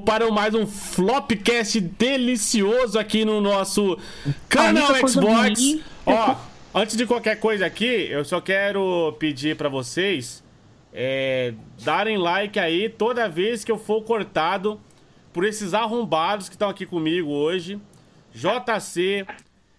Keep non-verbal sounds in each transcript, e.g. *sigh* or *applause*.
para mais um Flopcast delicioso aqui no nosso canal Xbox. Ó, antes de qualquer coisa aqui, eu só quero pedir para vocês é, darem like aí toda vez que eu for cortado por esses arrombados que estão aqui comigo hoje. JC,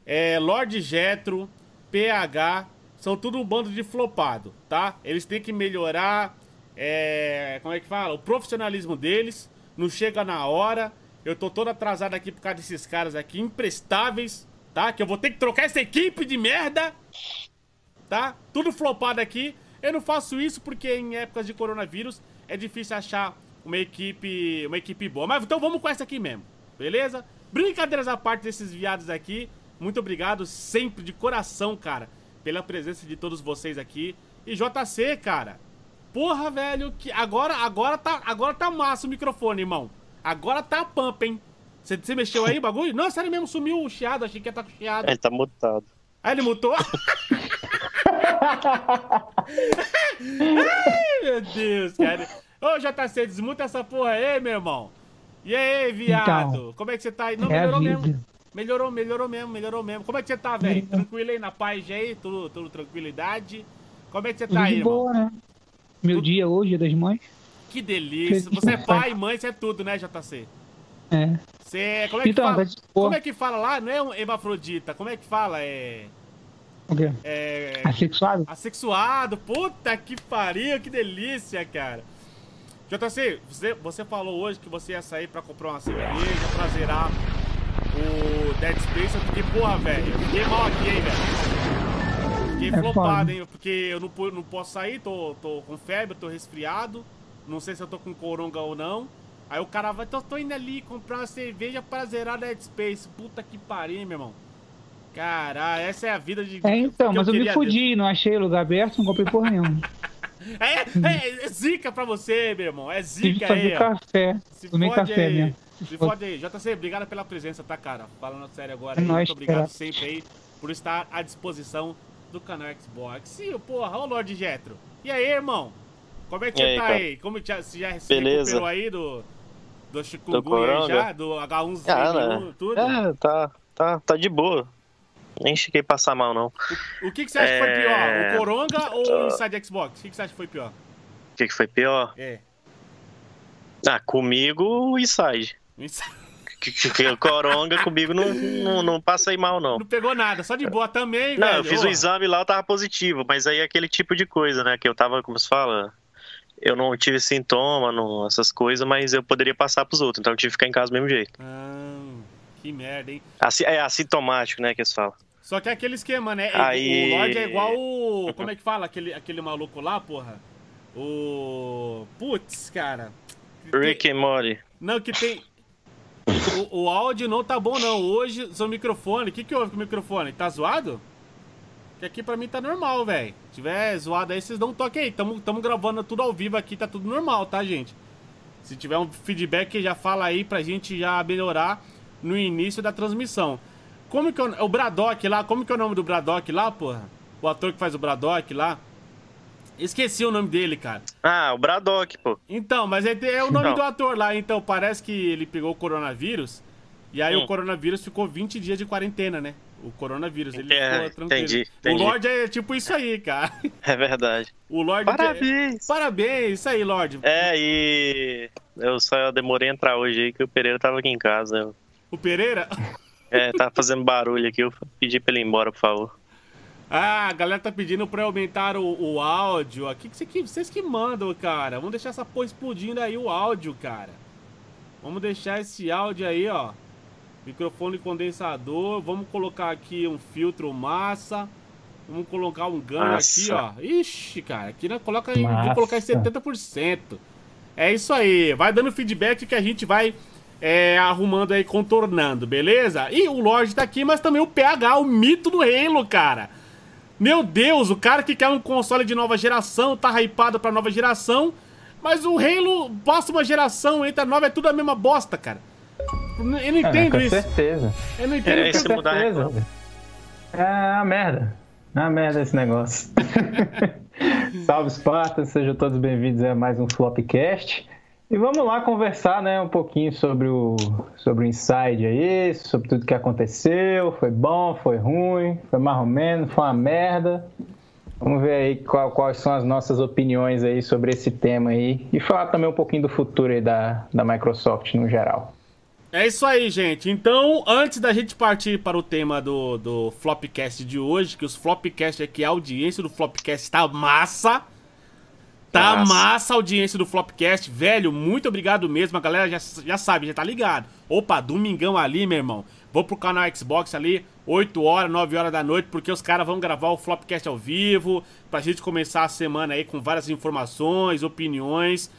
é, Lord Jetro, PH, são tudo um bando de flopado, tá? Eles têm que melhorar é, como é que fala? O profissionalismo deles não chega na hora. Eu tô todo atrasado aqui por causa desses caras aqui, imprestáveis, tá? Que eu vou ter que trocar essa equipe de merda, tá? Tudo flopado aqui. Eu não faço isso porque em épocas de coronavírus é difícil achar uma equipe, uma equipe boa. Mas então vamos com essa aqui mesmo, beleza? Brincadeiras à parte desses viados aqui. Muito obrigado sempre de coração, cara, pela presença de todos vocês aqui. E JC, cara, Porra, velho, que agora, agora tá, agora tá massa o microfone, irmão. Agora tá pump, hein? Você, mexeu aí o bagulho? Não, sério mesmo, sumiu o chiado, achei que ia estar tá com chiado. Ele tá mutado. Aí ele mutou? *laughs* Ai, meu Deus, cara. Ô, JC, desmuta essa porra aí, meu irmão. E aí, viado? Então, Como é que você tá aí? Não, é melhorou mesmo. Melhorou, melhorou mesmo, melhorou mesmo. Como é que você tá, velho? Tranquilo aí na paz aí? Tudo, tudo tranquilidade? Como é que você tá aí, boa, irmão? Né? Meu dia hoje, dia das mães. Que delícia. Você é pai, mãe, você é tudo, né, JC? É. Você é. Como é que então, fala? Como é que fala lá? Não é um hemafrodita. Como é que fala? É. O quê? É. Assexuado? Assexuado. Puta que pariu, que delícia, cara. JC, você, você falou hoje que você ia sair pra comprar uma cerveja, pra zerar o Dead Space. Eu fiquei, porra, velho. Eu fiquei mal aqui, hein, velho. Fiquei é flopado, hein? Porque eu não, não posso sair, tô, tô com febre, tô resfriado. Não sei se eu tô com coronga ou não. Aí o cara vai, tô, tô indo ali comprar uma cerveja pra zerar Dead Space. Puta que pariu, meu irmão. Caralho, essa é a vida de. É, então, mas eu, eu me fudi, não achei lugar aberto, não comprei porra nenhuma. *laughs* é, é, é, zica pra você, meu irmão. É zica fazer aí. café. Se Tomei café aí. mesmo. Se fode aí. JC, obrigado pela presença, tá, cara? Falando sério agora. É muito obrigado cara. sempre aí por estar à disposição do canal Xbox. E, porra, o Lord Jetro. E aí, irmão? Como é que você tá cara? aí? Como já, você já se Beleza. recuperou aí do, do chikungunya já? Do H1Z1, ah, né? tudo? É, tá, tá, tá de boa. Nem cheguei a passar mal, não. O, o que, que você acha é... que foi pior? O é, Coronga ou o Inside Xbox? O que, que você acha que foi pior? O que, que foi pior? É. Ah, comigo o Inside. Inside que, coronga comigo não, não, não passei mal, não. Não pegou nada, só de boa também, não, velho. eu fiz o exame lá, eu tava positivo, mas aí é aquele tipo de coisa, né? Que eu tava, como se fala, eu não tive sintoma, não, essas coisas, mas eu poderia passar pros outros, então eu tive que ficar em casa do mesmo jeito. Ah, que merda, hein? É assintomático, né, que eles falam. Só que é aquele esquema, né? Aí... O Lorde é igual o... *laughs* Como é que fala? Aquele, aquele maluco lá, porra? O... Putz, cara. Rick and Morty. Não, que tem... O, o, áudio não tá bom, não. Hoje, seu microfone. O que, que houve com o microfone? Tá zoado? Que aqui pra mim tá normal, velho. Se tiver zoado aí, vocês dão um toque aí. Tamo, tamo gravando tudo ao vivo aqui, tá tudo normal, tá, gente? Se tiver um feedback, já fala aí pra gente já melhorar no início da transmissão. Como que é o, o Braddock lá? Como que é o nome do Braddock lá, porra? O ator que faz o Braddock lá. Esqueci o nome dele, cara. Ah, o Braddock, pô. Então, mas é, é o nome Não. do ator lá. Então, parece que ele pegou o coronavírus. E aí hum. o coronavírus ficou 20 dias de quarentena, né? O coronavírus. Ele é, ficou tranquilo. Entendi, entendi. O Lorde é tipo isso aí, cara. *laughs* É verdade. O Lorde. Parabéns! É... Parabéns, isso aí, Lorde. É, e. Eu só demorei a entrar hoje aí que o Pereira tava aqui em casa. O Pereira? É, tava fazendo barulho aqui. Eu pedi pra ele ir embora, por favor. Ah, a galera tá pedindo pra aumentar o, o áudio. Aqui que, que vocês que mandam, cara. Vamos deixar essa porra explodindo aí o áudio, cara. Vamos deixar esse áudio aí, ó. Microfone condensador. Vamos colocar aqui um filtro massa. Vamos colocar um ganho aqui, ó. Ixi, cara. Aqui né, coloca em, vou colocar em 70%. É isso aí. Vai dando feedback que a gente vai é, arrumando aí, contornando, beleza? E o Lorde tá aqui, mas também o PH, o mito do Halo, cara. Meu Deus, o cara que quer um console de nova geração, tá hypado pra nova geração, mas o Halo, próxima geração, entra nova, é tudo a mesma bosta, cara. Eu não é, entendo é, isso. Com certeza. Eu não entendo é, isso. Com certeza. É uma merda. É uma merda esse negócio. *laughs* Salve Spartans, sejam todos bem-vindos a mais um Flopcast. E vamos lá conversar, né, um pouquinho sobre o, sobre o Inside aí, sobre tudo que aconteceu. Foi bom, foi ruim, foi mais ou menos, foi uma merda. Vamos ver aí qual, quais são as nossas opiniões aí sobre esse tema aí. E falar também um pouquinho do futuro aí da, da Microsoft no geral. É isso aí, gente. Então, antes da gente partir para o tema do, do Flopcast de hoje, que os Flopcast aqui, a audiência do Flopcast tá massa. Tá Nossa. massa a audiência do Flopcast. Velho, muito obrigado mesmo. A galera já, já sabe, já tá ligado. Opa, domingão ali, meu irmão. Vou pro canal Xbox ali, 8 horas, 9 horas da noite, porque os caras vão gravar o Flopcast ao vivo, pra gente começar a semana aí com várias informações, opiniões.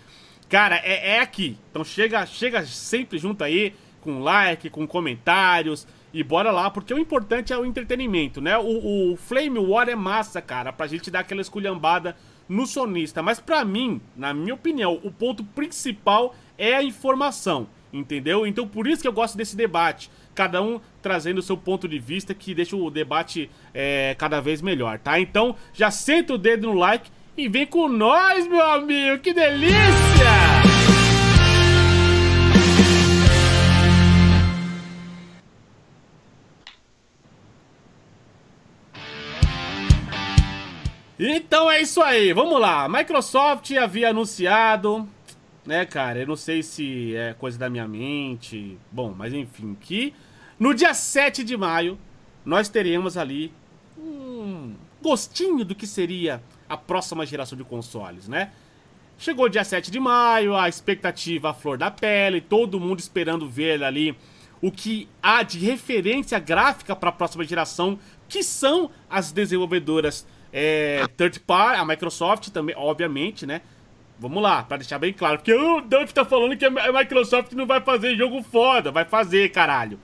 Cara, é, é aqui. Então chega, chega sempre junto aí, com like, com comentários. E bora lá, porque o importante é o entretenimento, né? O, o Flame War é massa, cara, pra gente dar aquela esculhambada no sonista. Mas para mim, na minha opinião, o ponto principal é a informação, entendeu? Então por isso que eu gosto desse debate. Cada um trazendo o seu ponto de vista que deixa o debate é, cada vez melhor, tá? Então já senta o dedo no like e vem com nós, meu amigo! Que delícia! Então é isso aí, vamos lá. Microsoft havia anunciado, né, cara? Eu não sei se é coisa da minha mente. Bom, mas enfim, que no dia 7 de maio nós teremos ali um gostinho do que seria a próxima geração de consoles, né? Chegou dia 7 de maio, a expectativa à flor da pele, todo mundo esperando ver ali o que há de referência gráfica para a próxima geração, que são as desenvolvedoras é, third party, a Microsoft também, obviamente, né? Vamos lá, para deixar bem claro. Porque o Duff tá falando que a Microsoft não vai fazer jogo foda. Vai fazer, caralho.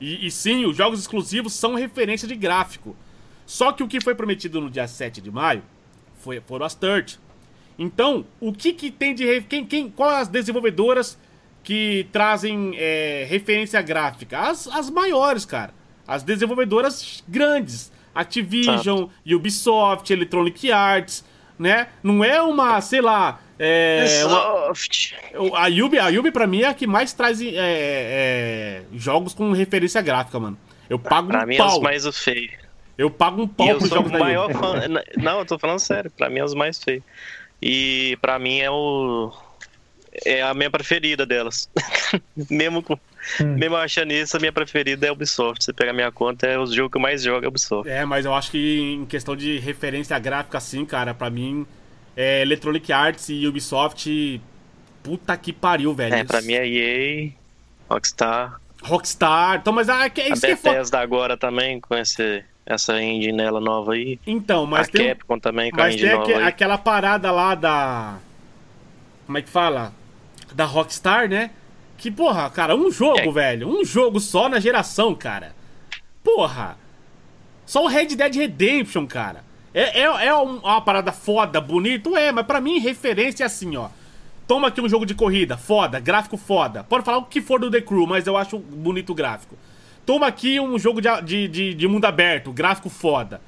E, e, sim, os jogos exclusivos são referência de gráfico. Só que o que foi prometido no dia 7 de maio foi, foram as third. Então, o que que tem de... Quem, quem, qual as desenvolvedoras que trazem é, referência gráfica? As, as maiores, cara. As desenvolvedoras grandes. Activision, Ubisoft, Electronic Arts, né? Não é uma, sei lá. É, Ubisoft. Uma, a Ubi, a Ubi pra mim é a que mais traz é, é, jogos com referência gráfica, mano. Eu pago pra um mim pau. é os mais feio. Eu pago um pau pros jogos da maior fã... Não, eu tô falando sério. Pra mim é os mais feios. E pra mim é o é a minha preferida delas. *laughs* mesmo, com, hum. mesmo achando isso, a minha preferida é a Ubisoft. Você pega a minha conta, é o jogo que eu mais jogo é Ubisoft. É, mas eu acho que em questão de referência gráfica, assim, cara, pra mim, é Electronic Arts e Ubisoft. Puta que pariu, velho. É, pra mim é EA, Rockstar. Rockstar. Então, mas ah, é, é isso a Bethesda que agora também, com esse essa engine nela nova aí. Então, mas a tem Capcom também com mas a engine tem nova aí. aquela parada lá da como é que fala? da Rockstar, né? Que, porra, cara, um jogo, é. velho. Um jogo só na geração, cara. Porra. Só o Red Dead Redemption, cara. É, é, é uma parada foda, bonito? É, mas pra mim, referência é assim, ó. Toma aqui um jogo de corrida, foda, gráfico foda. Pode falar o que for do The Crew, mas eu acho bonito o gráfico. Toma aqui um jogo de, de, de, de mundo aberto, gráfico foda.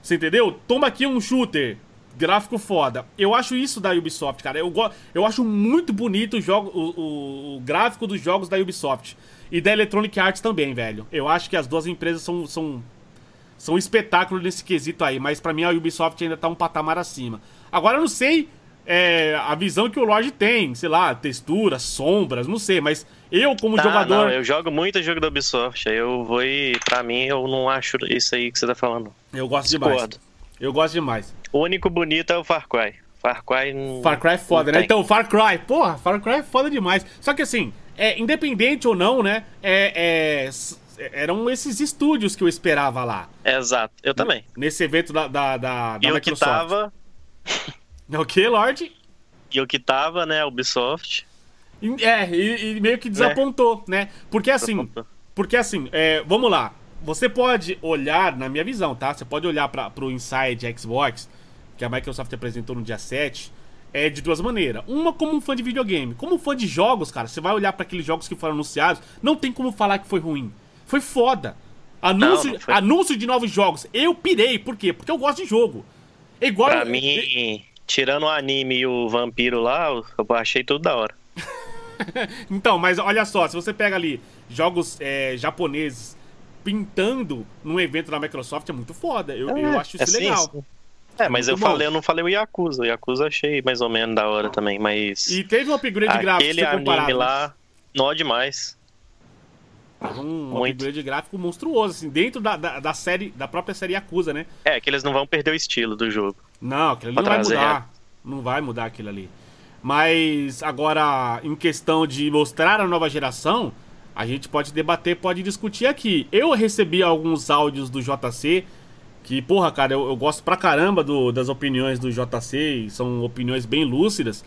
Você entendeu? Toma aqui um shooter, Gráfico foda. Eu acho isso da Ubisoft, cara. Eu, eu acho muito bonito o, jogo, o, o, gráfico dos jogos da Ubisoft. E da Electronic Arts também, velho. Eu acho que as duas empresas são, são, são um espetáculo nesse quesito aí. Mas para mim a Ubisoft ainda tá um patamar acima. Agora eu não sei é, a visão que o Lorde tem. Sei lá, texturas, sombras, não sei. Mas eu, como tá, jogador. Não, eu jogo muito jogo da Ubisoft. Aí eu vou e. Pra mim, eu não acho isso aí que você tá falando. Eu gosto Discordo. demais. Eu gosto demais. O único bonito é o Far Cry. Far Cry não. Far Cry é foda, né? Tem. Então, Far Cry, porra, Far Cry é foda demais. Só que assim, é, independente ou não, né? É, é, eram esses estúdios que eu esperava lá. Exato, eu também. Nesse evento da, da, da, da e Microsoft. o que tava. o que, Lorde? E o que tava, né? Ubisoft. É, e, e meio que desapontou, é. né? Porque assim. Desapontou. Porque assim, é, vamos lá você pode olhar, na minha visão, tá? Você pode olhar para o Inside Xbox, que a Microsoft apresentou no dia 7, é de duas maneiras. Uma como um fã de videogame. Como fã de jogos, cara, você vai olhar para aqueles jogos que foram anunciados, não tem como falar que foi ruim. Foi foda. Anúncio, não, não foi... anúncio de novos jogos. Eu pirei, por quê? Porque eu gosto de jogo. É igual. Pra eu... mim, tirando o anime e o vampiro lá, eu achei tudo da hora. *laughs* então, mas olha só, se você pega ali jogos é, japoneses pintando num evento da Microsoft é muito foda. Eu, é, eu acho isso é legal. Sim, É, mas eu falei, eu não falei o Yakuza. O Yakuza achei mais ou menos da hora também, mas. E teve um upgrade gráfico Aquele anime lá, nó demais. Um Muito. upgrade gráfico monstruoso, assim, dentro da, da, da, série, da própria série Yakuza, né? É, que eles não vão perder o estilo do jogo. Não, aquilo ali não vai mudar. Não vai mudar aquilo ali. Mas agora, em questão de mostrar a nova geração, a gente pode debater, pode discutir aqui. Eu recebi alguns áudios do JC, que, porra, cara, eu, eu gosto pra caramba do, das opiniões do JC, são opiniões bem lúcidas.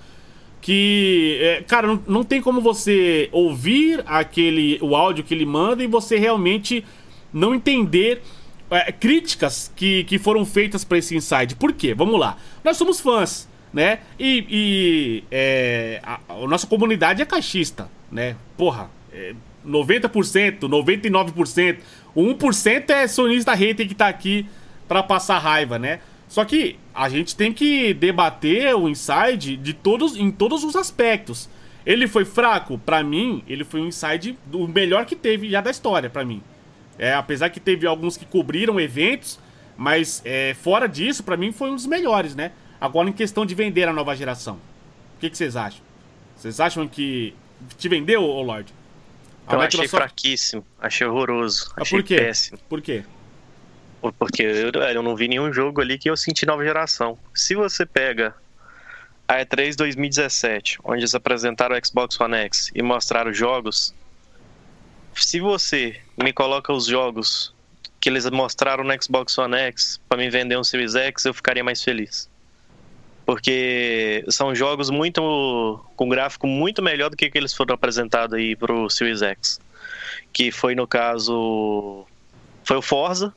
Que, é, cara, não, não tem como você ouvir aquele o áudio que ele manda e você realmente não entender é, críticas que, que foram feitas para esse inside. Por quê? Vamos lá. Nós somos fãs, né? E, e é, a, a, nossa comunidade é caixista, né? Porra, é, 90%, 99%. O 1% é sonista hater que tá aqui para passar raiva, né? Só que a gente tem que debater o inside de todos, em todos os aspectos. Ele foi fraco? para mim, ele foi um inside do melhor que teve já da história, para mim. É, apesar que teve alguns que cobriram eventos, mas é, fora disso, para mim foi um dos melhores, né? Agora, em questão de vender a nova geração, o que, que vocês acham? Vocês acham que te vendeu, ô Lorde? Eu Microsoft... achei fraquíssimo, achei horroroso, ah, achei por quê? péssimo. Por quê? Porque eu, eu não vi nenhum jogo ali que eu senti nova geração. Se você pega a E3 2017, onde eles apresentaram o Xbox One X e mostraram jogos, se você me coloca os jogos que eles mostraram no Xbox One X para me vender um Series X, eu ficaria mais feliz. Porque são jogos muito com gráfico muito melhor do que, que eles foram apresentados aí pro Series X. Que foi no caso foi o Forza,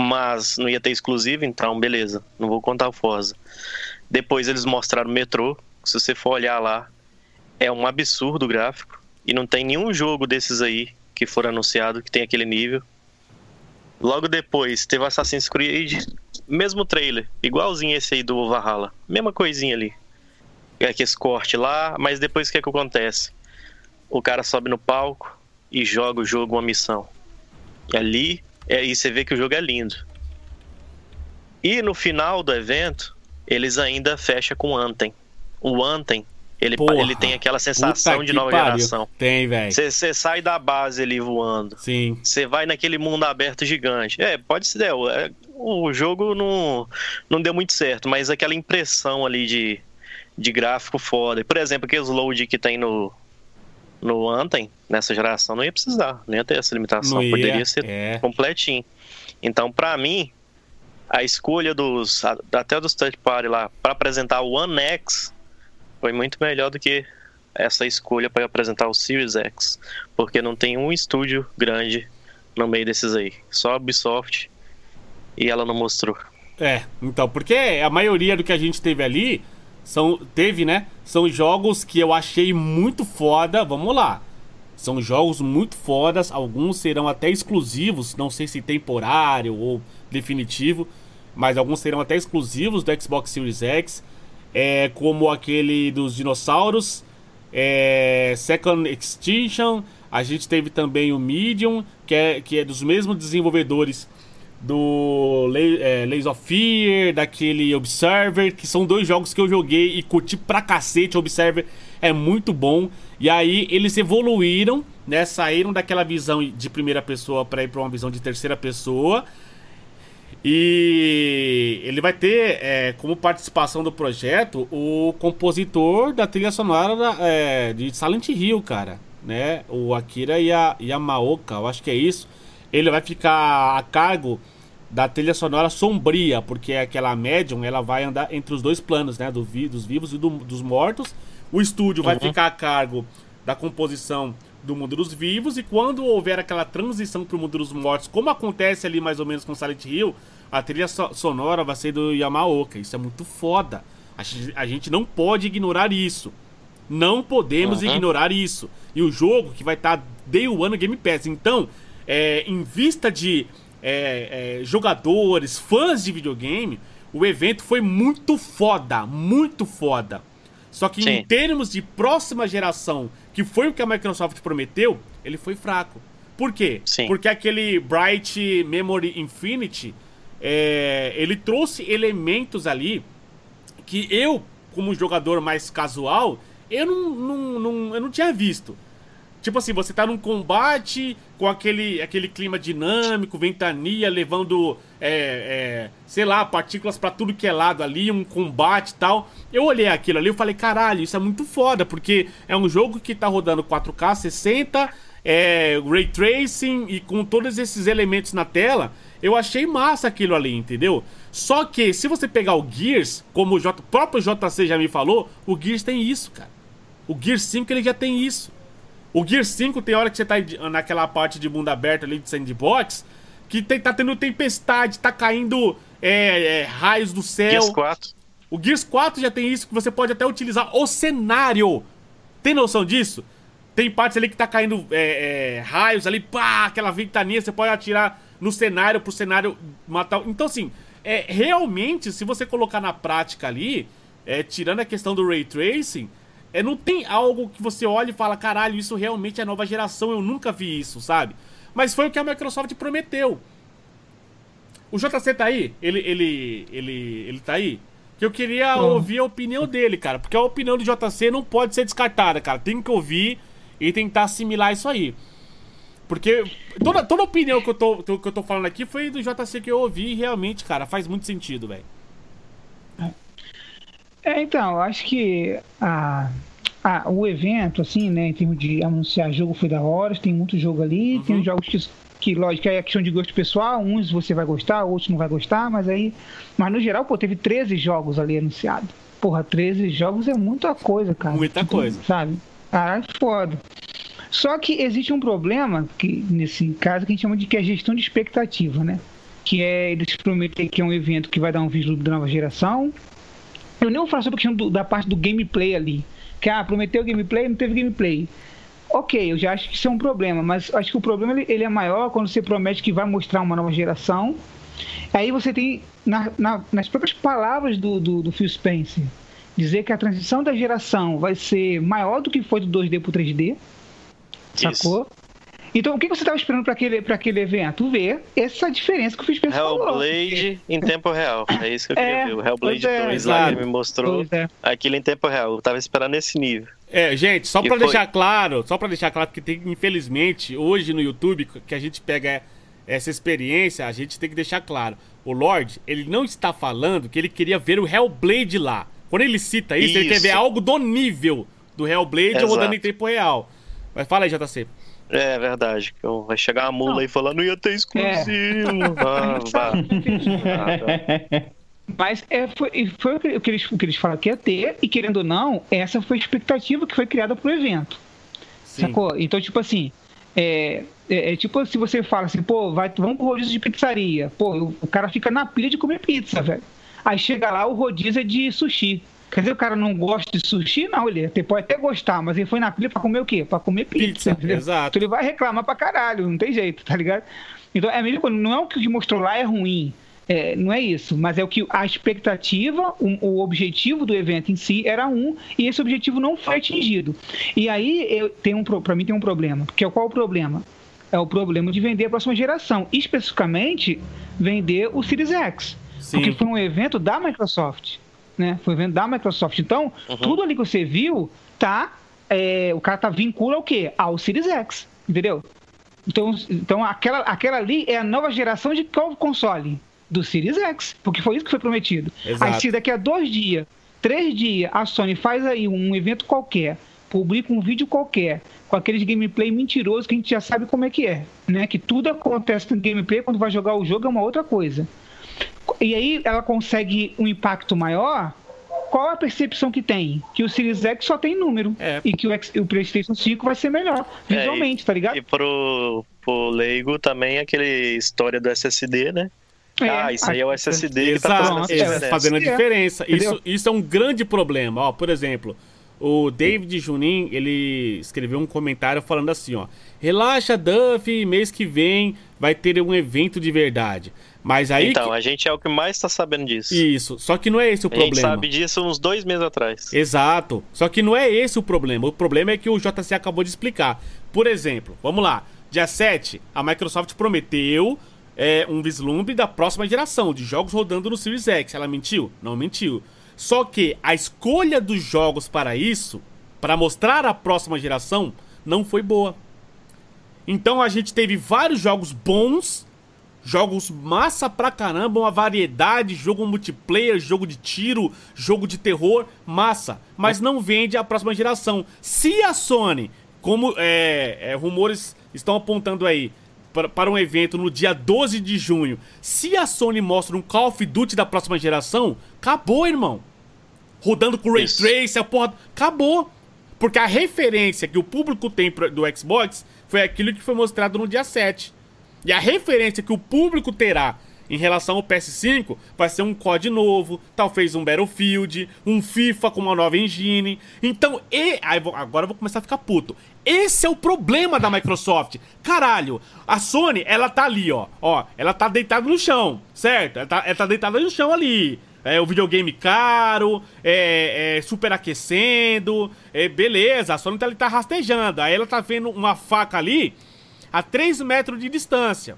mas não ia ter exclusivo, então beleza, não vou contar o Forza. Depois eles mostraram o Metro, se você for olhar lá, é um absurdo o gráfico e não tem nenhum jogo desses aí que for anunciado que tem aquele nível. Logo depois teve Assassin's Creed, mesmo trailer, igualzinho esse aí do Valhalla, mesma coisinha ali. É que esse corte lá, mas depois o que, é que acontece? O cara sobe no palco e joga o jogo uma missão. E ali, é, e você vê que o jogo é lindo. E no final do evento, eles ainda fecham com Anthem. O Anthem ele, ele tem aquela sensação de nova pariu. geração. Tem, velho. Você sai da base ali voando. Sim. Você vai naquele mundo aberto gigante. É, pode ser. É, o jogo não, não deu muito certo, mas aquela impressão ali de, de gráfico foda. Por exemplo, aqueles load que tem no, no Anthem, nessa geração, não ia precisar. Não ia ter essa limitação. Ia, Poderia ser é. completinho. Então, para mim, a escolha dos. Até dos third party lá, para apresentar o One X foi muito melhor do que essa escolha para apresentar o Series X, porque não tem um estúdio grande no meio desses aí, só a Ubisoft e ela não mostrou. É, então, porque a maioria do que a gente teve ali são teve, né? São jogos que eu achei muito foda. Vamos lá. São jogos muito fodas, alguns serão até exclusivos, não sei se temporário ou definitivo, mas alguns serão até exclusivos do Xbox Series X é, como aquele dos dinossauros, é, Second Extinction. A gente teve também o Medium, que é, que é dos mesmos desenvolvedores do é, Lays of Fear, daquele Observer, que são dois jogos que eu joguei e curti pra cacete. Observer é muito bom. E aí eles evoluíram, né? Saíram daquela visão de primeira pessoa para ir para uma visão de terceira pessoa. E ele vai ter é, como participação do projeto o compositor da trilha sonora da, é, de Silent Hill, cara. Né? O Akira Yamaoka, eu acho que é isso. Ele vai ficar a cargo da trilha sonora sombria, porque aquela médium ela vai andar entre os dois planos, né? Do vi, dos vivos e do, dos mortos. O estúdio uhum. vai ficar a cargo da composição do mundo dos vivos e quando houver aquela transição para o mundo dos mortos, como acontece ali mais ou menos com Silent Hill, a trilha sonora vai ser do Yamaoka. Isso é muito foda. A gente não pode ignorar isso. Não podemos uhum. ignorar isso. E o jogo que vai estar tá Day One Game Pass. Então, é, em vista de é, é, jogadores, fãs de videogame, o evento foi muito foda. Muito foda. Só que Sim. em termos de próxima geração, que foi o que a Microsoft prometeu, ele foi fraco. Por quê? Sim. Porque aquele Bright Memory Infinity, é, ele trouxe elementos ali que eu, como jogador mais casual, eu não, não, não, eu não tinha visto. Tipo assim, você tá num combate com aquele, aquele clima dinâmico, ventania, levando, é, é, sei lá, partículas para tudo que é lado ali, um combate e tal. Eu olhei aquilo ali e falei, caralho, isso é muito foda, porque é um jogo que tá rodando 4K 60, é, Ray Tracing e com todos esses elementos na tela. Eu achei massa aquilo ali, entendeu? Só que, se você pegar o Gears, como o J, próprio JC já me falou, o Gears tem isso, cara. O Gears 5 ele já tem isso. O Gear 5 tem hora que você tá naquela parte de mundo aberto ali de sandbox, que tem, tá tendo tempestade, tá caindo é, é, raios do céu. Gears 4. O Gears 4 já tem isso, que você pode até utilizar o cenário. Tem noção disso? Tem partes ali que tá caindo é, é raios ali, pá, aquela ventania, você pode atirar no cenário pro cenário matar. Então, assim, é, realmente, se você colocar na prática ali, é, tirando a questão do ray tracing, é, não tem algo que você olha e fala, caralho, isso realmente é nova geração, eu nunca vi isso, sabe? Mas foi o que a Microsoft prometeu. O JC tá aí? Ele, ele, ele, ele tá aí? Que eu queria ouvir a opinião dele, cara. Porque a opinião do JC não pode ser descartada, cara. Tem que ouvir e tentar assimilar isso aí. Porque toda, toda opinião que eu, tô, que eu tô falando aqui foi do JC que eu ouvi e realmente, cara, faz muito sentido, velho. É, então, eu acho que a, a, o evento, assim, né, em termos de anunciar jogo foi da hora, tem muito jogo ali, uhum. tem jogos que, que, lógico, é questão de gosto pessoal, uns você vai gostar, outros não vai gostar, mas aí. Mas no geral, pô, teve 13 jogos ali anunciados. Porra, 13 jogos é muita coisa, cara. Muita então, coisa. Sabe? Caralho, foda. Só que existe um problema, que nesse caso, que a gente chama de que é gestão de expectativa, né? Que é eles prometer que é um evento que vai dar um vislumbre da nova geração, eu nem vou falar sobre a questão do, da parte do gameplay ali. Que, ah, prometeu gameplay, não teve gameplay. Ok, eu já acho que isso é um problema, mas acho que o problema ele, ele é maior quando você promete que vai mostrar uma nova geração. Aí você tem, na, na, nas próprias palavras do, do, do Phil Spencer, dizer que a transição da geração vai ser maior do que foi do 2D para o 3D. Sacou? Isso. Então, o que você estava esperando para aquele, aquele evento? Ver essa diferença que o Fish falou. Hellblade em tempo real. É isso que eu queria é, ver. O Hellblade é, 2 lá me mostrou é. aquilo em tempo real. Eu tava esperando esse nível. É, gente, só para deixar claro, só para deixar claro que tem, infelizmente, hoje no YouTube, que a gente pega essa experiência, a gente tem que deixar claro. O Lord, ele não está falando que ele queria ver o Hellblade lá. Quando ele cita isso, isso. ele quer ver algo do nível do Hellblade Exato. rodando em tempo real. Mas fala aí, JC. É verdade. Vai chegar a mula não. aí falando, ia ter exclusivo. É. Ah, ah, *laughs* tá. Mas é, foi, foi o, que eles, o que eles falaram que ia ter, e querendo ou não, essa foi a expectativa que foi criada pro evento. Sim. Sacou? Então, tipo assim, é, é, é, tipo se você fala assim, pô, vai, vamos pro rodízio de pizzaria. Pô, o, o cara fica na pilha de comer pizza, velho. Aí chega lá, o rodízio é de sushi. Quer dizer, o cara não gosta de sushi? Não, ele pode até gostar, mas ele foi na pilha pra comer o quê? Pra comer pizza. pizza exato. Então ele vai reclamar pra caralho, não tem jeito, tá ligado? Então é mesmo não é o que mostrou lá é ruim. É, não é isso, mas é o que a expectativa, o, o, objetivo do evento em si era um, e esse objetivo não foi atingido. E aí eu tenho um, para mim tem um problema, porque qual é o problema? É o problema de vender a próxima geração, especificamente vender o Series X, Sim. porque foi um evento da Microsoft né? Foi vendo da Microsoft. Então, uhum. tudo ali que você viu, tá. É, o cara tá vincula ao quê? Ao Series X, entendeu? Então, então aquela, aquela ali é a nova geração de qual console? Do Series X, porque foi isso que foi prometido. Exato. Aí se daqui a dois dias, três dias, a Sony faz aí um evento qualquer, publica um vídeo qualquer, com aqueles gameplay mentiroso que a gente já sabe como é que é, né? Que tudo acontece no gameplay, quando vai jogar o jogo é uma outra coisa e aí ela consegue um impacto maior, qual a percepção que tem? Que o Series X só tem número. É. E que o, X, o, PlayStation 5 vai ser melhor, visualmente, é, e, tá ligado? E pro, pro leigo também aquele história do SSD, né? É, ah, isso aí é o SSD que tá fazendo, diferença. fazendo a diferença. Isso, isso é um grande problema. Ó, por exemplo, o David Junin, ele escreveu um comentário falando assim, ó. Relaxa, Duff, mês que vem vai ter um evento de verdade. Mas aí. Então, que... a gente é o que mais está sabendo disso. Isso. Só que não é esse o a problema. A gente sabe disso uns dois meses atrás. Exato. Só que não é esse o problema. O problema é que o JC acabou de explicar. Por exemplo, vamos lá. Dia 7, a Microsoft prometeu é, um vislumbre da próxima geração de jogos rodando no Series X. Ela mentiu? Não mentiu. Só que a escolha dos jogos para isso, para mostrar a próxima geração, não foi boa. Então a gente teve vários jogos bons, jogos massa pra caramba, uma variedade, jogo multiplayer, jogo de tiro, jogo de terror, massa. Mas não vende a próxima geração. Se a Sony, como é, é, rumores estão apontando aí, para, para um evento no dia 12 de junho, se a Sony mostra um Call of Duty da próxima geração, acabou, irmão. Rodando com Ray Trace, a porra. Acabou. Porque a referência que o público tem do Xbox foi aquilo que foi mostrado no dia 7. E a referência que o público terá em relação ao PS5 vai ser um COD novo, talvez um Battlefield, um FIFA com uma nova engine. Então, e agora eu vou começar a ficar puto. Esse é o problema da Microsoft. Caralho, a Sony, ela tá ali, ó. Ó, ela tá deitada no chão, certo? Ela tá, ela tá deitada no chão ali. É o videogame caro, é, é superaquecendo, é, beleza, a Sony tá, tá rastejando. Aí ela tá vendo uma faca ali a 3 metros de distância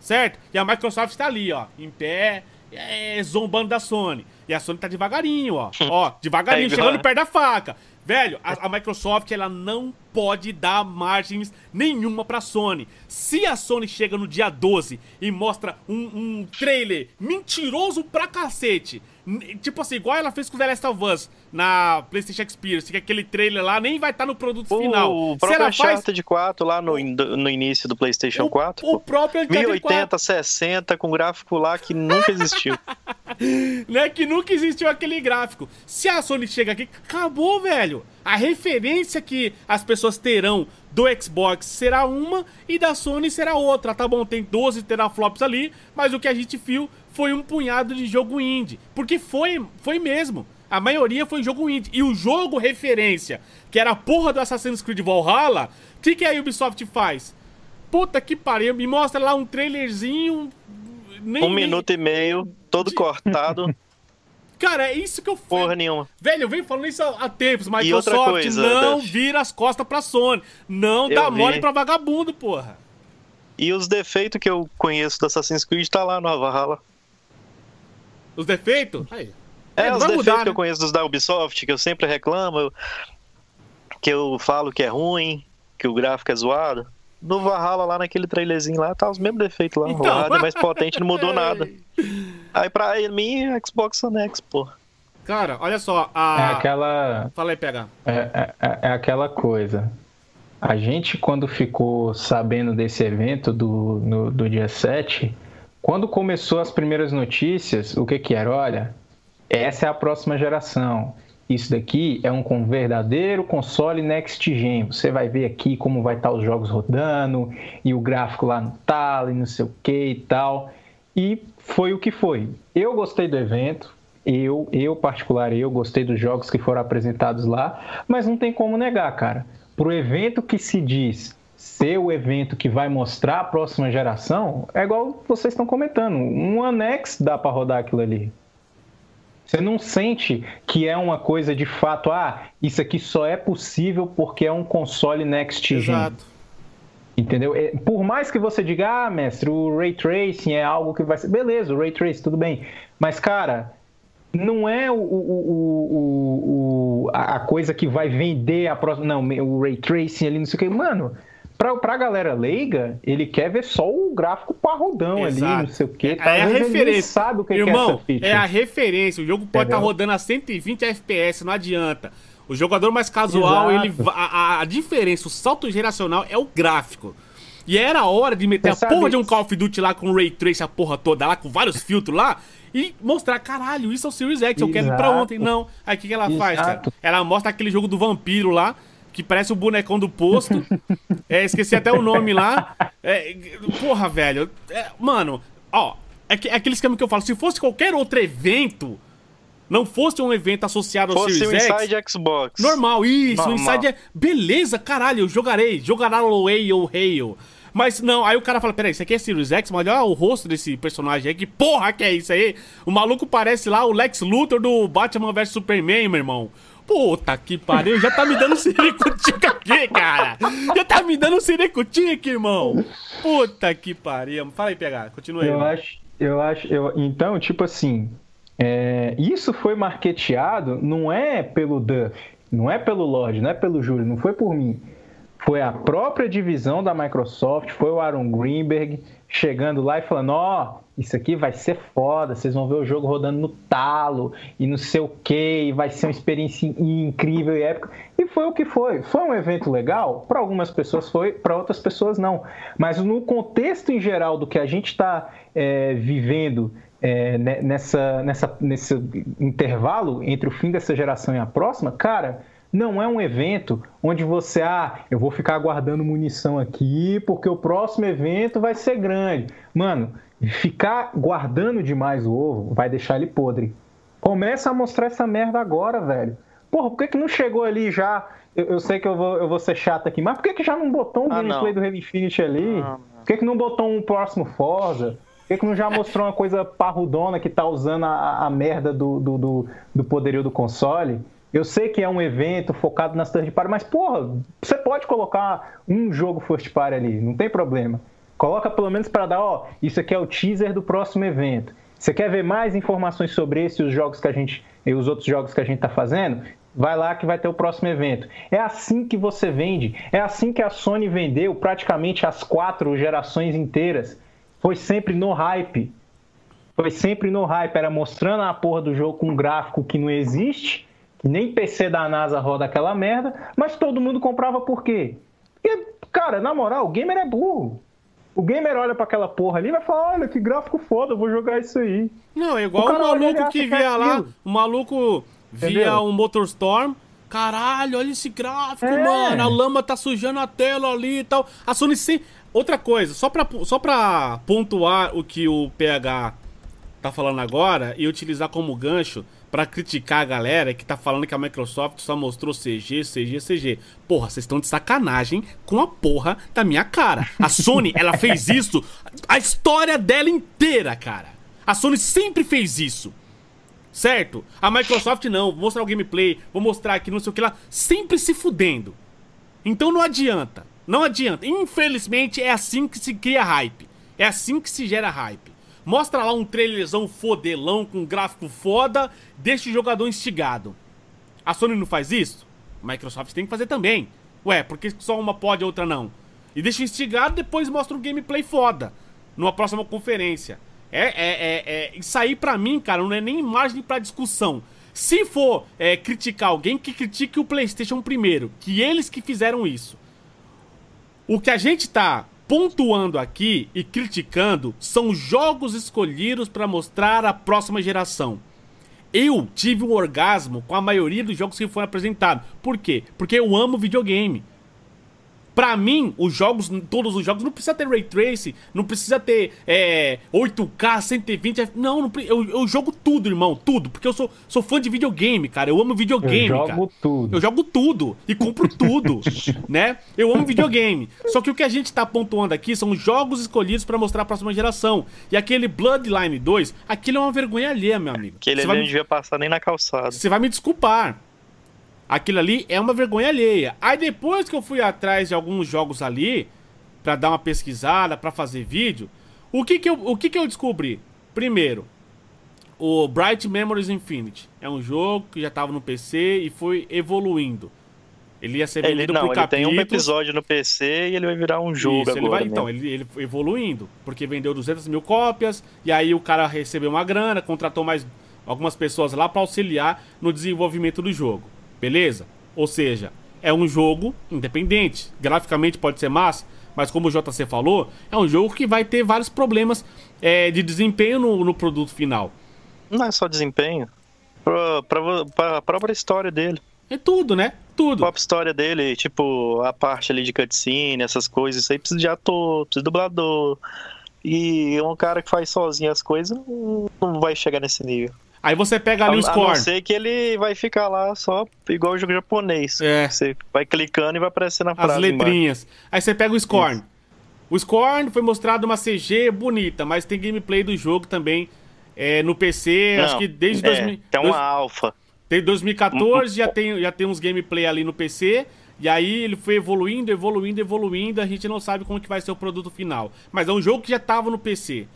certo? E a Microsoft está ali, ó, em pé, é, zombando da Sony. E a Sony tá devagarinho, ó. Ó, *laughs* devagarinho, é chegando perto da faca. Velho, a, a, Microsoft ela não pode dar margens nenhuma pra Sony. Se a Sony chega no dia 12 e mostra um, um trailer mentiroso pra cacete, tipo assim, igual ela fez com The Last of Us na PlayStation Experience, que aquele trailer lá nem vai estar tá no produto o final. O próprio Uncharted faz... 4 lá no, no início do PlayStation o, 4. O próprio Uncharted 1080, 4. 60, com gráfico lá que nunca existiu. *laughs* né, que nunca existiu aquele gráfico. Se a Sony chega aqui, acabou, velho. A referência que as pessoas terão do Xbox será uma e da Sony será outra. Tá bom, tem 12 teraflops ali, mas o que a gente viu foi um punhado de jogo indie. Porque foi, foi mesmo. A maioria foi jogo indie. E o jogo referência, que era a porra do Assassin's Creed Valhalla, o que, que a Ubisoft faz? Puta que pariu, me mostra lá um trailerzinho. Nem, um nem... minuto e meio, todo de... cortado. *laughs* Cara, é isso que eu Porra nenhuma. Velho, eu venho falando isso há tempos. Microsoft coisa, não vira as costas pra Sony. Não eu dá vi. mole pra vagabundo, porra. E os defeitos que eu conheço do Assassin's Creed tá lá no Valhalla. Os defeitos? Aí. É, é os defeitos mudar, que né? eu conheço dos da Ubisoft, que eu sempre reclamo, que eu falo que é ruim, que o gráfico é zoado. No Valhalla, lá naquele trailerzinho lá, tá os mesmos defeitos lá. Então... O é mais potente, não mudou *laughs* nada. Aí pra mim, Xbox One X, pô. Cara, olha só, a... É aquela... Fala aí, pega. É, é, é, é aquela coisa. A gente, quando ficou sabendo desse evento do, no, do dia 7, quando começou as primeiras notícias, o que que era? Olha, essa é a próxima geração. Isso daqui é um verdadeiro console next gen. Você vai ver aqui como vai estar os jogos rodando e o gráfico lá no talo e não sei o que e tal. E foi o que foi. Eu gostei do evento, eu, eu particular, eu gostei dos jogos que foram apresentados lá, mas não tem como negar, cara. Pro evento que se diz ser o evento que vai mostrar a próxima geração, é igual vocês estão comentando. Um anexo dá para rodar aquilo ali. Você não sente que é uma coisa de fato, ah, isso aqui só é possível porque é um console next gen. Exato. Entendeu? É, por mais que você diga, ah, mestre, o ray tracing é algo que vai ser. Beleza, o ray tracing, tudo bem. Mas, cara, não é o, o, o, a coisa que vai vender a próxima. Não, o ray tracing ali, não sei o que. Mano, Pra, pra galera leiga, ele quer ver só o gráfico parrudão Exato. ali, não sei o que. Tá? É a referência. sabe o que, Irmão, que é essa É a referência. O jogo pode estar tá rodando a 120 FPS, não adianta. O jogador mais casual, Exato. ele a, a, diferença, o salto geracional é o gráfico. E era a hora de meter Você a porra de um Call of Duty lá com Ray Trace, a porra toda lá, com vários filtros lá, e mostrar, caralho, isso é o Series X, eu quero ir pra ontem. Não. Aí o que, que ela Exato. faz, cara? Ela mostra aquele jogo do vampiro lá, que parece o bonecão do posto. *laughs* é, esqueci até o nome lá. É, porra, velho. É, mano, ó, é, que, é aquele esquema que eu falo. Se fosse qualquer outro evento, não fosse um evento associado ao fosse Series X... Fosse o Inside Xbox. Normal, isso. Normal. O Inside é... Beleza, caralho, eu jogarei. Jogará o Halo, Halo. Mas não, aí o cara fala: peraí, isso aqui é Sirius X, mas olha o rosto desse personagem aí, que porra que é isso aí? O maluco parece lá o Lex Luthor do Batman vs Superman, meu irmão. Puta que pariu, já tá me dando siricutica aqui, cara. Já tá me dando siricutica, irmão. Puta que pariu. Fala aí, PH, continua aí. Eu acho, eu acho, eu, então, tipo assim, é, isso foi marketeado não é pelo Duff, não é pelo Lorde, não é pelo Júlio, não foi por mim. Foi a própria divisão da Microsoft, foi o Aaron Greenberg chegando lá e falando: Ó, oh, isso aqui vai ser foda, vocês vão ver o jogo rodando no talo e não sei o que, vai ser uma experiência incrível e épica. E foi o que foi. Foi um evento legal? Para algumas pessoas foi, para outras pessoas não. Mas no contexto em geral do que a gente está é, vivendo é, nessa, nessa, nesse intervalo entre o fim dessa geração e a próxima, cara não é um evento onde você, ah, eu vou ficar guardando munição aqui porque o próximo evento vai ser grande. Mano, ficar guardando demais o ovo vai deixar ele podre. Começa a mostrar essa merda agora, velho. Porra, por que, que não chegou ali já? Eu, eu sei que eu vou, eu vou ser chato aqui, mas por que, que já não botou um ah, gameplay do Halo Infinite ali? Ah, por que, que não botou um próximo Forza? Por que, que não já mostrou uma coisa parrudona que tá usando a, a merda do, do, do, do poderio do console? Eu sei que é um evento focado nas third party, mas porra, você pode colocar um jogo first party ali, não tem problema. Coloca pelo menos para dar, ó, isso aqui é o teaser do próximo evento. Você quer ver mais informações sobre esse e os jogos que a gente e os outros jogos que a gente está fazendo? Vai lá que vai ter o próximo evento. É assim que você vende. É assim que a Sony vendeu praticamente as quatro gerações inteiras. Foi sempre no hype. Foi sempre no hype. Era mostrando a porra do jogo com um gráfico que não existe que nem PC da NASA roda aquela merda, mas todo mundo comprava por quê? Porque, cara, na moral, o gamer é burro. O gamer olha para aquela porra ali e vai falar: olha que gráfico foda, vou jogar isso aí. Não, é igual o, o maluco que via é lá, o maluco via Entendeu? um Motorstorm. Caralho, olha esse gráfico, é. mano. A lama tá sujando a tela ali e tal. A Sony sim. Outra coisa, só pra, só pra pontuar o que o PH tá falando agora e utilizar como gancho para criticar a galera que tá falando que a Microsoft só mostrou CG, CG, CG. Porra, vocês estão de sacanagem com a porra da minha cara. A Sony, ela fez *laughs* isso a história dela inteira, cara. A Sony sempre fez isso. Certo? A Microsoft não, vou mostrar o gameplay, vou mostrar aqui, não sei o que lá, sempre se fudendo. Então não adianta. Não adianta. Infelizmente é assim que se cria hype. É assim que se gera hype. Mostra lá um trailerzão fodelão com gráfico foda, deixa o jogador instigado. A Sony não faz isso? A Microsoft tem que fazer também. Ué, por que só uma pode e outra não? E deixa instigado, depois mostra um gameplay foda. Numa próxima conferência. É, é, é, é, isso aí pra mim, cara, não é nem margem pra discussão. Se for é, criticar alguém, que critique o PlayStation primeiro. Que eles que fizeram isso. O que a gente tá pontuando aqui e criticando são jogos escolhidos para mostrar a próxima geração. Eu tive um orgasmo com a maioria dos jogos que foram apresentados. Por quê? Porque eu amo videogame. Pra mim, os jogos, todos os jogos, não precisa ter Ray Tracing, não precisa ter é, 8K, 120. Não, não eu, eu, jogo tudo, irmão, tudo. Porque eu sou, sou fã de videogame, cara. Eu amo videogame, eu jogo cara. tudo. Eu jogo tudo e compro tudo, *laughs* né? Eu amo videogame. Só que o que a gente tá pontuando aqui são jogos escolhidos para mostrar a próxima geração. E aquele Bloodline 2, aquilo é uma vergonha alheia, meu amigo. Aquele ali não devia passar nem na calçada. Você vai me desculpar. Aquilo ali é uma vergonha alheia. Aí depois que eu fui atrás de alguns jogos ali, para dar uma pesquisada, para fazer vídeo, o que que eu, o que que eu descobri? Primeiro, o Bright Memories Infinity é um jogo que já estava no PC e foi evoluindo. Ele ia ser vendido ele, não, por ele tem um episódio no PC e ele vai virar um jogo Isso, agora. Ele vai, então, ele, ele foi evoluindo, porque vendeu 200 mil cópias, e aí o cara recebeu uma grana, contratou mais algumas pessoas lá para auxiliar no desenvolvimento do jogo. Beleza? Ou seja, é um jogo independente. Graficamente pode ser massa, mas como o JC falou, é um jogo que vai ter vários problemas é, de desempenho no, no, produto final. Não é só desempenho. Pra, a própria história dele. É tudo, né? Tudo. A própria história dele, tipo, a parte ali de cutscene, essas coisas, isso aí precisa de ator, precisa de dublador. E um cara que faz sozinho as coisas não vai chegar nesse nível. Aí você pega ali a, o score. A não ser que ele vai ficar lá só igual o jogo japonês. É. Você vai clicando e vai aparecer na frase. As letrinhas. Embaixo. Aí você pega o score. Isso. O Scorn foi mostrado uma CG bonita, mas tem gameplay do jogo também é, no PC, Não, acho que desde... É, 2000, tem uma dois, alfa. Desde 2014 já tem, já tem uns gameplay ali no PC, e aí ele foi evoluindo, evoluindo, evoluindo, a gente não sabe como que vai ser o produto final. Mas é um jogo que já tava no PC.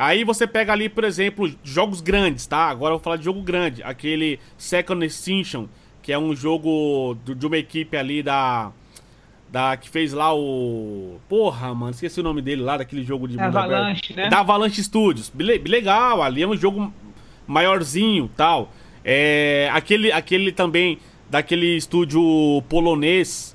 Aí você pega ali, por exemplo, jogos grandes, tá? Agora eu vou falar de jogo grande. Aquele Second Extinction, que é um jogo de uma equipe ali da da que fez lá o. Porra, mano, esqueci o nome dele lá, daquele jogo de. Avalanche, né? Da Avalanche Studios. Legal, ali é um jogo maiorzinho tal. É, aquele, aquele também, daquele estúdio polonês,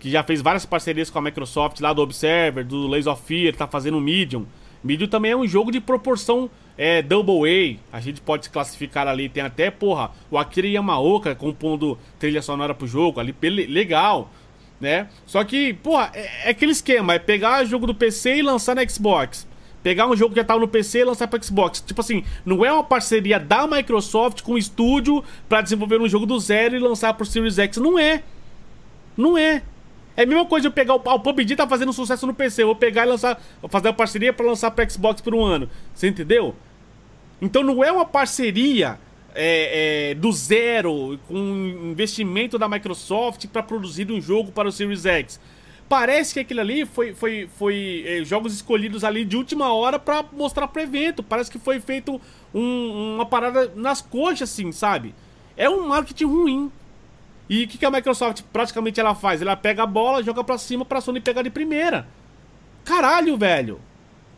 que já fez várias parcerias com a Microsoft lá do Observer, do Lays of Fear, tá fazendo o Medium. Medium também é um jogo de proporção é, Double A. A gente pode se classificar ali. Tem até, porra, o Akira Yamaoka compondo trilha sonora pro jogo. Ali, legal né? Só que, porra, é, é, aquele esquema, é pegar jogo do PC e lançar na Xbox. Pegar um jogo que já tava no PC e lançar pra Xbox. Tipo assim, não é uma parceria da Microsoft com o estúdio para desenvolver um jogo do zero e lançar pro Series X. Não é. Não é. É a mesma coisa eu pegar o, o PUBG tá fazendo sucesso no PC, eu vou pegar e lançar, fazer uma parceria para lançar para Xbox por um ano. Você entendeu? Então não é uma parceria é, é, do zero, com investimento da Microsoft para produzir um jogo para o Series X. Parece que aquilo ali foi, foi, foi é, jogos escolhidos ali de última hora para mostrar pro evento. Parece que foi feito um, uma parada nas coxas, assim, sabe? É um marketing ruim. E o que, que a Microsoft praticamente ela faz? Ela pega a bola, joga pra cima pra Sony pegar de primeira. Caralho, velho.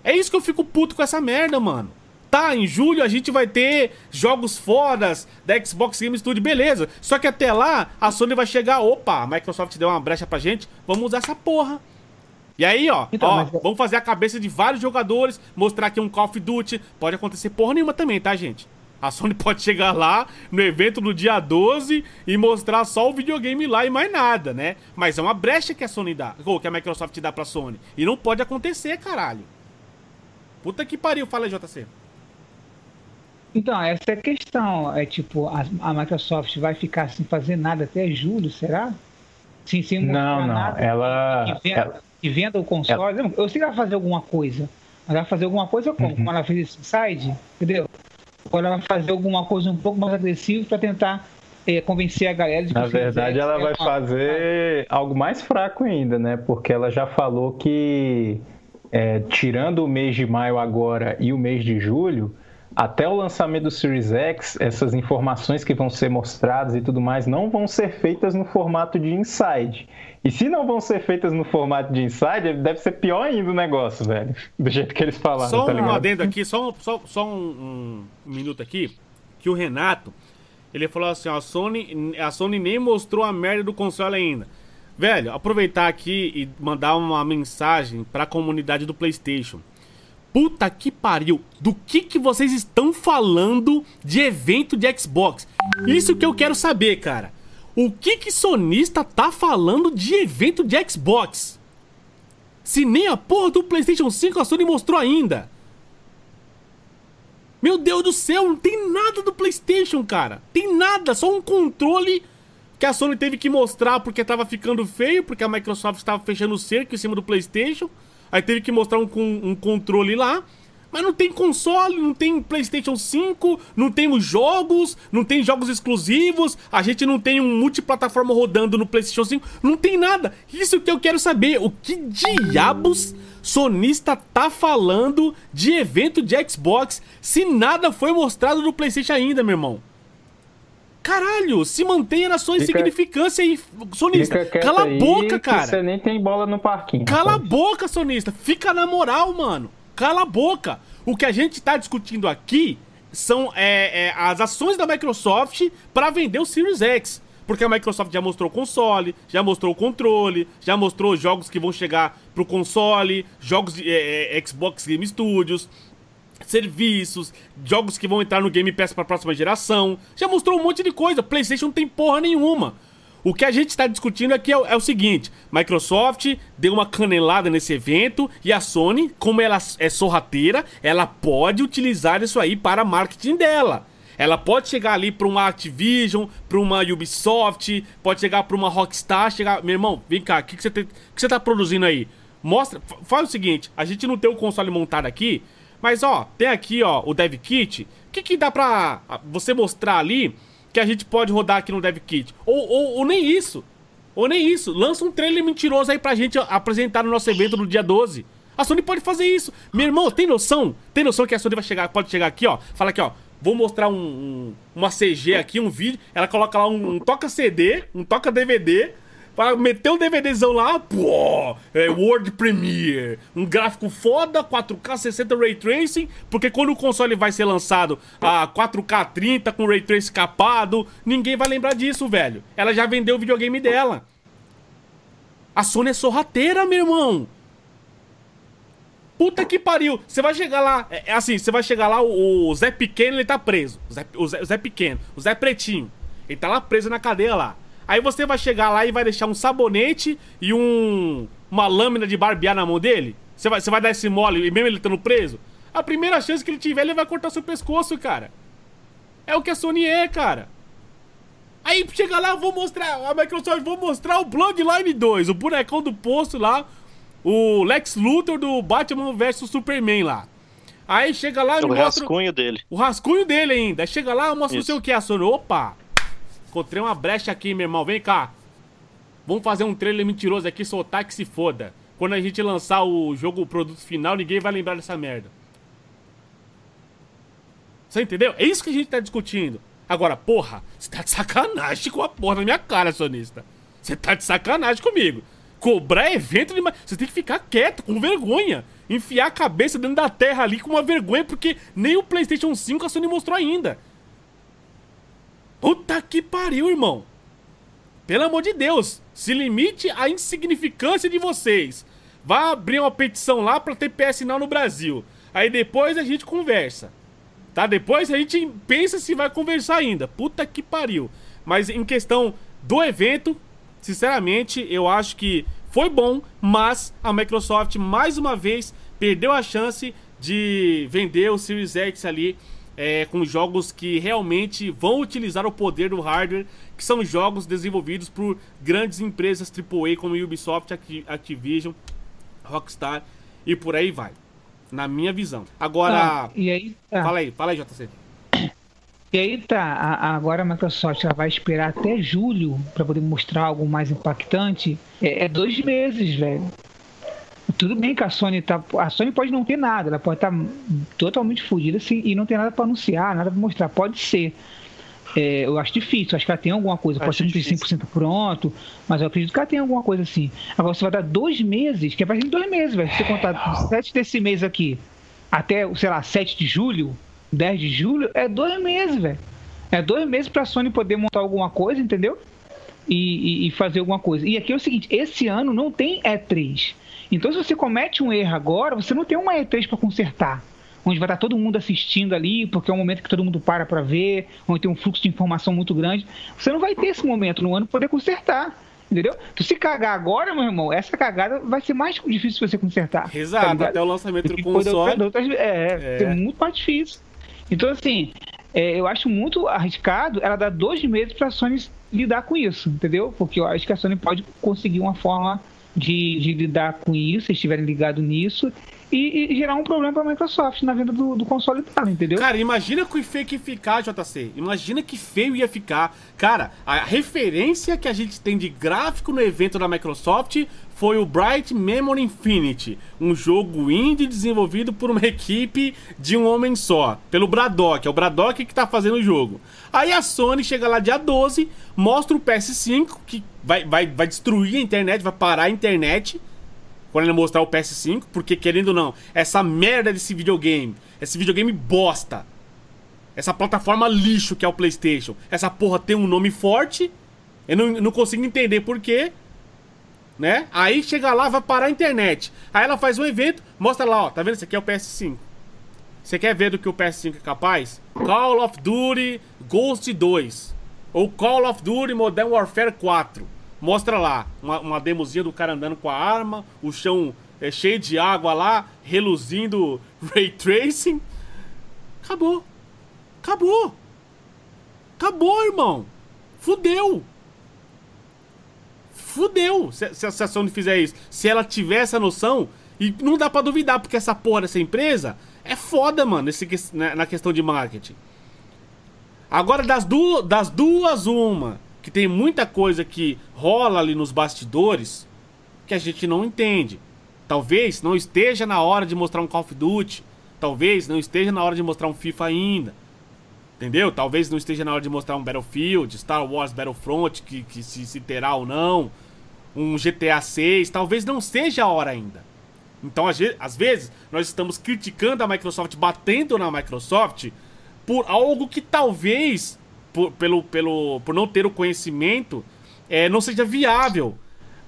É isso que eu fico puto com essa merda, mano. Tá, em julho a gente vai ter jogos fodas da Xbox Game Studio, beleza. Só que até lá, a Sony vai chegar, opa, a Microsoft deu uma brecha pra gente, vamos usar essa porra. E aí, ó, então, ó mas... vamos fazer a cabeça de vários jogadores, mostrar que um Call of Duty pode acontecer porra nenhuma também, tá, gente? A Sony *laughs* pode chegar lá no evento no dia 12 e mostrar só o videogame lá e mais nada, né? Mas é uma brecha que a Sony dá, ou que a Microsoft dá pra Sony. E não pode acontecer, caralho. Puta que pariu, fala aí, JC. Então, essa é a questão. É tipo, a, a Microsoft vai ficar sem fazer nada até julho, será? Sim, sem não, não. Nada. Ela, e venda, ela... E venda o console. Ela... Eu sei que ela vai fazer alguma coisa. Mas ela vai fazer alguma coisa como? Uhum. Como ela fez esse side, entendeu? Ou ela vai fazer alguma coisa um pouco mais agressiva para tentar é, convencer a galera de que Na verdade, ela vai fazer algo mais fraco ainda, né? Porque ela já falou que, é, tirando o mês de maio agora e o mês de julho, até o lançamento do Series X, essas informações que vão ser mostradas e tudo mais não vão ser feitas no formato de inside. E se não vão ser feitas no formato de inside, deve ser pior ainda o negócio, velho. Do jeito que eles falaram. Só tá um adendo aqui, só, só, só um, um, minuto aqui, que o Renato, ele falou assim, ó, a Sony, a Sony nem mostrou a merda do console ainda. Velho, aproveitar aqui e mandar uma mensagem para a comunidade do PlayStation. Puta que pariu. Do que que vocês estão falando de evento de Xbox? Isso que eu quero saber, cara. O que que sonista tá falando de evento de Xbox? Se nem a porra do PlayStation 5 a Sony mostrou ainda. Meu Deus do céu, não tem nada do PlayStation, cara. Tem nada, só um controle que a Sony teve que mostrar porque tava ficando feio, porque a Microsoft estava fechando o cerco em cima do PlayStation. Aí teve que mostrar um, um controle lá. Mas não tem console, não tem PlayStation 5, não temos jogos, não tem jogos exclusivos, a gente não tem um multiplataforma rodando no PlayStation 5, não tem nada. Isso que eu quero saber, o que diabos sonista tá falando de evento de Xbox se nada foi mostrado no PlayStation ainda, meu irmão? Caralho, se mantenha na sua insignificância aí, sonista. Cala a boca, cara. Você nem tem bola no parquinho. Cala a boca, sonista. Fica na moral, mano. Cala a boca. O que a gente tá discutindo aqui são é, é, as ações da Microsoft para vender o Series X. Porque a Microsoft já mostrou o console, já mostrou o controle, já mostrou jogos que vão chegar pro console, jogos de é, é Xbox Game Studios, serviços, jogos que vão entrar no Game Pass para a próxima geração. Já mostrou um monte de coisa. PlayStation não tem porra nenhuma. O que a gente está discutindo aqui é, é, o seguinte: Microsoft deu uma canelada nesse evento e a Sony, como ela é sorrateira, ela pode utilizar isso aí para marketing dela. Ela pode chegar ali para uma Activision, para uma Ubisoft, pode chegar para uma Rockstar, chegar, meu irmão, vem cá, o que, que, você que você tá produzindo aí? Mostra, faz o seguinte, a gente não tem o console montado aqui, mas ó, tem aqui ó o Dev Kit. O que que dá pra você mostrar ali que a gente pode rodar aqui no Dev Kit? Ou, ou, ou nem isso, ou nem isso. Lança um trailer mentiroso aí pra gente apresentar no nosso evento no dia 12. A Sony pode fazer isso. Meu irmão, tem noção? Tem noção que a Sony vai chegar, pode chegar aqui, ó. Fala aqui, ó. Vou mostrar um, um, uma CG aqui, um vídeo. Ela coloca lá um, um toca CD, um toca DVD. Meter um DVDzão lá, pô, é World Premiere, um gráfico foda, 4K 60 Ray Tracing, porque quando o console vai ser lançado a 4K 30 com Ray Tracing capado, ninguém vai lembrar disso, velho. Ela já vendeu o videogame dela. A Sony é sorrateira, meu irmão. Puta que pariu. Você vai chegar lá. É, é, assim, você vai chegar lá, o, o, Zé Pequeno, ele tá preso. O Zé, o, Zé, o Zé Pequeno, o Zé Pretinho. Ele tá lá preso na cadeia lá. Aí você vai chegar lá e vai deixar um sabonete e um. uma lâmina de barbear na mão dele? Você vai, você vai dar esse mole e mesmo ele estando preso? A primeira chance que ele tiver, ele vai cortar seu pescoço, cara. É o que a Sony é, cara. Aí chega lá, eu vou mostrar. A Microsoft, vou mostrar o Bloodline 2, o bonecão do poço lá o Lex Luthor do Batman vs Superman lá. Aí chega lá e o mostra... rascunho dele. O rascunho dele ainda. Aí chega lá, mostra não sei o que, a Sony. Opa! Encontrei uma brecha aqui, meu irmão. Vem cá. Vamos fazer um trailer mentiroso aqui, soltar que se foda. Quando a gente lançar o jogo, o produto final, ninguém vai lembrar dessa merda. Você entendeu? É isso que a gente tá discutindo. Agora, porra, você tá de sacanagem com a porra na minha cara, sonista. Você tá de sacanagem comigo. Cobrar evento de... Você tem que ficar quieto, com vergonha. Enfiar a cabeça dentro da terra ali com uma vergonha, porque nem o PlayStation 5 a Sony mostrou ainda. Puta que pariu, irmão. Pelo amor de Deus, se limite à insignificância de vocês. Vá abrir uma petição lá pra ter PS Now no Brasil. Aí depois a gente conversa. Tá? Depois a gente pensa se vai conversar ainda. Puta que pariu. Mas em questão do evento, sinceramente, eu acho que foi bom, mas a Microsoft mais uma vez perdeu a chance de vender o Series X ali é, com jogos que realmente vão utilizar o poder do hardware, que são jogos desenvolvidos por grandes empresas AAA como Ubisoft, Activision, Rockstar e por aí vai. Na minha visão. Agora. Ah, e aí? Tá. Fala aí, fala aí, JC. E aí tá, a, agora a Microsoft ela vai esperar até julho para poder mostrar algo mais impactante. É, é, dois meses, velho. Tudo bem que a Sony tá. A Sony pode não ter nada, ela pode estar tá totalmente fodida assim, e não ter nada para anunciar, nada para mostrar. Pode ser. É, eu acho difícil, acho que ela tem alguma coisa, pode ser 100% pronto, mas eu acredito que ela tem alguma coisa assim. Agora você vai dar dois meses, que é vai ser dois meses, velho. Se você contar sete desse mês aqui até, sei lá, 7 de julho, 10 de julho, é dois meses, velho. É dois meses pra Sony poder montar alguma coisa, entendeu? E, e, e, fazer alguma coisa. E aqui é o seguinte: esse ano não tem E3. Então, se você comete um erro agora, você não tem uma E3 para consertar. Onde vai estar todo mundo assistindo ali, porque é um momento que todo mundo para para ver, onde tem um fluxo de informação muito grande. Você não vai ter esse momento no ano para poder consertar. Entendeu? Tu se cagar agora, meu irmão, essa cagada vai ser mais difícil de você consertar. Exato, tá até o lançamento do console. É, é, é muito mais difícil. Então, assim, é, eu acho muito arriscado ela dar dois meses para a Sony lidar com isso, entendeu? Porque eu acho que a Sony pode conseguir uma forma de, de lidar com isso, se estiverem ligados nisso, e, e, gerar um problema para a Microsoft na venda do, do, console dela, entendeu? Cara, imagina que feio que ficar, JC. Imagina que feio ia ficar. Cara, a referência que a gente tem de gráfico no evento da Microsoft foi o Bright Memory Infinity, um jogo indie desenvolvido por uma equipe de um homem só, pelo Braddock, é o Braddock que tá fazendo o jogo. Aí a Sony chega lá dia 12, mostra o PS5, que vai, vai, vai destruir a internet, vai parar a internet, quando ele mostrar o PS5, porque querendo ou não, essa merda desse videogame, esse videogame bosta, essa plataforma lixo que é o PlayStation, essa porra tem um nome forte, eu não, não consigo entender porquê, né? Aí chega lá, vai parar a internet. Aí ela faz um evento, mostra lá, ó, tá vendo? Isso aqui é o PS5. Você quer ver do que o PS5 é capaz? Call of Duty Ghost 2. Ou Call of Duty Modern Warfare 4. Mostra lá, uma, uma demozinha do cara andando com a arma, o chão é cheio de água lá, reluzindo *laughs* Ray Tracing. Acabou. Acabou. Acabou, irmão. Fudeu. Fudeu se, se, se a Sony fizer isso. Se ela tiver essa noção, e não dá para duvidar, porque essa porra dessa empresa é foda, mano, esse, né, na questão de marketing. Agora, das, du das duas, uma, que tem muita coisa que rola ali nos bastidores que a gente não entende. Talvez não esteja na hora de mostrar um Call of Duty. Talvez não esteja na hora de mostrar um FIFA ainda. Entendeu? Talvez não esteja na hora de mostrar um Battlefield, Star Wars Battlefront, que, que se, se terá ou não. Um GTA 6. Talvez não seja a hora ainda. Então, às vezes, nós estamos criticando a Microsoft, batendo na Microsoft, por algo que talvez, por, pelo, pelo, por não ter o conhecimento, é, não seja viável.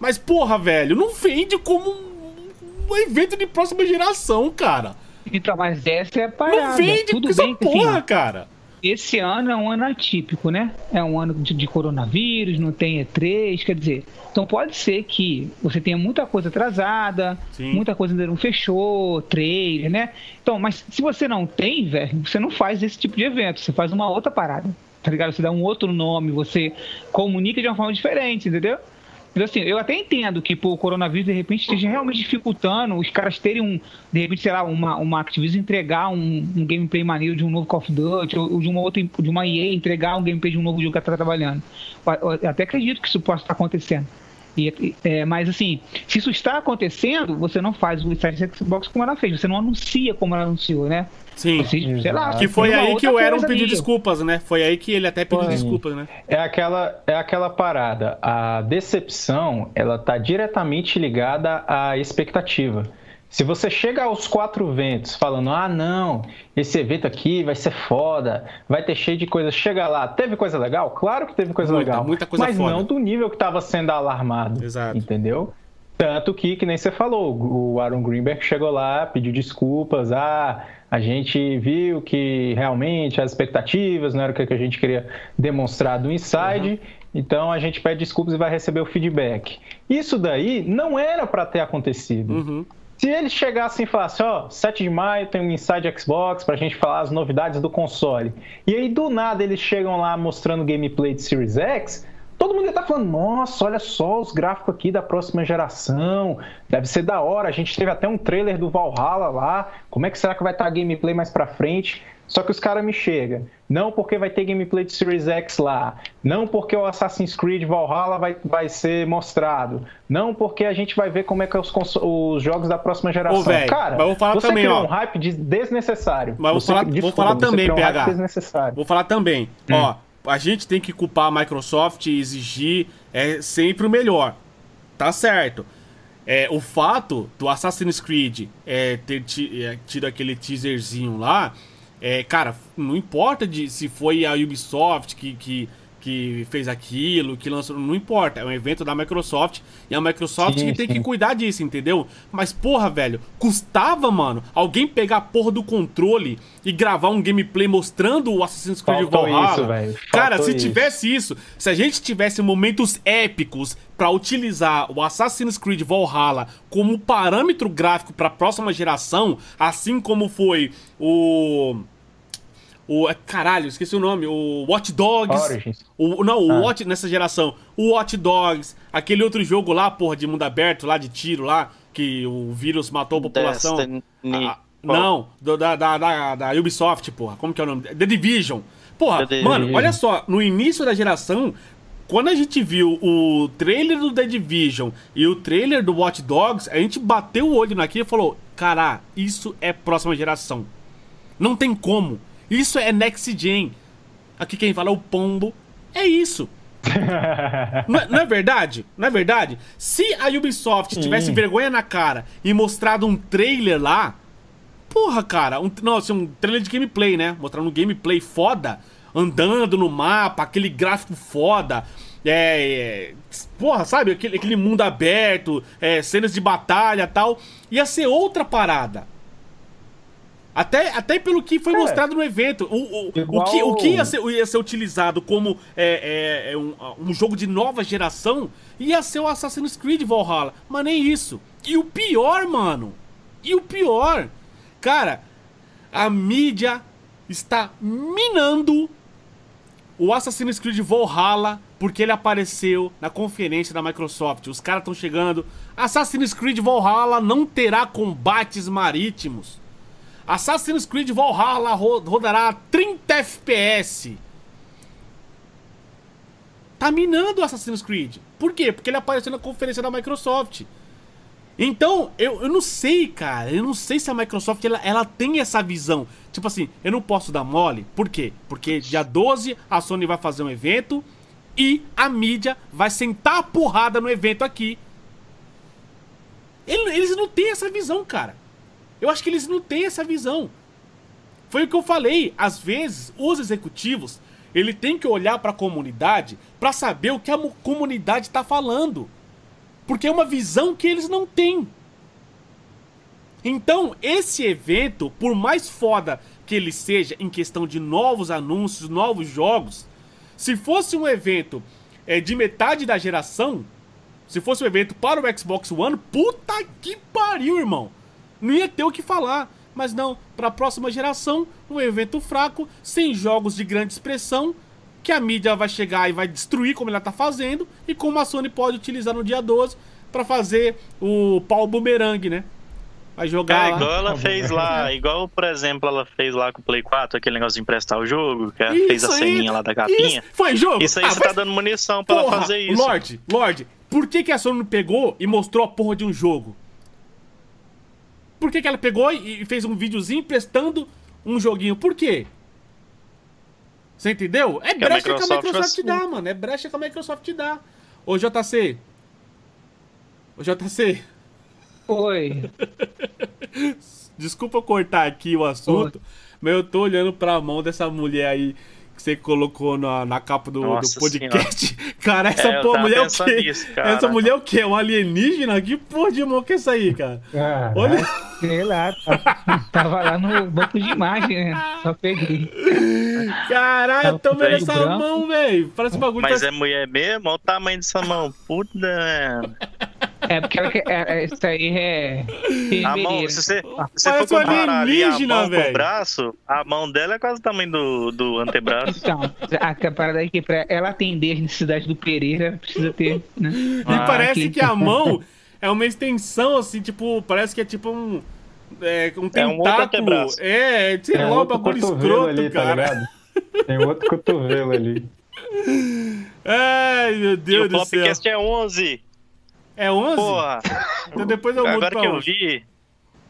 Mas, porra, velho, não vende como um, um evento de próxima geração, cara. Então, mas essa é a parada. Não vende Tudo com essa bem, porra, assim, cara. Esse ano é um ano atípico, né? É um ano de, de, coronavírus, não tem E3, quer dizer. Então pode ser que você tenha muita coisa atrasada, Sim. muita coisa ainda não fechou, trailer, né? Então, mas se você não tem, velho, você não faz esse tipo de evento, você faz uma outra parada, tá ligado? Você dá um outro nome, você comunica de uma forma diferente, entendeu? Mas assim, eu até entendo que pô, o coronavírus de repente esteja realmente dificultando os caras terem um, de repente, sei lá, uma, uma Activision entregar um, um gameplay maneiro de um novo Call of Duty, ou de uma outra, de uma EA entregar um gameplay de um novo jogo que ela está trabalhando. Eu até acredito que isso possa estar acontecendo. E, é, mas assim, se isso está acontecendo, você não faz o Inside Xbox como ela fez, você não anuncia como ela anunciou, né? Sim. Você, sei lá, que foi aí que o Aaron pediu desculpas, né? Foi aí que ele até pediu foi. desculpas, né? É aquela, é aquela parada. A decepção, ela tá diretamente ligada à expectativa. Se você chega aos quatro ventos falando, ah, não, esse evento aqui vai ser foda, vai ter cheio de coisas. Chega lá, teve coisa legal? Claro que teve coisa muita, legal. Muita coisa mas foda. não do nível que estava sendo alarmado. Exato. Entendeu? Tanto que, que nem você falou, o Aaron Greenberg chegou lá, pediu desculpas, ah, a gente viu que realmente as expectativas não eram o que a gente queria demonstrar do Inside, uhum. então a gente pede desculpas e vai receber o feedback. Isso daí não era para ter acontecido. Uhum. Se eles chegassem e falassem, ó, oh, 7 de maio tem um Inside Xbox pra gente falar as novidades do console. E aí do nada eles chegam lá mostrando gameplay de Series X, todo mundo ia estar tá falando, nossa, olha só os gráficos aqui da próxima geração, deve ser da hora. A gente teve até um trailer do Valhalla lá, como é que será que vai estar tá a gameplay mais pra frente? Só que os caras me chegam, não porque vai ter gameplay de Series X lá, não porque o Assassin's Creed Valhalla vai, vai ser mostrado, não porque a gente vai ver como é que é os, os jogos da próxima geração. Ô, véio, Cara, mas vou falar você também, criou ó. um hype desnecessário. Mas vou você, falar, desculpa, vou falar também, um PH. Vou falar também, hum. ó a gente tem que culpar a Microsoft e exigir é sempre o melhor. Tá certo. É, o fato do Assassin's Creed é, ter é, tido aquele teaserzinho lá, é, cara, não importa de se foi a Ubisoft que, que que fez aquilo, que lançou. Não importa, é um evento da Microsoft e a Microsoft sim, que tem sim. que cuidar disso, entendeu? Mas, porra, velho, custava, mano, alguém pegar a porra do controle e gravar um gameplay mostrando o Assassin's Creed Faltou Valhalla. Isso, Cara, se isso. tivesse isso, se a gente tivesse momentos épicos para utilizar o Assassin's Creed Valhalla como parâmetro gráfico para a próxima geração, assim como foi o o. É, caralho, esqueci o nome. O Watch Dogs. Origins. O, não, o ah. Watch nessa geração. O Watch Dogs. Aquele outro jogo lá, porra, de mundo aberto, lá de tiro lá. Que o vírus matou a população. Ah, não, do, da, da, da, da, Ubisoft, porra. Como que é o nome? The Division. Porra, The mano, Division. olha só. No início da geração, quando a gente viu o trailer do The Division e o trailer do Watch Dogs, a gente bateu o olho naquilo e falou: Cara, isso é próxima geração. Não tem como. Isso é next gen. Aqui quem fala é o pombo. É isso. *laughs* não, é, não, é verdade? Não é verdade? Se a Ubisoft tivesse vergonha na cara e mostrado um trailer lá. Porra, cara. Um, não, assim, um trailer de gameplay, né? Mostrando um gameplay foda. Andando no mapa, aquele gráfico foda. É, é, porra, sabe? Aquele, aquele mundo aberto, é, cenas de batalha tal. Ia ser outra parada. Até, até pelo que foi é. mostrado no evento. O, o, Igual... o, que, o que ia ser, ia ser utilizado como é, é, é, um, um, jogo de nova geração ia ser o Assassin's Creed Valhalla. Mas nem isso. E o pior, mano. E o pior. Cara, a mídia está minando o Assassin's Creed Valhalla porque ele apareceu na conferência da Microsoft. Os caras estão chegando. Assassin's Creed Valhalla não terá combates marítimos. Assassin's Creed Valhalla rodará 30 FPS. Tá minando o Assassin's Creed. Por quê? Porque ele apareceu na conferência da Microsoft. Então, eu, eu não sei, cara. Eu não sei se a Microsoft ela, ela tem essa visão. Tipo assim, eu não posso dar mole. Por quê? Porque dia 12 a Sony vai fazer um evento e a mídia vai sentar a porrada no evento aqui. Eles não têm essa visão, cara. Eu acho que eles não têm essa visão. Foi o que eu falei. Às vezes, os executivos, ele tem que olhar para a comunidade para saber o que a comunidade está falando. Porque é uma visão que eles não têm. Então, esse evento, por mais foda que ele seja em questão de novos anúncios, novos jogos, se fosse um evento é, de metade da geração, se fosse um evento para o Xbox One, puta que pariu, irmão. Não ia ter o que falar. Mas não, para a próxima geração, um evento fraco, sem jogos de grande expressão, que a mídia vai chegar e vai destruir como ela tá fazendo, e como a Sony pode utilizar no dia 12 para fazer o pau bumerangue, né? Vai jogar. É, igual ela fez lá, *laughs* igual, por exemplo, ela fez lá com o Play 4, aquele negócio de emprestar o jogo, que ela isso fez a ceninha lá da capinha. Isso. Foi jogo? Isso aí ah, você tá mas... tá dando munição pra porra, ela fazer isso. Lorde, Lorde, por que, que a Sony não pegou e mostrou a porra de um jogo? Por que, que ela pegou e fez um videozinho emprestando um joguinho? Por quê? Você entendeu? É brecha que a Microsoft, que a Microsoft dá, mano. É brecha que a Microsoft dá. Ô, JC. Ô, JC. Oi. *laughs* Desculpa cortar aqui o assunto, Oi. mas eu tô olhando pra mão dessa mulher aí que você colocou na, na capa do, do podcast. Senhora. *laughs* Cara, essa é, porra, mulher é o quê? Nisso, essa mulher é o quê? É um alienígena? Que porra de mão que é essa aí, cara? Ah, Olha. Sei lá, *laughs* tava lá no banco de imagem, né? Só peguei. Caralho, eu tô vendo essa branco. mão, velho. Parece um bagulho. Mas tá... é mulher mesmo? Olha o tamanho dessa mão. Puta, né? É porque ela, é, é, isso aí é. A mão, se você, se você for comparar ali a mão véio. com o braço, a mão dela é quase o tamanho do, do antebraço. Então, a parada é que pra ela atender as necessidades do Pereira, precisa ter. Né? Ah, e parece aqui. que a mão é uma extensão, assim, tipo, parece que é tipo um. É, um tentáculo. É, um é, sei lá, um bagulho escroto, ali, tá cara. Tá Tem outro cotovelo ali. Ai, meu Deus do céu. O podcast é 11. É 11? Porra. Então depois eu mudo Agora pra que 11. eu vi.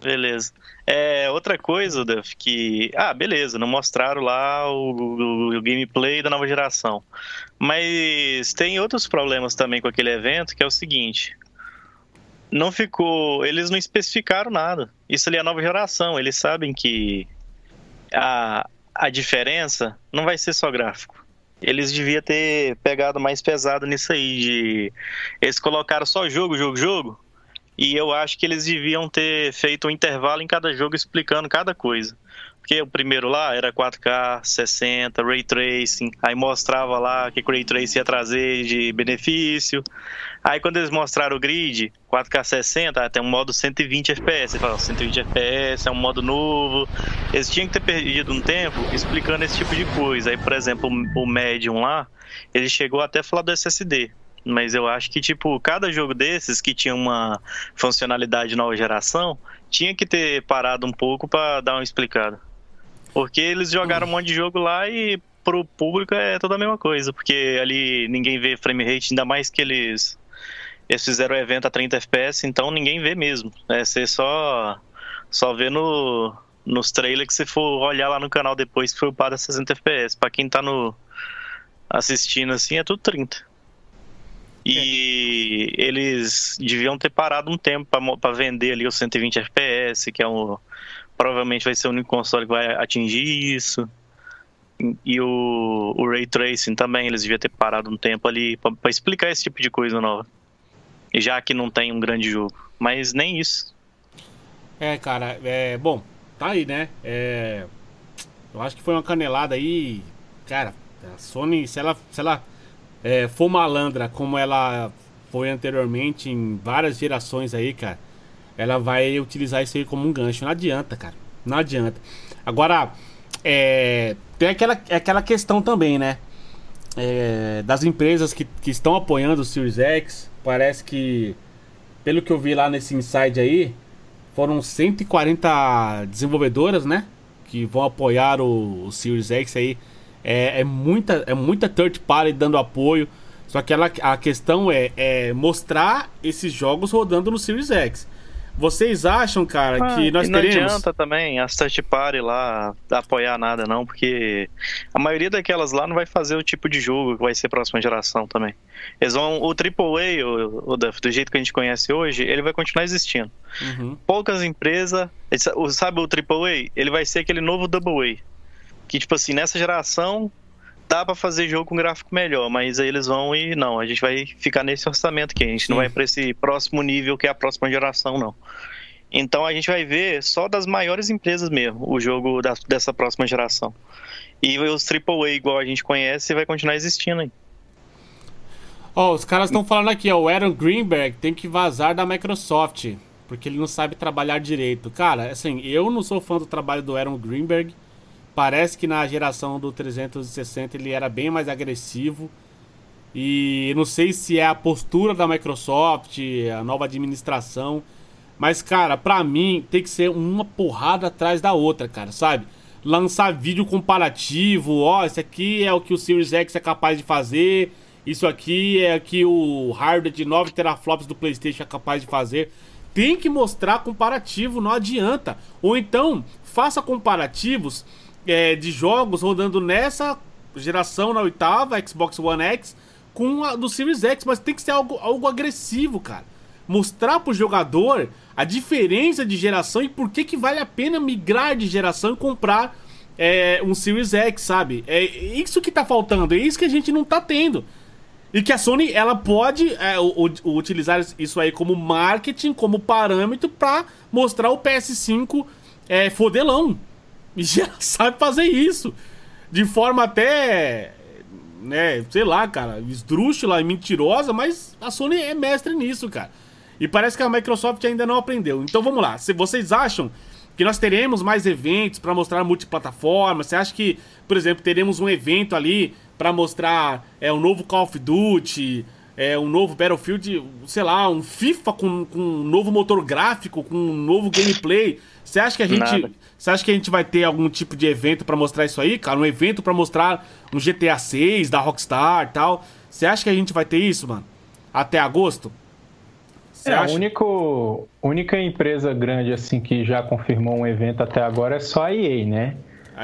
Beleza. É, outra coisa, Duff, que. Ah, beleza, não mostraram lá o, o, o, gameplay da nova geração. Mas tem outros problemas também com aquele evento, que é o seguinte. Não ficou. Eles não especificaram nada. Isso ali é a nova geração. Eles sabem que a, a diferença não vai ser só gráfico. Eles deviam ter pegado mais pesado nisso aí. De... Eles colocaram só jogo, jogo, jogo. E eu acho que eles deviam ter feito um intervalo em cada jogo explicando cada coisa. Porque o primeiro lá era 4K, 60, Ray Tracing, aí mostrava lá o que o Ray Tracing ia trazer de benefício. Aí quando eles mostraram o grid, 4K 60, tem um modo 120 FPS. Você fala, 120 FPS é um modo novo. Eles tinham que ter perdido um tempo explicando esse tipo de coisa. Aí, por exemplo, o Medium lá, ele chegou até a falar do SSD. Mas eu acho que, tipo, cada jogo desses que tinha uma funcionalidade nova geração, tinha que ter parado um pouco para dar uma explicada. Porque eles jogaram um monte de jogo lá e pro público é toda a mesma coisa. Porque ali ninguém vê frame rate, ainda mais que eles, eles fizeram o evento a 30 FPS, então ninguém vê mesmo. É você só, só vê no, nos trailers que você for olhar lá no canal depois que foi upado a 60 FPS. Pra quem tá no assistindo assim, é tudo 30. E é. eles deviam ter parado um tempo para vender ali os 120 FPS, que é um, provavelmente vai ser o único console que vai atingir isso. E o, o Ray Tracing também, eles deviam ter parado um tempo ali para explicar esse tipo de coisa nova. Já que não tem um grande jogo. Mas nem isso. É, cara, é. Bom, tá aí, né? É, eu acho que foi uma canelada aí. Cara, a Sony, se ela, se ela é, for malandra como ela foi anteriormente em várias gerações aí, cara ela vai utilizar isso aí como um gancho. Não adianta, cara. Não adianta. Agora, é, tem aquela, aquela questão também, né? é, das empresas que, que estão apoiando o Series X. Parece que, pelo que eu vi lá nesse inside aí, foram 140 desenvolvedoras, né? Que vão apoiar o, o Series X aí. É, é, muita, é muita third party dando apoio. Só que ela, a questão é, é mostrar esses jogos rodando no Series X. Vocês acham, cara, ah, que nós não teremos... Não adianta também as third party lá apoiar nada, não, porque a maioria daquelas lá não vai fazer o tipo de jogo que vai ser próxima geração também. Eles vão... O AAA, o, o, do jeito que a gente conhece hoje, ele vai continuar existindo. Uhum. Poucas empresas... Sabe o AAA? Ele vai ser aquele novo AA. Que, tipo assim, nessa geração dá para fazer jogo com gráfico melhor, mas aí eles vão e não, a gente vai ficar nesse orçamento aqui, a gente Sim. não vai para esse próximo nível que é a próxima geração, não. Então a gente vai ver só das maiores empresas mesmo o jogo da, dessa próxima geração. E os AAA, igual a gente conhece, vai continuar existindo aí. Ó, oh, os caras estão falando aqui, ó, o Aaron Greenberg tem que vazar da Microsoft, porque ele não sabe trabalhar direito. Cara, assim, eu não sou fã do trabalho do Aaron Greenberg. Parece que na geração do 360 ele era bem mais agressivo. E não sei se é a postura da Microsoft, a nova administração. Mas, cara, pra mim tem que ser uma porrada atrás da outra, cara, sabe? Lançar vídeo comparativo, ó, esse aqui é o que o Series X é capaz de fazer. Isso aqui é o que o hardware de 9 teraflops do PlayStation é capaz de fazer. Tem que mostrar comparativo, não adianta. Ou então, faça comparativos é, de jogos rodando nessa geração, na oitava, Xbox One X, com a do Series X, mas tem que ser algo, algo agressivo, cara. Mostrar pro jogador a diferença de geração e por que, que vale a pena migrar de geração e comprar é, um Series X, sabe? É isso que tá faltando, é isso que a gente não tá tendo. E que a Sony ela pode é, o, o, utilizar isso aí como marketing, como parâmetro para mostrar o PS5 é, fodelão. *laughs* Já sabe fazer isso. De forma até. Né, sei lá, cara, esdrúxula e mentirosa, mas a Sony é mestre nisso, cara. E parece que a Microsoft ainda não aprendeu. Então vamos lá. Se vocês acham que nós teremos mais eventos para mostrar multiplataforma? Você acha que, por exemplo, teremos um evento ali para mostrar é, um novo Call of Duty, é, um novo Battlefield, sei lá, um FIFA com, com um novo motor gráfico, com um novo gameplay? Você acha que a gente, Nada. Você acha que a gente vai ter algum tipo de evento para mostrar isso aí, cara? Um evento para mostrar um GTA 6 da Rockstar, tal? Você acha que a gente vai ter isso, mano? Até agosto? é, acha? a único, única empresa grande assim que já confirmou um evento até agora é só a EA, né?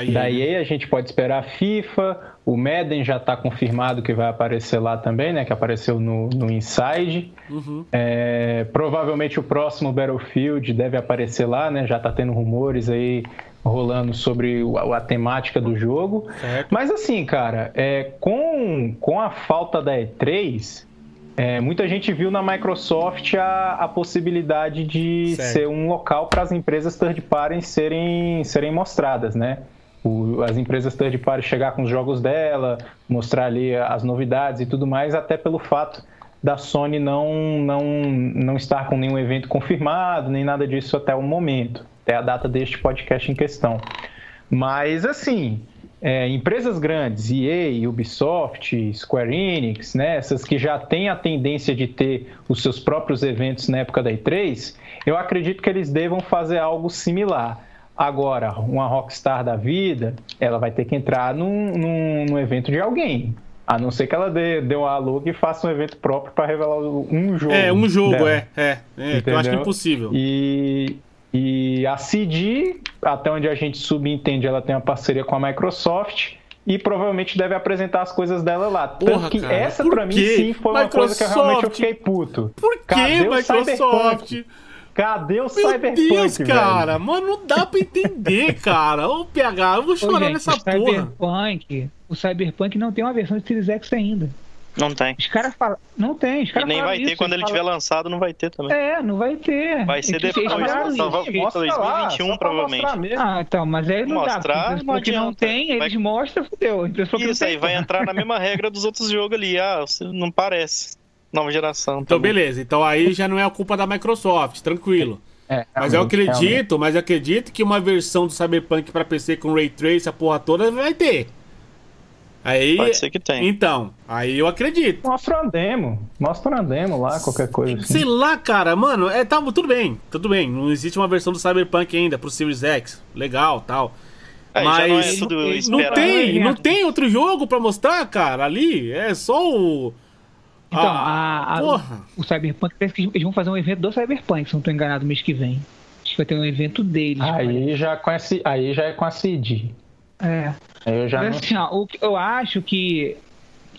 EA, da EA né? a gente pode esperar a FIFA, o Madden já está confirmado que vai aparecer lá também, né? Que apareceu no, no Inside. Uhum. É, provavelmente o próximo Battlefield deve aparecer lá, né? Já está tendo rumores aí rolando sobre a, a temática do jogo. Certo. Mas assim, cara, é, com, com a falta da E3, é, muita gente viu na Microsoft a, a possibilidade de certo. ser um local para as empresas third party serem, serem mostradas, né? O, as empresas third party chegar com os jogos dela, mostrar ali as novidades e tudo mais, até pelo fato da Sony não, não, não estar com nenhum evento confirmado, nem nada disso até o momento, até a data deste podcast em questão. Mas, assim, é, empresas grandes, EA, Ubisoft, Square Enix, né, essas que já têm a tendência de ter os seus próprios eventos na época da E3, eu acredito que eles devam fazer algo similar Agora, uma rockstar da vida, ela vai ter que entrar num, num, num evento de alguém. A não ser que ela dê, dê um alugue e faça um evento próprio para revelar um jogo. É, um jogo, dela. é. É, é eu acho que é impossível. E, e a CD, até onde a gente subentende, ela tem uma parceria com a Microsoft e provavelmente deve apresentar as coisas dela lá. Porra, Tanto que cara, essa para mim sim foi uma coisa que eu realmente eu fiquei puto. Por que Microsoft? Cadê o Meu Cyberpunk, Deus, cara. Velho? Mano, não dá pra entender, *laughs* cara. Ô, PH, eu vou chorar Ô, gente, nessa o porra. Cyberpunk, o Cyberpunk não tem uma versão de Series X ainda. Não tem. Os caras falam. Não tem. Os e nem vai ter quando ele falam... tiver lançado, não vai ter também. É, não vai ter. Vai ser depois. Só vai 2021, lá, provavelmente. Ah, então, mas aí não mostrar, dá. Não que não tem, eles vai... mostram, fudeu. Isso aí, vai entrar na mesma regra dos outros jogos ali. Ah, não parece nova geração. Então, também. beleza. Então aí já não é a culpa da Microsoft, tranquilo. É, mas eu acredito, realmente. mas eu acredito que uma versão do Cyberpunk para PC com Ray Trace, a porra toda, vai ter. Aí, Pode ser que tenha. Então, aí eu acredito. Mostra uma demo. Mostra uma demo lá, qualquer coisa assim. Sei lá, cara, mano, é, tá, tudo bem, tudo bem. Não existe uma versão do Cyberpunk ainda pro Series X. Legal, tal. Aí não é Mas tudo não esperado. tem, né? não tem outro jogo pra mostrar, cara, ali. É só o. Então, Ah, a, a- porra. o Cyberpunk, parece que eles vão fazer um evento do Cyberpunk, se não estou enganado, mês que vem. Acho que vai ter um evento deles. Aí já, com C- aí já é com a CD. É. Aí eu já Mas não... assim, ó, o eu acho que.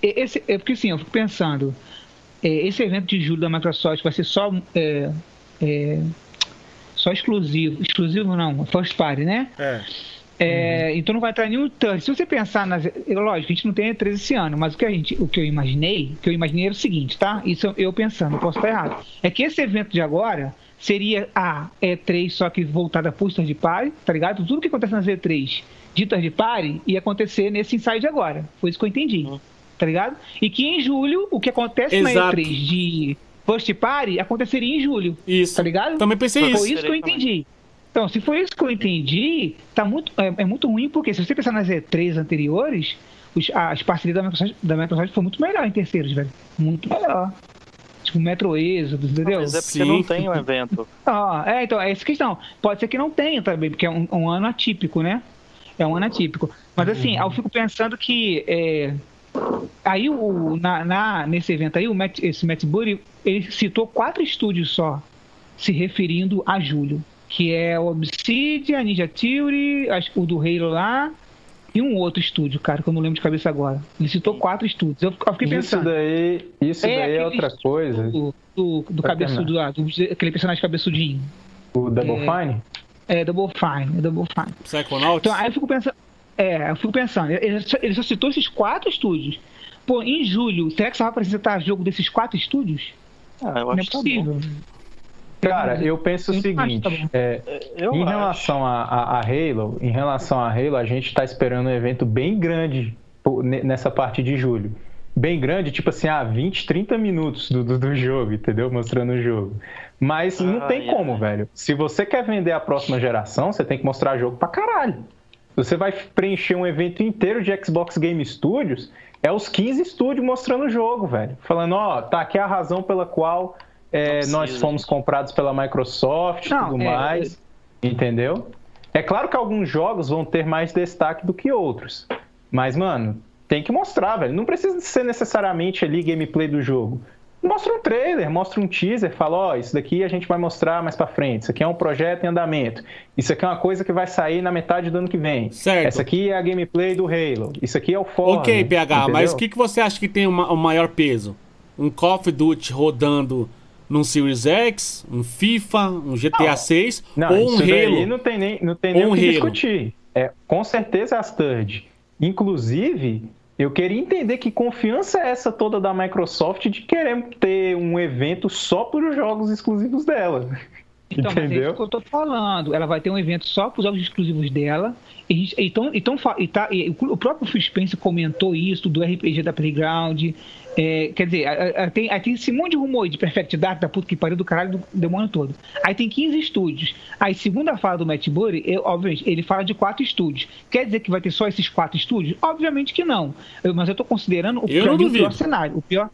Esse, é porque assim, eu fico pensando. é, esse evento de julho da Microsoft vai ser só. é, é, só exclusivo. Exclusivo não, first party, né? É. É, Então não vai entrar nenhum touch. Se você pensar nas. Lógico, a gente não tem E3 esse ano, mas o que, a gente, o que eu imaginei, o que eu imaginei era o seguinte, tá? Isso eu pensando, eu posso estar errado. É que esse evento de agora seria a E3, só que voltada para third party, tá ligado? Tudo que acontece nas E3 de third party ia acontecer nesse inside agora. Foi isso que eu entendi. Tá ligado? E que em julho, o que acontece Exato. na E3 de first party aconteceria em julho. Isso. Tá ligado? Também pensei Foi isso. isso que eu entendi. Então, se foi isso que eu entendi, tá muito, é, é muito ruim, porque se você pensar nas E3 anteriores, os- as parcerias da Microsoft, da Microsoft foi muito melhor em terceiros, velho. Muito melhor. Tipo, Metro Exodus, entendeu? Mas é porque Sim. não tem um evento. *laughs* Ah, é, então, é essa questão. Pode ser que não tenha também, porque é um, um ano atípico, né? É um ano atípico. Mas assim, eu fico pensando que é, aí o, na, na- nesse evento aí, o Matt, esse Matt Booty, ele citou quatro estúdios só se referindo a julho. Que é o Obsidian, a Ninja Theory, o do Halo lá, e um outro estúdio, cara, que eu não lembro de cabeça agora. Ele citou quatro estúdios. Eu, fiquei Isso pensando. daí, isso daí é outra coisa. Do, do, do cabeçudo lá, do, aquele personagem cabeçudinho. O Double É. Fine? É, Double Fine, é Double Fine. Psychonauts? Então, aí eu fico pensando. É, eu fico pensando, ele só, ele só citou esses quatro estúdios. Pô, em julho, será que só vai apresentar jogo desses quatro estúdios? Ah, eu Não é acho que tá bom. possível. Cara, eu penso o seguinte, tá bom. é, Eu em relação a, a, a Halo, em relação a Halo, a gente tá esperando um evento bem grande nessa parte de julho. Bem grande, tipo assim, ah, 20, 30 minutos do, do, do jogo, entendeu? Mostrando o jogo. Mas não Ah, tem é. como, velho. Se você quer vender a próxima geração, você tem que mostrar jogo pra caralho. Você vai preencher um evento inteiro de Xbox Game Studios, é os 15 estúdios mostrando o jogo, velho. Falando, ó, tá aqui a razão pela qual é, nós fomos comprados pela Microsoft e tudo é, mais. Entendeu? É claro que alguns jogos vão ter mais destaque do que outros. Mas, mano, tem que mostrar, velho. Não precisa ser necessariamente ali gameplay do jogo. Mostra um trailer, mostra um teaser, fala, ó, isso daqui a gente vai mostrar mais pra frente. Isso aqui é um projeto em andamento. Isso aqui é uma coisa que vai sair na metade do ano que vem. Certo. Essa aqui é a gameplay do Halo. Isso aqui é o Forza. Ok, PH, mas entendeu? o que, que você acha que tem o maior peso? Um Call of Duty rodando num Series X, um FIFA, um GTA 6 Não, ou um Halo? não tem nem, não tem Ou nem um o que Halo. discutir. É, com certeza é as third. Inclusive, eu queria entender que confiança é essa toda da Microsoft de querer ter um evento só para os jogos exclusivos dela. Então, mas é Entendeu? isso que eu tô falando. Ela vai ter um evento só para os jogos exclusivos dela. E, então, então, e tá, e o próprio Phil Spencer comentou isso do RPG da Playground. É, quer dizer, a- a- tem, aí tem esse monte de rumor de Perfect Dark, da puta que pariu do caralho do demônio todo. Aí tem 15 estúdios. Aí, segundo a fala do Matt Burry, eu- obviamente, ele fala de quatro estúdios. Quer dizer que vai ter só esses quatro estúdios? Obviamente que não. Eu- mas eu tô considerando o, Eu mim, o pior cenário. O pior,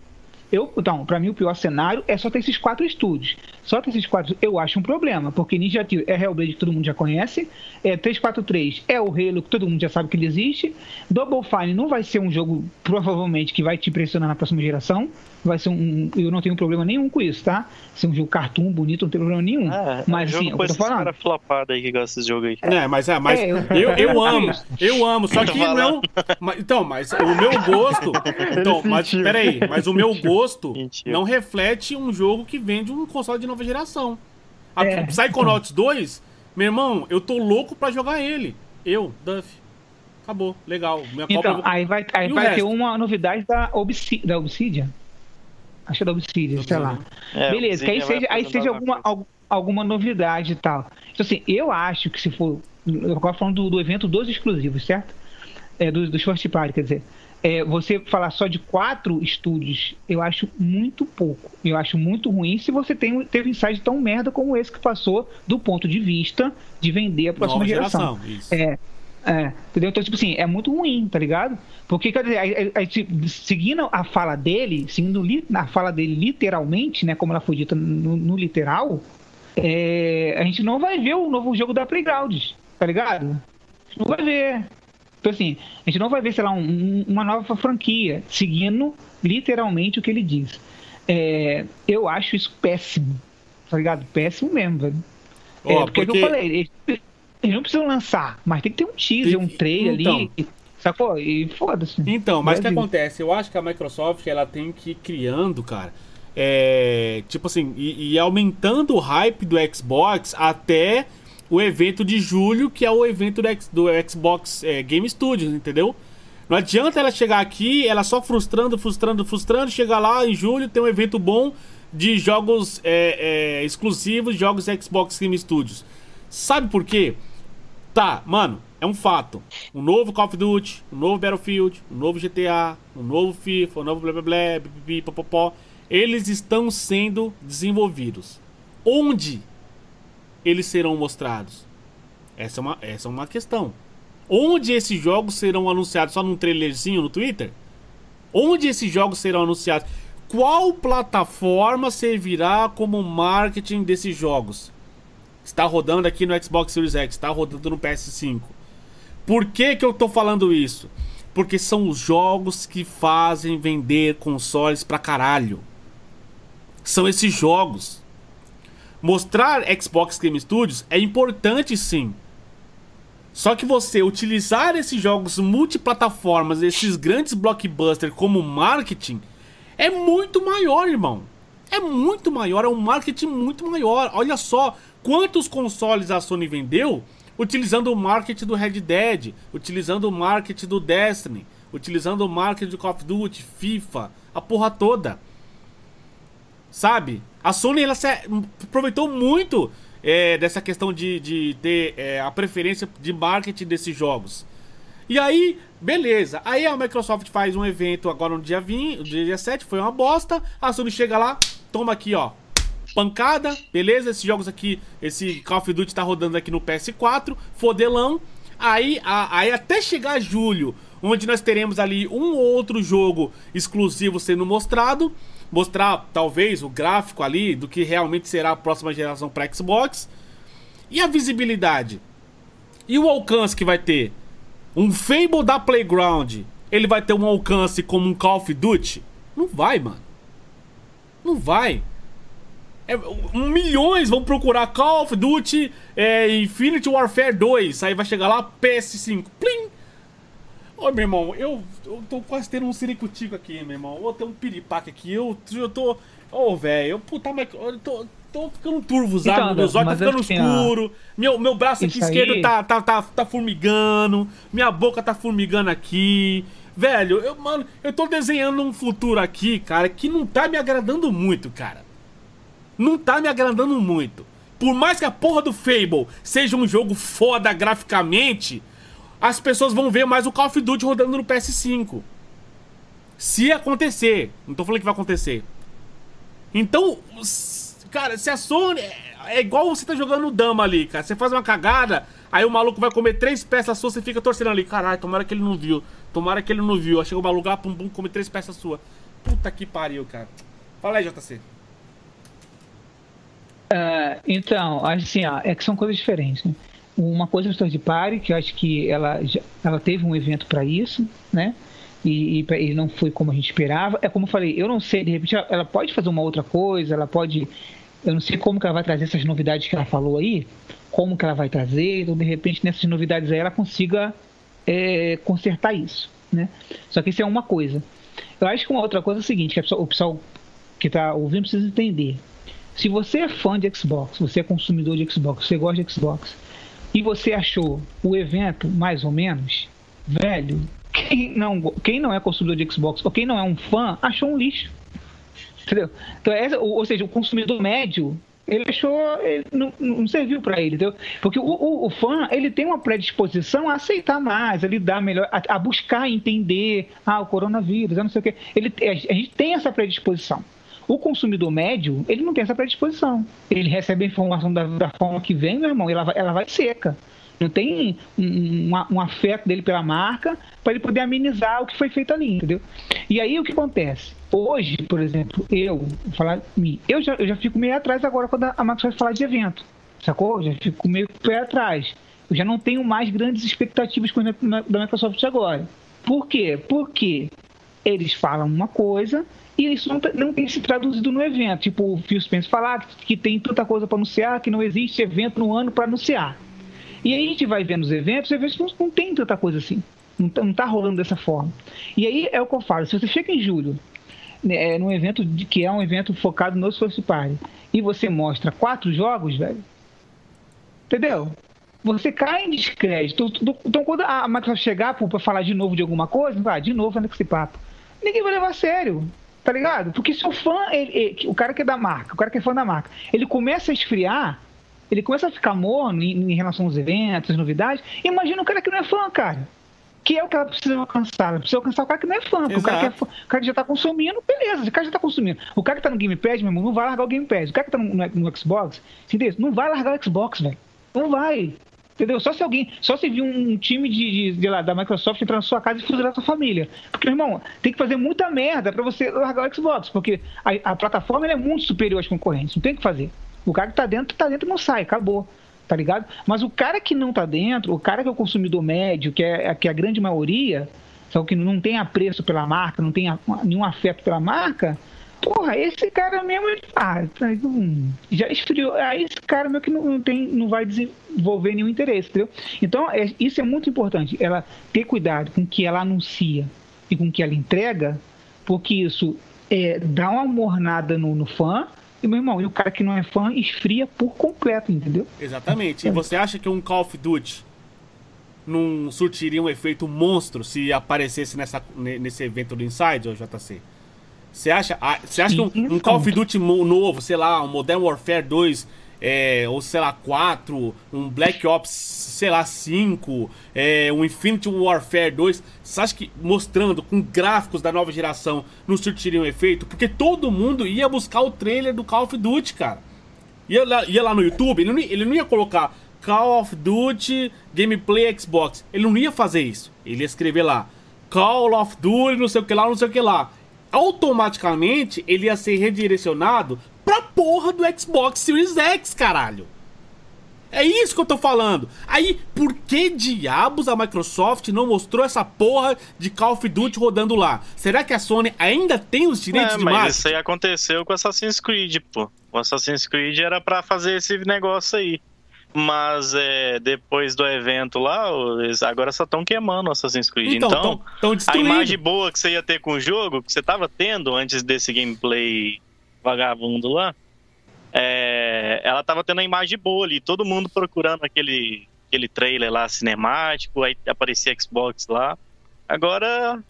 eu, então, pra mim o pior cenário é só ter esses quatro estúdios. Só ter esses quatro, eu acho um problema, porque Ninja Theory é Hellblade que todo mundo já conhece, é 343 é o Halo que todo mundo já sabe que ele existe, Double Fine não vai ser um jogo provavelmente que vai te impressionar na próxima geração, vai ser um, eu não tenho problema nenhum com isso, tá? Ser um jogo cartoon bonito, não tem problema nenhum. É, mas jogo assim, é o com que eu tô esses falando. caras flopados aí que gostam desse jogo aí. É, mas, é, mas É, eu- eu, eu *laughs* amo, eu amo, só *laughs* que não. mas- então, mas o meu gosto. *laughs* Então, mas peraí, mas o meu gosto não reflete um jogo que vende um console de nova geração. A É, Psychonauts 2, meu irmão, eu tô louco pra jogar ele. Eu, Duff. Acabou, legal. Minha Então, Copa- aí vai, aí vai ter uma novidade da, Obsi da Obsidian. Acho que é da Obsidian, sei lá. É, Beleza, que aí Obsidian seja, aí seja alguma alguma, al- alguma novidade e tal. Então, assim, eu acho que se for. Eu agora falando do, do evento dos exclusivos, certo? É, dos, dos first party, quer dizer. É, você falar só de quatro estúdios, eu acho muito pouco. Eu acho muito ruim se você tem, teve um insight tão merda como esse que passou do ponto de vista de vender a próxima nova geração. geração. Isso. É, É, entendeu? Então, tipo assim, é muito ruim, tá ligado? Porque, quer dizer, a, a, a, seguindo a fala dele, seguindo a fala dele literalmente, né, como ela foi dita no, no literal, é, a gente não vai ver o novo jogo da Playground, tá ligado? A gente não vai ver. Então, assim, a gente não vai ver, sei lá, um, uma nova franquia, seguindo literalmente o que ele diz. É, eu acho isso péssimo, tá ligado? Péssimo mesmo, velho. Oh, é, porque, porque... eu falei, eles, eles, não precisam lançar, mas tem que ter um teaser, um trailer então, ali. Sacou? E foda-se. Então, mas o que acontece? Eu acho que a Microsoft ela tem que ir criando, cara. É, tipo assim, e, e aumentando o hype do Xbox até o evento de julho, que é o evento do, do Xbox é, Game Studios, entendeu? Não adianta ela chegar aqui, ela só frustrando, frustrando, frustrando, chegar lá em julho, tem um evento bom de jogos é, é, exclusivos, jogos Xbox Game Studios. Sabe por quê? Tá, mano, é um fato. Um novo Call of Duty, um novo Battlefield, um novo GTA, um novo FIFA, um novo blá blá blá, pipi, popopó. Eles estão sendo desenvolvidos. Onde eles serão mostrados? Essa é uma, essa é uma questão. Onde esses jogos serão anunciados? Só num trailerzinho no Twitter? Onde esses jogos serão anunciados? Qual plataforma servirá como marketing desses jogos? Está rodando aqui no Xbox Series X, está rodando no PS5. Por que, que eu estou falando isso? Porque são os jogos que fazem vender consoles pra caralho. São esses jogos. Mostrar Xbox Game Studios é importante sim. Só que você utilizar esses jogos multiplataformas, esses grandes blockbusters como marketing, é muito maior, irmão. É muito maior, é um marketing muito maior. Olha só quantos consoles a Sony vendeu utilizando o marketing do Red Dead, utilizando o marketing do Destiny, utilizando o marketing do Call of Duty, FIFA, a porra toda. Sabe? A Sony ela aproveitou muito é, dessa questão de, de ter é, a preferência de marketing desses jogos. E aí, beleza. Aí a Microsoft faz um evento agora no dia 20, dia 7, foi uma bosta. A Sony chega lá, toma aqui, ó. Pancada, beleza? Esses jogos aqui, esse Call of Duty tá rodando aqui no PS4, fodelão. Aí, a, aí até chegar julho, onde nós teremos ali um ou outro jogo exclusivo sendo mostrado mostrar talvez o gráfico ali do que realmente será a próxima geração para Xbox. E a visibilidade? E o alcance que vai ter? Um Fable da Playground, ele vai ter um alcance como um Call of Duty? Não vai, mano. Não vai. É, milhões vão procurar Call of Duty é, Infinity Warfare 2. Aí vai chegar lá PS5. Ô, meu irmão, eu, eu tô quase tendo um ciricutico aqui, meu irmão. Ou tem um piripaque aqui. Eu, eu tô. Ô, oh, velho, puta, mas eu tô, tô ficando turvozado, então, meus olhos tá ficando escuro. Meu, meu braço aqui esquerdo tá, tá, tá, tá formigando. Minha boca tá formigando aqui. Velho, eu, mano, eu tô desenhando um futuro aqui, cara, que não tá me agradando muito, cara. Não tá me agradando muito. Por mais que a porra do Fable seja um jogo foda graficamente, as pessoas vão ver mais o Call of Duty rodando no PS5. Se acontecer. Não tô falando que vai acontecer. Então, cara, se a Sony. É igual você tá jogando dama ali, cara. Você faz uma cagada, aí o maluco vai comer três peças suas, você fica torcendo ali. Caralho, tomara que ele não viu. Tomara que ele não viu. Aí chega o maluco lá, pum, pum, come três peças suas. Puta que pariu, cara. Fala aí, JC. Uh, então, assim, ó, é que são coisas diferentes. Né? Uma coisa é o de Party, que eu acho que ela, ela teve um evento para isso, né? E, e, não foi como a gente esperava. É como eu falei, eu não sei, de repente ela pode fazer uma outra coisa, ela pode. Eu não sei como que ela vai trazer essas novidades que ela falou aí, como que ela vai trazer, então de repente nessas novidades aí ela consiga é, consertar isso, né? Só que isso é uma coisa. Eu acho que uma outra coisa é o seguinte, que o pessoal que está ouvindo precisa entender. Se você é fã de Xbox, você é consumidor de Xbox, você gosta de Xbox, e você achou o evento mais ou menos, velho, quem não, quem não é consumidor de Xbox ou quem não é um fã, achou um lixo. Entendeu? Então, essa, ou, ou seja, o consumidor médio ele achou, ele não, não serviu para ele, entendeu? Porque o, o, o, fã, ele tem uma predisposição a aceitar mais, a lidar melhor, a, a buscar entender, ah, o coronavírus, não sei o quê. Ele, a, a gente tem essa predisposição. O consumidor médio, ele não tem essa predisposição. Ele recebe a informação da, da forma que vem, meu irmão, ela vai, ela vai seca. não tem um, um, um afeto dele pela marca para ele poder amenizar o que foi feito ali, entendeu? E aí o que acontece? Hoje, por exemplo, eu, vou falar eu já, eu já fico meio atrás agora quando a Microsoft falar de evento, sacou? Eu já fico meio pé atrás. Eu já não tenho mais grandes expectativas com da Microsoft agora. Por quê? Porque eles falam uma coisa e isso não, tá, não tem se traduzido no evento. Tipo, o Phil Spencer falar que tem tanta coisa para anunciar, que não existe evento no ano para anunciar. E aí a gente vai vendo os eventos, os eventos não, não tem tanta coisa assim. Não está não tá rolando dessa forma. E aí é o que eu falo, se você chega em julho, né, é, num evento de, que é um evento focado no First Party, e você mostra quatro jogos, velho, entendeu? Você cai em descrédito. Então, quando a Microsoft chegar para falar de novo de alguma coisa, vai, de novo, anda com esse papo. Ninguém vai levar a sério. Tá ligado? Porque se o fã, ele, ele, o cara que é da marca, o cara que é fã da marca, ele começa a esfriar, ele começa a ficar morno em, em relação aos eventos, novidades, imagina o cara que não é fã, cara. Que é o que ela precisa alcançar. Ela precisa alcançar o cara que não é fã. O cara que, é fã, o cara que já tá consumindo, beleza. O cara já tá consumindo. O cara que tá no Game Pass, meu irmão, não vai largar o Game Pass. O cara que tá no, no, no Xbox, entendeu? Não vai largar o Xbox, velho. Não vai. Entendeu? Só se alguém, só se vir um time de, de, de lá, da Microsoft entrar na sua casa e fuzilar sua família. Porque, meu irmão, tem que fazer muita merda para você largar o Xbox, porque a, a plataforma é muito superior às concorrentes, não tem o que fazer. O cara que tá dentro, tá dentro não sai, acabou. Tá ligado? Mas o cara que não tá dentro, o cara que é o consumidor médio, que é, que é a grande maioria, só que não tem apreço pela marca, não tem a, nenhum afeto pela marca, porra, esse cara mesmo, ah, já esfriou. Aí esse cara mesmo que não, não, tem, não vai desenvolver nenhum interesse, entendeu? Então, é, isso é muito importante, ela ter cuidado com o que ela anuncia e com o que ela entrega, porque isso é, dá uma mornada no, no fã, e, meu irmão, e o cara que não é fã esfria por completo, entendeu? Exatamente. E você acha que um Call of Duty não surtiria um efeito monstro se aparecesse nessa, nesse evento do Inside, ou JC? Você acha, ah, você acha que um, um, Call of Duty novo, sei lá, um Modern Warfare 2, é, ou sei lá, 4, um Black Ops, sei lá, 5, é, um Infinity Warfare 2, você acha que mostrando com gráficos da nova geração não surtiria um efeito? Porque todo mundo ia buscar o trailer do Call of Duty, cara. Ia lá, ia lá no YouTube, ele não, ele não ia colocar Call of Duty Gameplay Xbox. Ele não ia fazer isso. Ele ia escrever lá Call of Duty, não sei o que lá, não sei o que lá automaticamente ele ia ser redirecionado pra porra do Xbox Series X, caralho. É isso que eu tô falando. Aí, por que diabos a Microsoft não mostrou essa porra de Call of Duty rodando lá? Será que a Sony ainda tem os direitos é, de marketing? Mas isso aí aconteceu com Assassin's Creed, pô. O Assassin's Creed era para fazer esse negócio aí. Mas é, depois do evento lá, eles agora só estão queimando o Assassin's Creed. Então, então tão, tão a imagem boa que você ia ter com o jogo, que você estava tendo antes desse gameplay vagabundo lá, é, ela estava tendo a imagem boa ali, todo mundo procurando aquele, aquele trailer lá cinemático, aí aparecia Xbox lá. Agora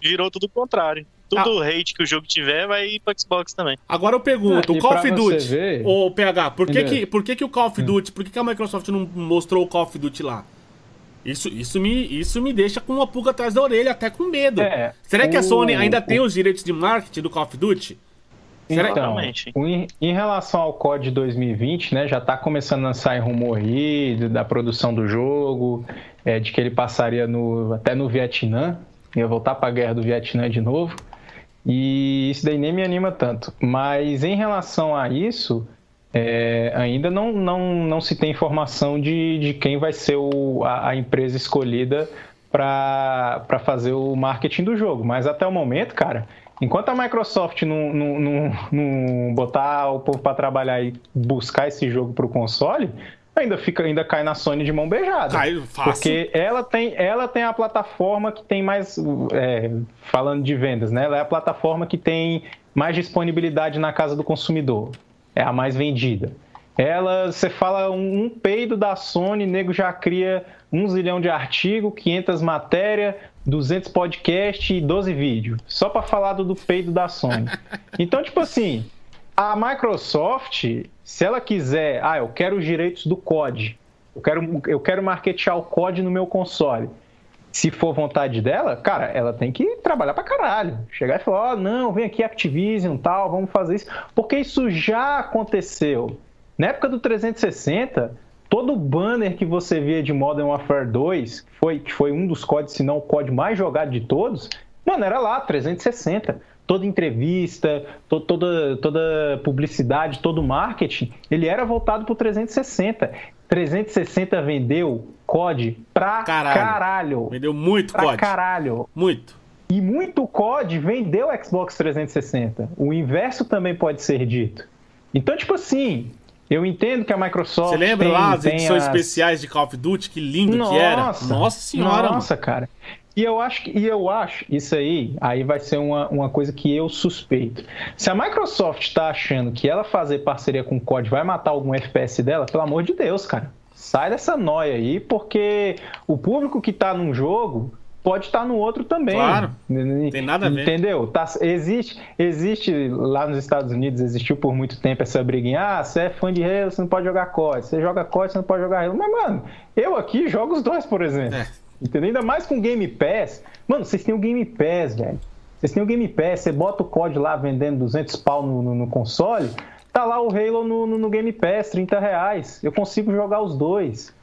virou tudo o contrário tudo ah. hate que o jogo tiver vai ir pro Xbox também. Agora eu pergunto, é, o Call of Duty, ver... ô PH, por que, que, por que, que o Call of hum. Duty, por que, que a Microsoft não mostrou o Call of Duty lá? Isso, isso, me, isso me deixa com uma pulga atrás da orelha, até com medo. É, Será que a Sony ainda o... tem os direitos de marketing do Call of Duty? Então, em, em, relação ao COD 2020, né, já está começando a sair rumor aí da produção do jogo, é, de que ele passaria no, até no Vietnã, ia voltar para a guerra do Vietnã de novo. E isso daí nem me anima tanto. Mas em relação a isso, é, ainda não, não, não se tem informação de, de quem vai ser o, a, a empresa escolhida para fazer o marketing do jogo. Mas até o momento, cara, enquanto a Microsoft não, não, não, não botar o povo para trabalhar e buscar esse jogo para o console, ainda fica ainda cai na Sony de mão beijada. Cai fácil. Porque ela tem, ela tem a plataforma que tem mais. É, falando de vendas, né? Ela é a plataforma que tem mais disponibilidade na casa do consumidor. É a mais vendida. Ela, você fala um, um peido da Sony, nego já cria um zilhão de artigo, 500 matérias, 200 podcasts e 12 vídeos. Só para falar do, do peido da Sony. *laughs* Então, tipo assim, a Microsoft, se ela quiser, ah, eu quero os direitos do COD, eu quero, eu quero marketear o COD no meu console. Se for vontade dela, cara, ela tem que trabalhar pra caralho. Chegar e falar, ó, oh, não, vem aqui Activision tal, vamos fazer isso. Porque isso já aconteceu. Na época do 360, todo banner que você via de Modern Warfare 2, que foi, que foi um dos códigos, se não o código mais jogado de todos, mano, era lá, 360. Toda entrevista, to, toda, toda publicidade, todo marketing, ele era voltado para o 360. 360 vendeu COD pra caralho. caralho. Vendeu muito pra COD. caralho. Muito. E muito COD vendeu Xbox 360. O inverso também pode ser dito. Então, tipo assim, eu entendo que a Microsoft. Você lembra tem, lá as edições as... especiais de Call of Duty? Que lindo nossa, que era. Nossa senhora. Nossa, mano. cara. E eu acho que, e eu acho, isso aí, aí vai ser uma, uma coisa que eu suspeito. Se a Microsoft está achando que ela fazer parceria com o COD vai matar algum FPS dela, pelo amor de Deus, cara. Sai dessa noia aí, porque o público que está num jogo pode estar no outro também. Claro. Tem nada a ver. Entendeu? Tá, existe, existe lá nos Estados Unidos, existiu por muito tempo essa briguinha. Ah, você é fã de Halo, você não pode jogar COD. Você joga COD, você não pode jogar Halo. Mas, mano, eu aqui jogo os dois, por exemplo. É. Entendeu? Ainda mais com Game Pass. Mano, vocês têm o Game Pass, velho. Vocês têm o Game Pass, você bota o COD lá vendendo 200 pau no, no, no console, tá lá o Halo no, no, no Game Pass, 30 reais. Eu consigo jogar os dois.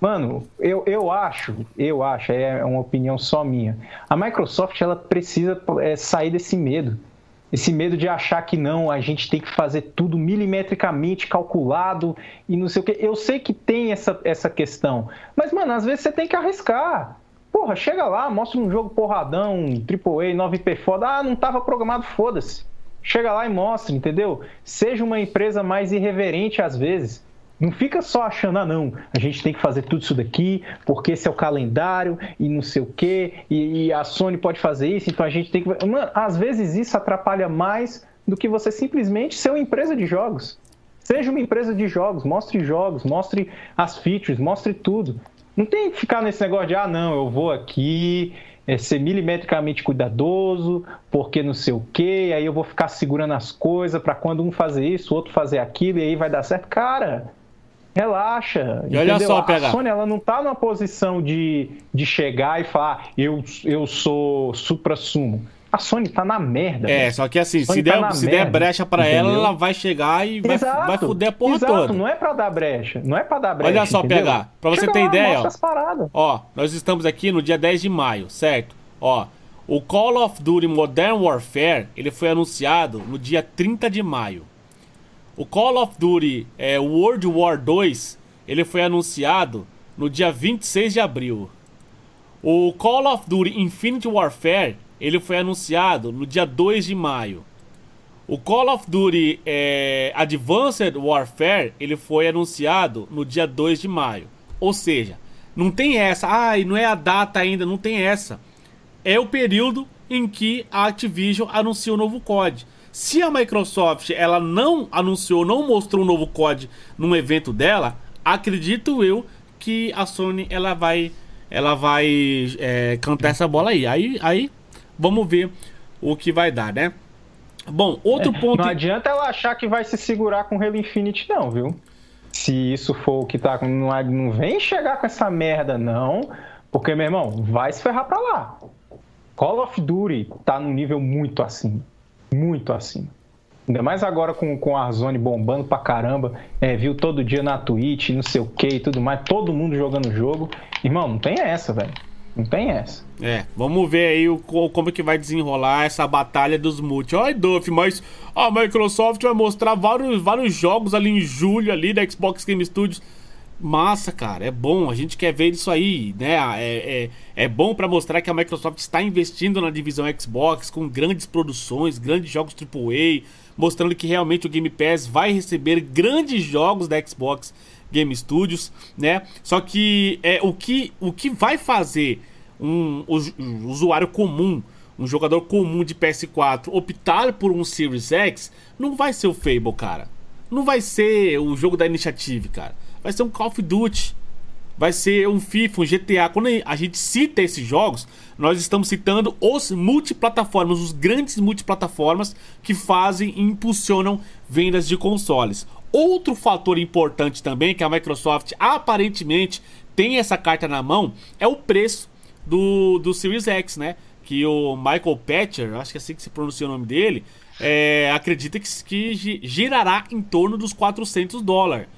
Mano, eu, eu acho, eu acho, é uma opinião só minha. A Microsoft ela precisa é, sair desse medo. Esse medo de achar que não, a gente tem que fazer tudo milimetricamente calculado e não sei o que. Eu sei que tem essa, essa questão, mas, mano, às vezes você tem que arriscar. Porra, chega lá, mostra um jogo porradão, AAA, 9P foda. Ah, não tava programado, foda-se. Chega lá e mostra, entendeu? Seja uma empresa mais irreverente às vezes. Não fica só achando, ah, não, a gente tem que fazer tudo isso daqui, porque esse é o calendário e não sei o quê, e, e a Sony pode fazer isso, então a gente tem que. Mano, às vezes isso atrapalha mais do que você simplesmente ser uma empresa de jogos. Seja uma empresa de jogos, mostre jogos, mostre as features, mostre tudo. Não tem que ficar nesse negócio de, ah, não, eu vou aqui é, ser milimetricamente cuidadoso, porque não sei o quê, aí eu vou ficar segurando as coisas para quando um fazer isso, o outro fazer aquilo, e aí vai dar certo. Cara, Relaxa. E olha só, pega. A Sony ela não está numa posição de, de chegar e falar, eu, eu sou supra-sumo. A Sony tá na merda. É, só que assim, se, tá der, se der brecha para ela, ela vai chegar e vai, exato, vai fuder a porra exato, toda. Não é para dar brecha. Não é para dar brecha. Olha só, entendeu? pegar. Pra você Chega ter lá, ideia, ó. Ó, nós estamos aqui no dia 10 de maio, certo? Ó, o Call of Duty Modern Warfare, ele foi anunciado no dia 30 de maio. O Call of Duty é, World War 2 ele foi anunciado no dia 26 de abril. O Call of Duty Infinite Warfare ele foi anunciado no dia 2 de maio. O Call of Duty é, Advanced Warfare ele foi anunciado no dia 2 de maio. Ou seja, não tem essa, ah, não é a data ainda, não tem essa. É o período em que a Activision anuncia o novo COD. Se a Microsoft ela não anunciou, não mostrou um novo COD num evento dela, acredito eu que a Sony ela vai ela vai é, cantar essa bola aí. Aí, aí vamos ver o que vai dar, né? Bom, outro é, ponto. Não adianta ela achar que vai se segurar com Halo Infinite, não, viu? Se isso for o que tá. Não, não vem chegar com essa merda, não. Porque, meu irmão, vai se ferrar pra lá. Call of Duty tá num nível muito acima muito acima. Ainda mais agora com, com a Zone bombando pra caramba, é, viu todo dia na Twitch, não sei o que e tudo mais, todo mundo jogando o jogo. Irmão, não tem essa, velho. Não tem essa. É, vamos ver aí o, como que vai desenrolar essa batalha dos multi. Ai, Duff, mas a Microsoft vai mostrar vários, vários jogos ali em julho ali da Xbox Game Studios massa, cara. É bom. A gente quer ver isso aí, né? É, é, é bom para mostrar que a Microsoft está investindo na divisão Xbox com grandes produções, grandes jogos AAA, mostrando que realmente o Game Pass vai receber grandes jogos da Xbox Game Studios, né? Só que é o que o que vai fazer um, um usuário comum um jogador comum de PS4 optar por um Series X, não vai ser o Fable, cara. Não vai ser o jogo da Initiative, cara vai ser um Call of Duty, vai ser um FIFA, um GTA. Quando a gente cita esses jogos, nós estamos citando os multiplataformas, os grandes multiplataformas que fazem e impulsionam vendas de consoles. Outro fator importante também que a Microsoft aparentemente tem essa carta na mão é o preço do, do Series X, né? Que o Michael Patcher, acho que é assim que se pronuncia o nome dele, é, acredita que, que girará em torno dos 400 dólares.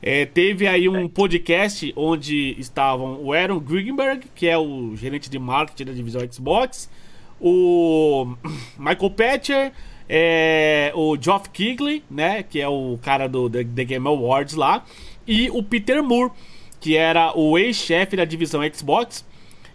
É, teve aí um podcast onde estavam o Aaron Greenberg, que é o gerente de marketing da divisão Xbox, o *clears throat* Michael Patcher, é, o Geoff Keighley, né, que é o cara do The, The Game Awards lá, e o Peter Moore, que era o ex-chefe da divisão Xbox,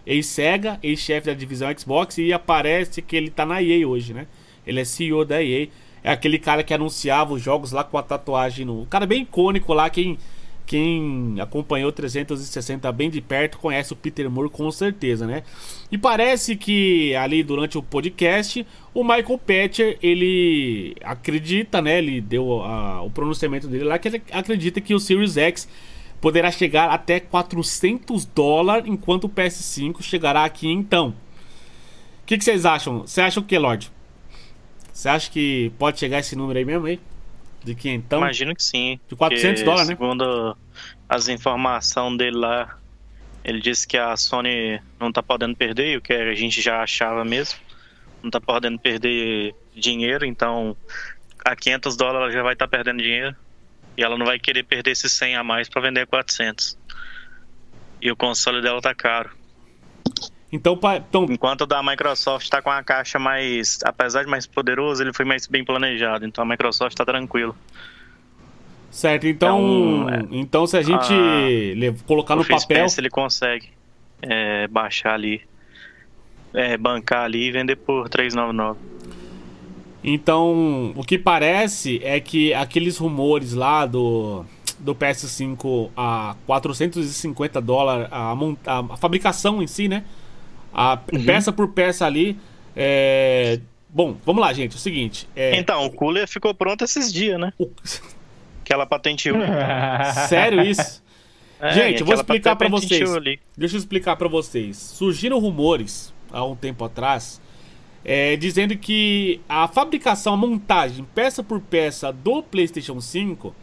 ex-Sega, ex-chefe da divisão Xbox, e aparece que ele tá na EA hoje, né? Ele é CEO da EA. É aquele cara que anunciava os jogos lá com a tatuagem no. Cara bem icônico lá, quem, quem acompanhou 360 bem de perto conhece o Peter Moore com certeza, né? E parece que ali durante o podcast, o Michael Patcher, ele acredita, né? Ele deu a, o pronunciamento dele lá que ele acredita que o Series X poderá chegar até 400 dólares, enquanto o PS5 chegará aqui então. O que, que, vocês acham? Você acha o que, Lorde? Você acha que pode chegar esse número aí mesmo aí? De que então? Imagino que sim. De 400 dólares, né? Segundo as informações dele lá, ele disse que a Sony não tá podendo perder, o que a gente já achava mesmo. Não tá podendo perder dinheiro, então a 500 dólares já vai estar tá perdendo dinheiro. E ela não vai querer perder esses 100 a mais para vender 400. E o console dela tá caro. Então, então... Enquanto o da Microsoft está com a caixa mais, apesar de mais poderoso, ele foi mais bem planejado. Então a Microsoft está tranquilo. Certo, então, então, então se a gente a, colocar no papel, ele consegue é, baixar ali, é, bancar ali e vender por 399. Então, o que parece é que aqueles rumores lá do do PS5 a 450 dólares a, a, a fabricação em si, né? A uhum. peça por peça ali. É... Bom, vamos lá, gente. É o seguinte. É... Então, o cooler ficou pronto esses dias, né? O... Que ela patenteou. *laughs* Sério isso? É, gente, eu vou explicar para vocês. Ali. Deixa eu explicar para vocês. Surgiram rumores há um tempo atrás é, dizendo que a fabricação, a montagem, peça por peça do PlayStation 5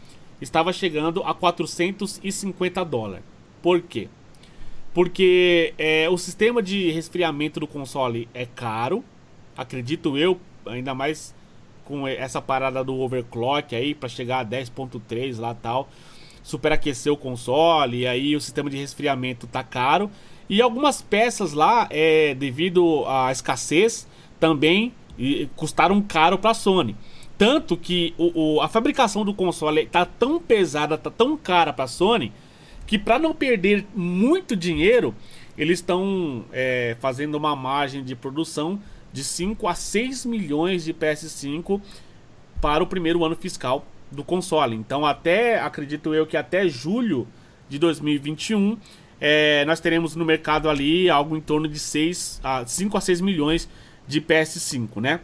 estava chegando a 450 dólares. Por quê? Porque é, o sistema de resfriamento do console é caro, acredito eu, ainda mais com essa parada do overclock aí para chegar a 10.3 lá tal, superaquecer o console e aí o sistema de resfriamento tá caro e algumas peças lá é devido à escassez também custaram caro para a Sony. Tanto que o, o, a fabricação do console tá tão pesada, tá tão cara para a Sony que para não perder muito dinheiro, eles estão é, fazendo uma margem de produção de 5 a 6 milhões de PS5 para o primeiro ano fiscal do console. Então, até acredito eu que até julho de 2021 é, nós teremos no mercado ali algo em torno de 6 a 5 a 6 milhões de PS5, né?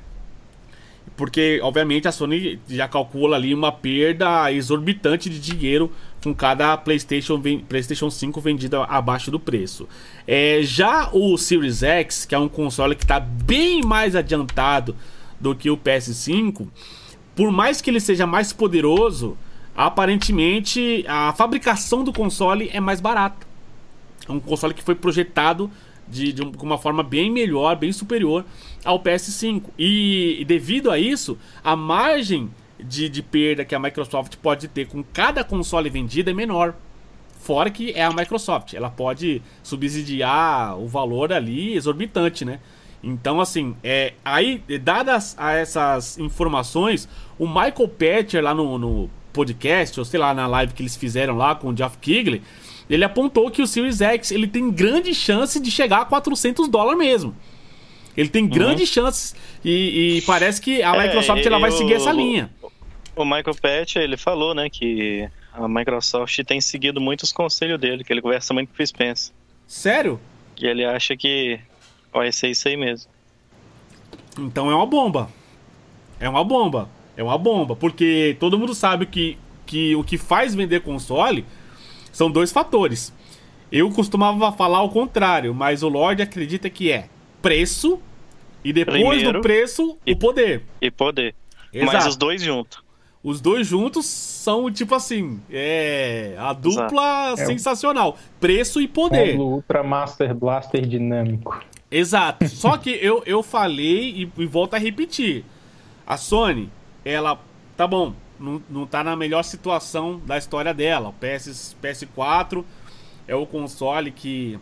Porque, obviamente, a Sony já calcula ali uma perda exorbitante de dinheiro com cada PlayStation, PlayStation 5 vendido abaixo do preço. É, já o Series X, que é um console que está bem mais adiantado do que o PS5, por mais que ele seja mais poderoso, aparentemente a fabricação do console é mais barata. É um console que foi projetado de, de uma forma bem melhor, bem superior ao PS5. E, e devido a isso, a margem de, de perda que a Microsoft pode ter com cada console vendido é menor. Fora que é a Microsoft, ela pode subsidiar o valor ali exorbitante, né? Então, assim, é, aí, dadas a essas informações, o Michael Patcher lá no, no podcast, ou sei lá, na live que eles fizeram lá com o Jeff Kigley, ele apontou que o Series X ele tem grande chance de chegar a 400 dólares mesmo. Ele tem grandes uhum. chances e, e, parece que a é, Microsoft ela vai seguir essa linha. O Michael Patch, ele falou, né, que a Microsoft tem seguido muitos conselhos dele, que ele conversa muito com o Spencer. Sério? E ele acha que vai ser isso aí mesmo. Então é uma bomba. É uma bomba. É uma bomba, porque todo mundo sabe que, que o que faz vender console são dois fatores. Eu costumava falar o contrário, mas o Lorde acredita que é preço e depois Primeiro, do preço, e, o poder. E poder. Exato. Mas os dois juntos. Os dois juntos são, tipo assim, é a dupla Exato. sensacional. É Preço e poder. É o Ultra Master Blaster dinâmico. Exato. *laughs* Só que eu, eu falei e, e volto a repetir. A Sony, ela, tá bom, não, não tá na melhor situação da história dela. O PS, PS4 é o console que,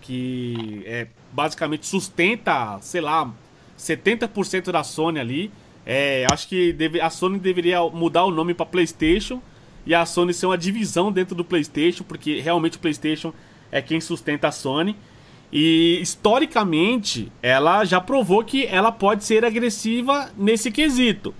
que é, basicamente sustenta, sei lá, 70% da Sony ali. É, acho que deve, a Sony deveria mudar o nome para PlayStation e a Sony ser uma divisão dentro do PlayStation, porque realmente o PlayStation é quem sustenta a Sony. E historicamente, ela já provou que ela pode ser agressiva nesse quesito.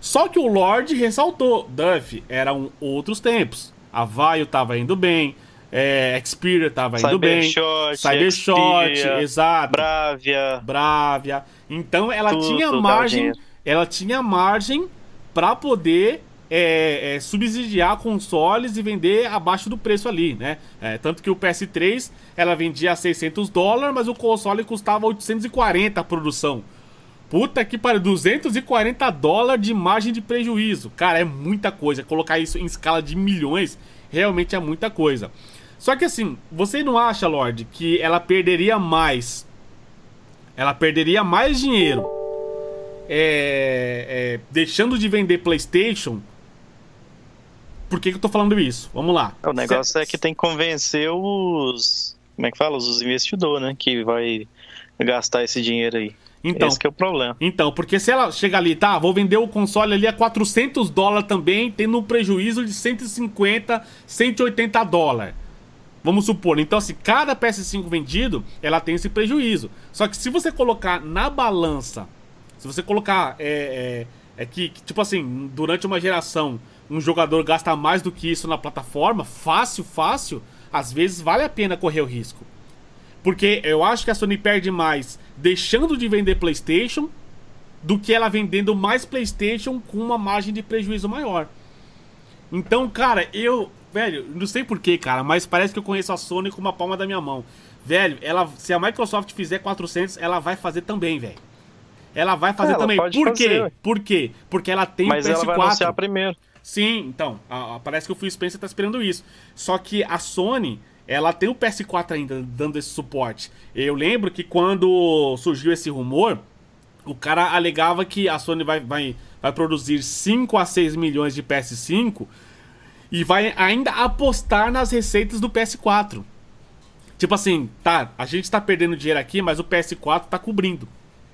Só que o Lorde ressaltou: Duff, eram outros tempos. A Vaio tava indo bem, é, Xperia tava indo bem, Cybershot, exato. Bravia. Bravia. Então ela Tudo tinha margem, ela tinha margem para poder é, é, subsidiar consoles e vender abaixo do preço ali, né? É, tanto que o PS3 ela vendia a 600 dólares, mas o console custava 840 a produção. Puta que pariu, 240 dólares de margem de prejuízo. Cara, é muita coisa. Colocar isso em escala de milhões realmente é muita coisa. Só que assim, você não acha, Lorde, que ela perderia mais? Ela perderia mais dinheiro é, é, deixando de vender PlayStation por que, que eu tô falando isso? Vamos lá. O negócio Cê... é que tem que convencer os. Como é que fala? Os investidores, né? Que vai gastar esse dinheiro aí. Então, Esse é o problema. Então, porque se ela chega ali, tá, vou vender o console ali a 400 dólares também, tendo um prejuízo de 150, 180 dólares. Vamos supor. Então, assim, cada PS5 vendido, ela tem esse prejuízo. Só que se você colocar na balança, se você colocar é, é, é que, tipo assim, durante uma geração, um jogador gasta mais do que isso na plataforma, fácil, fácil, às vezes vale a pena correr o risco. Porque eu acho que a Sony perde mais deixando de vender PlayStation do que ela vendendo mais PlayStation com uma margem de prejuízo maior. Então, cara, eu, velho, não sei porquê, cara, mas parece que eu conheço a Sony com uma palma da minha mão. Velho, ela, se a Microsoft fizer 400, ela vai fazer também, velho. Ela vai fazer ela também. Por fazer, quê? Por quê? Porque ela tem Mas o PS4. Ela vai anunciar primeiro. Sim, então, a, a, parece que o Phil Spencer tá esperando isso. Só que a Sony, ela tem o PS4 ainda dando esse suporte. Eu lembro que quando surgiu esse rumor, o cara alegava que a Sony vai, vai, vai produzir 5 a 6 milhões de PS5 e vai ainda apostar nas receitas do PS4. Tipo assim, tá, a gente tá perdendo dinheiro aqui, mas o PS4 tá cobrindo.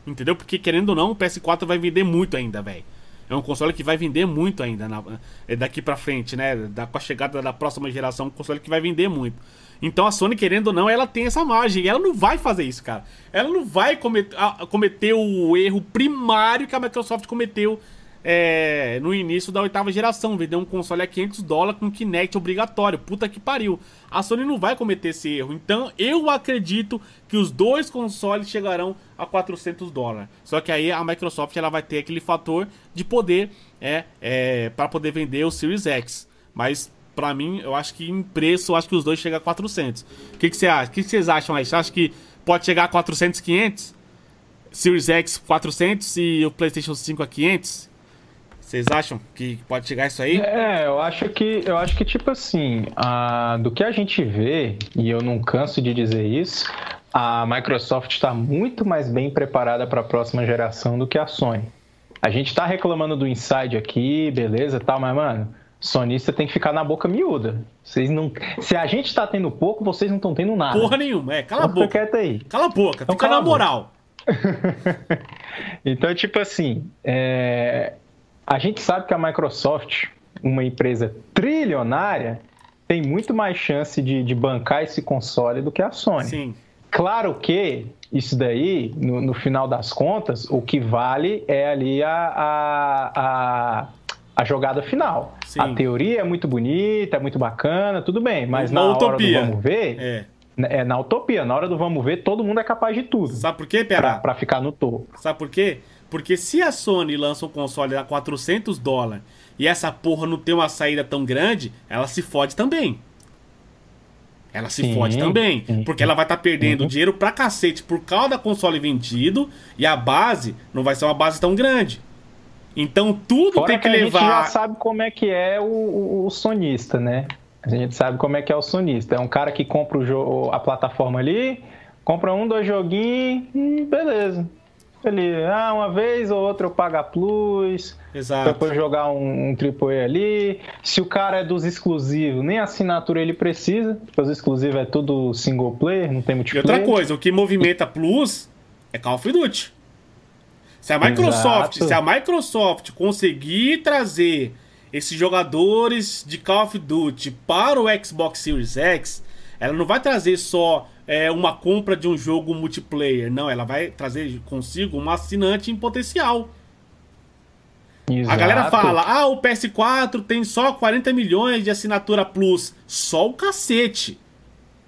Entendeu? Porque querendo ou não, o PS4 vai vender muito ainda, velho. É um console que vai vender muito ainda na, é daqui para frente, né? Da, com a chegada da próxima geração, um console que vai vender muito. Então a Sony, querendo ou não, ela tem essa margem. E ela não vai fazer isso, cara. Ela não vai cometer, cometer o erro primário que a Microsoft cometeu é, no início da oitava geração, vender um console a 500 dólares com Kinect obrigatório. Puta que pariu. A Sony não vai cometer esse erro. Então eu acredito que os dois consoles chegarão a 400 dólares. Só que aí a Microsoft ela vai ter aquele fator de poder é, é para poder vender o Series X. Mas para mim, eu acho que em preço, eu acho que os dois chegam a 400. O que, você acha? O que vocês acham aí? Você acha que pode chegar a 400, 500? Series X 400 e o PlayStation 5 a 500? Vocês acham que pode chegar isso aí? É, eu acho que eu acho que tipo assim, a, do que a gente vê e eu não canso de dizer isso, a Microsoft está muito mais bem preparada para a próxima geração do que a Sony. A gente está reclamando do Inside aqui, beleza, tal, mas mano, sonista tem que ficar na boca miúda. Vocês não, se a gente está tendo pouco, vocês não estão tendo nada. Porra nenhuma, é, cala então, a boca. Fica aí. Cala a boca, então, fica na moral. *laughs* então, tipo assim, é, a gente sabe que a Microsoft, uma empresa trilionária, tem muito mais chance de, de bancar esse console do que a Sony. Sim. Claro que isso daí, no, no final das contas, o que vale é ali a, a, a, a jogada final. Sim. A teoria é muito bonita, é muito bacana, tudo bem, mas na, na utopia. hora do vamos ver, é. é. na utopia, na hora do vamos ver, todo mundo é capaz de tudo. Sabe por quê, Pera? Pra, pra ficar no topo. Sabe por quê? Porque se a Sony lança um console a 400 dólares e essa porra não tem uma saída tão grande, ela se fode também. Ela se sim, fode também. Sim, porque ela vai estar tá perdendo uhum. dinheiro pra cacete por causa da console vendido e a base não vai ser uma base tão grande. Então tudo Fora tem que, que levar. A gente já sabe como é que é o, o, o, sonista, né? A gente sabe como é que é o sonista. É um cara que compra o jogo, a plataforma ali, compra um, dois joguinhos e beleza. Ele, ah, uma vez ou outra eu pago a Plus. Exato. Depois jogar um, um AAA ali. Se o cara é dos exclusivos, nem assinatura ele precisa, porque os exclusivos é tudo single player, não tem multiplayer. E outra coisa, o que movimenta Plus é Call of Duty. Se a Microsoft, se a Microsoft conseguir trazer esses jogadores de Call of Duty para o Xbox Series X, ela não vai trazer só é, uma compra de um jogo multiplayer. Não, ela vai trazer consigo um assinante em potencial. Exato. A galera fala: ah, o PS4 tem só 40 milhões de assinatura Plus. Só o cacete.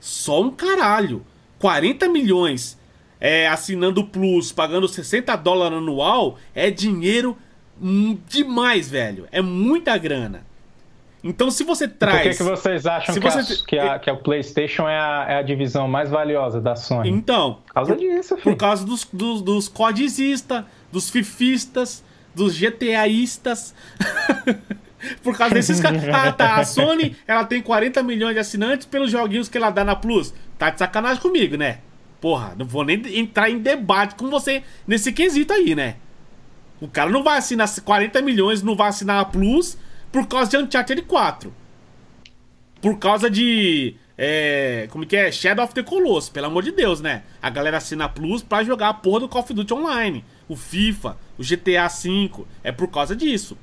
Só um caralho. 40 milhões é, assinando Plus, pagando 60 dólares anual, é dinheiro demais, velho. É muita grana. Então, se você traz. Por que, que vocês acham que, você... a, que, a, que a PlayStation é a, é a, divisão mais valiosa da Sony? Então. Por causa por, disso, filho. Por causa dos, dos, dos codizistas, dos fifistas, dos GTAistas. *laughs* por causa desses caras. *laughs* Ah, tá. A Sony, ela tem 40 milhões de assinantes pelos joguinhos que ela dá na Plus. Tá de sacanagem comigo, né? Porra, não vou nem entrar em debate com você nesse quesito aí, né? O cara não vai assinar 40 milhões, não vai assinar a Plus por causa de Uncharted 4. Por causa de. É, como que é? Shadow of the Colossus, pelo amor de Deus, né? A galera assina Plus pra jogar a porra do Call of Duty Online. O FIFA, o GTA V. É por causa disso.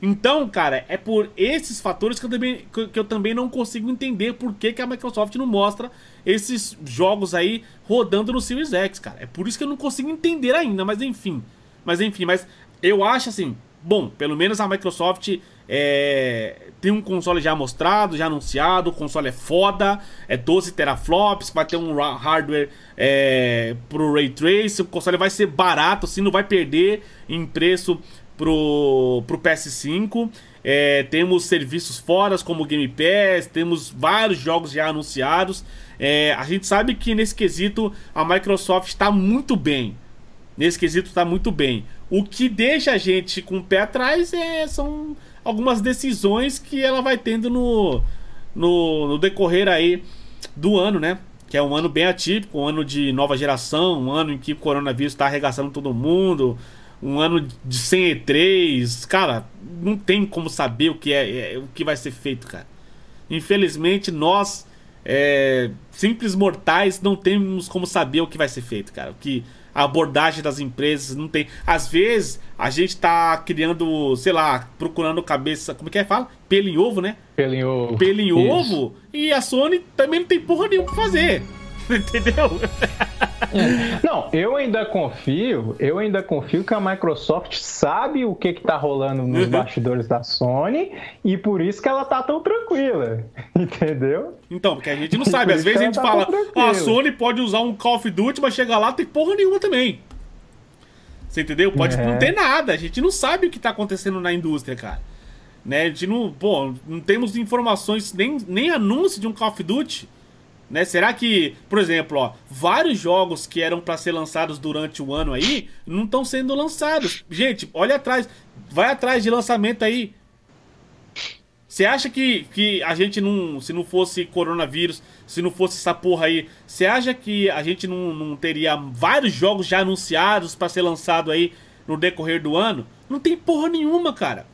Então, cara, é por esses fatores que eu também, que eu também não consigo entender por que, que a Microsoft não mostra esses jogos aí rodando no Series X, cara. É por isso que eu não consigo entender ainda, mas enfim. Mas enfim, mas eu acho assim, bom, pelo menos a Microsoft é, tem um console já mostrado, já anunciado, o console é foda, é 12 teraflops, vai ter um hardware é, pro Ray Trace, o console vai ser barato, assim, não vai perder em preço pro, pro PS5. É, temos serviços fora como Game Pass, temos vários jogos já anunciados. É, a gente sabe que nesse quesito a Microsoft está muito bem. Nesse quesito está muito bem. O que deixa a gente com o pé atrás é, são algumas decisões que ela vai tendo no, no, no decorrer aí do ano, né? Que é um ano bem atípico, um ano de nova geração, um ano em que o coronavírus está arregaçando todo mundo, um ano de sem E3, cara, não tem como saber o que é, é, o que vai ser feito, cara. Infelizmente, nós, é, simples mortais, não temos como saber o que vai ser feito, cara. O que a abordagem das empresas não tem. Às vezes, a gente tá criando, sei lá, procurando cabeça, como é que é? Fala? Pelo em ovo, né? Pelo em ovo. Pelo em ovo. E a Sony também não tem porra nenhuma pra fazer. *laughs* Entendeu? *laughs* Não, eu ainda confio, eu ainda confio que a Microsoft sabe o que que tá rolando nos uhum. bastidores da Sony e por isso que ela tá tão tranquila. *laughs* Entendeu? Então, porque a gente não sabe, às vezes a gente tá fala, ah, a Sony pode usar um Call of Duty, mas chega lá tem porra nenhuma também. Você entendeu? Pode é. não ter nada, a gente não sabe o que tá acontecendo na indústria, cara. Né? A gente não, pô, não temos informações, nem, nem anúncio de um Call of Duty. Né? Será que, por exemplo, ó, vários jogos que eram para ser lançados durante o ano aí não estão sendo lançados? Gente, olha atrás, vai atrás de lançamento aí. Você acha que, que a gente não, se não fosse coronavírus, se não fosse essa porra aí, você acha que a gente não, não teria vários jogos já anunciados para ser lançado aí no decorrer do ano? Não tem porra nenhuma, cara.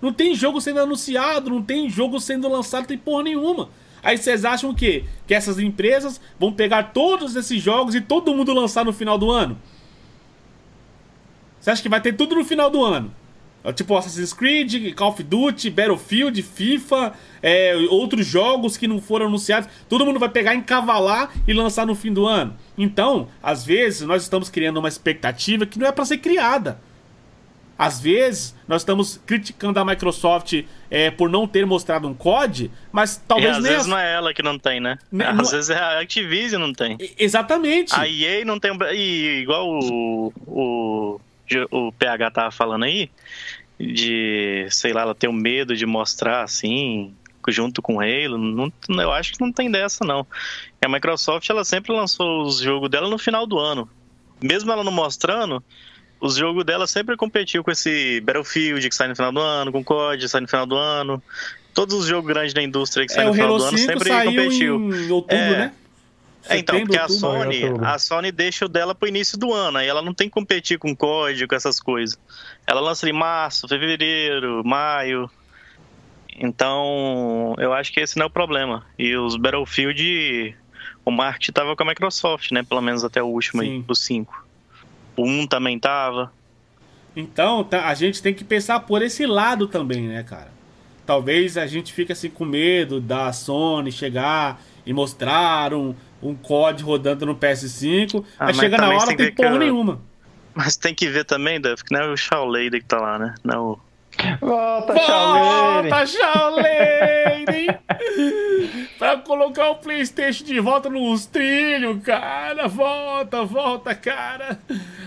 Não tem jogo sendo anunciado, não tem jogo sendo lançado, não tem porra nenhuma. Aí vocês acham o quê? Que essas empresas vão pegar todos esses jogos e todo mundo lançar no final do ano? Você acha que vai ter tudo no final do ano? É tipo Assassin's Creed, Call of Duty, Battlefield, FIFA, é, outros jogos que não foram anunciados. Todo mundo vai pegar, encavalar e lançar no fim do ano. Então, às vezes, nós estamos criando uma expectativa que não é para ser criada. Às vezes, nós estamos criticando a Microsoft é, por não ter mostrado um COD, mas talvez e às nem. Às vezes não é ela que não tem, né? Não... Às vezes é a Activision não tem. Exatamente. A EA não tem. E igual o, o, o PH tava falando aí, de, sei lá, ela tem um medo de mostrar assim, junto com o Halo, não, eu acho que não tem dessa não. A Microsoft ela sempre lançou os jogos dela no final do ano. Mesmo ela não mostrando, os jogos dela sempre competiu com esse Battlefield que sai no final do ano, com COD que sai no final do ano. Todos os jogos grandes da indústria que é, saem no final do ano sempre saiu competiu. Em outubro, é, né? É, então, porque a Sony, a Sony deixa o dela pro início do ano, aí ela não tem que competir com código, essas coisas. Ela lança em março, fevereiro, maio. Então, eu acho que esse não é o problema. E os Battlefield, o marketing tava com a Microsoft, né? Pelo menos até o último Sim. aí, o 5. O 1 também tava. Então, tá, a gente tem que pensar por esse lado também, né, cara? Talvez a gente fique assim com medo da Sony chegar e mostrar um, um COD rodando no PS5, ah, aí chega na hora não tem porra eu... nenhuma. Mas tem que ver também, Duff, que não é o Shaw Lady que tá lá, né? Não é o Volta, Volta Shaolin! *laughs* pra colocar o Playstation de volta nos trilhos, cara. Volta, volta, cara.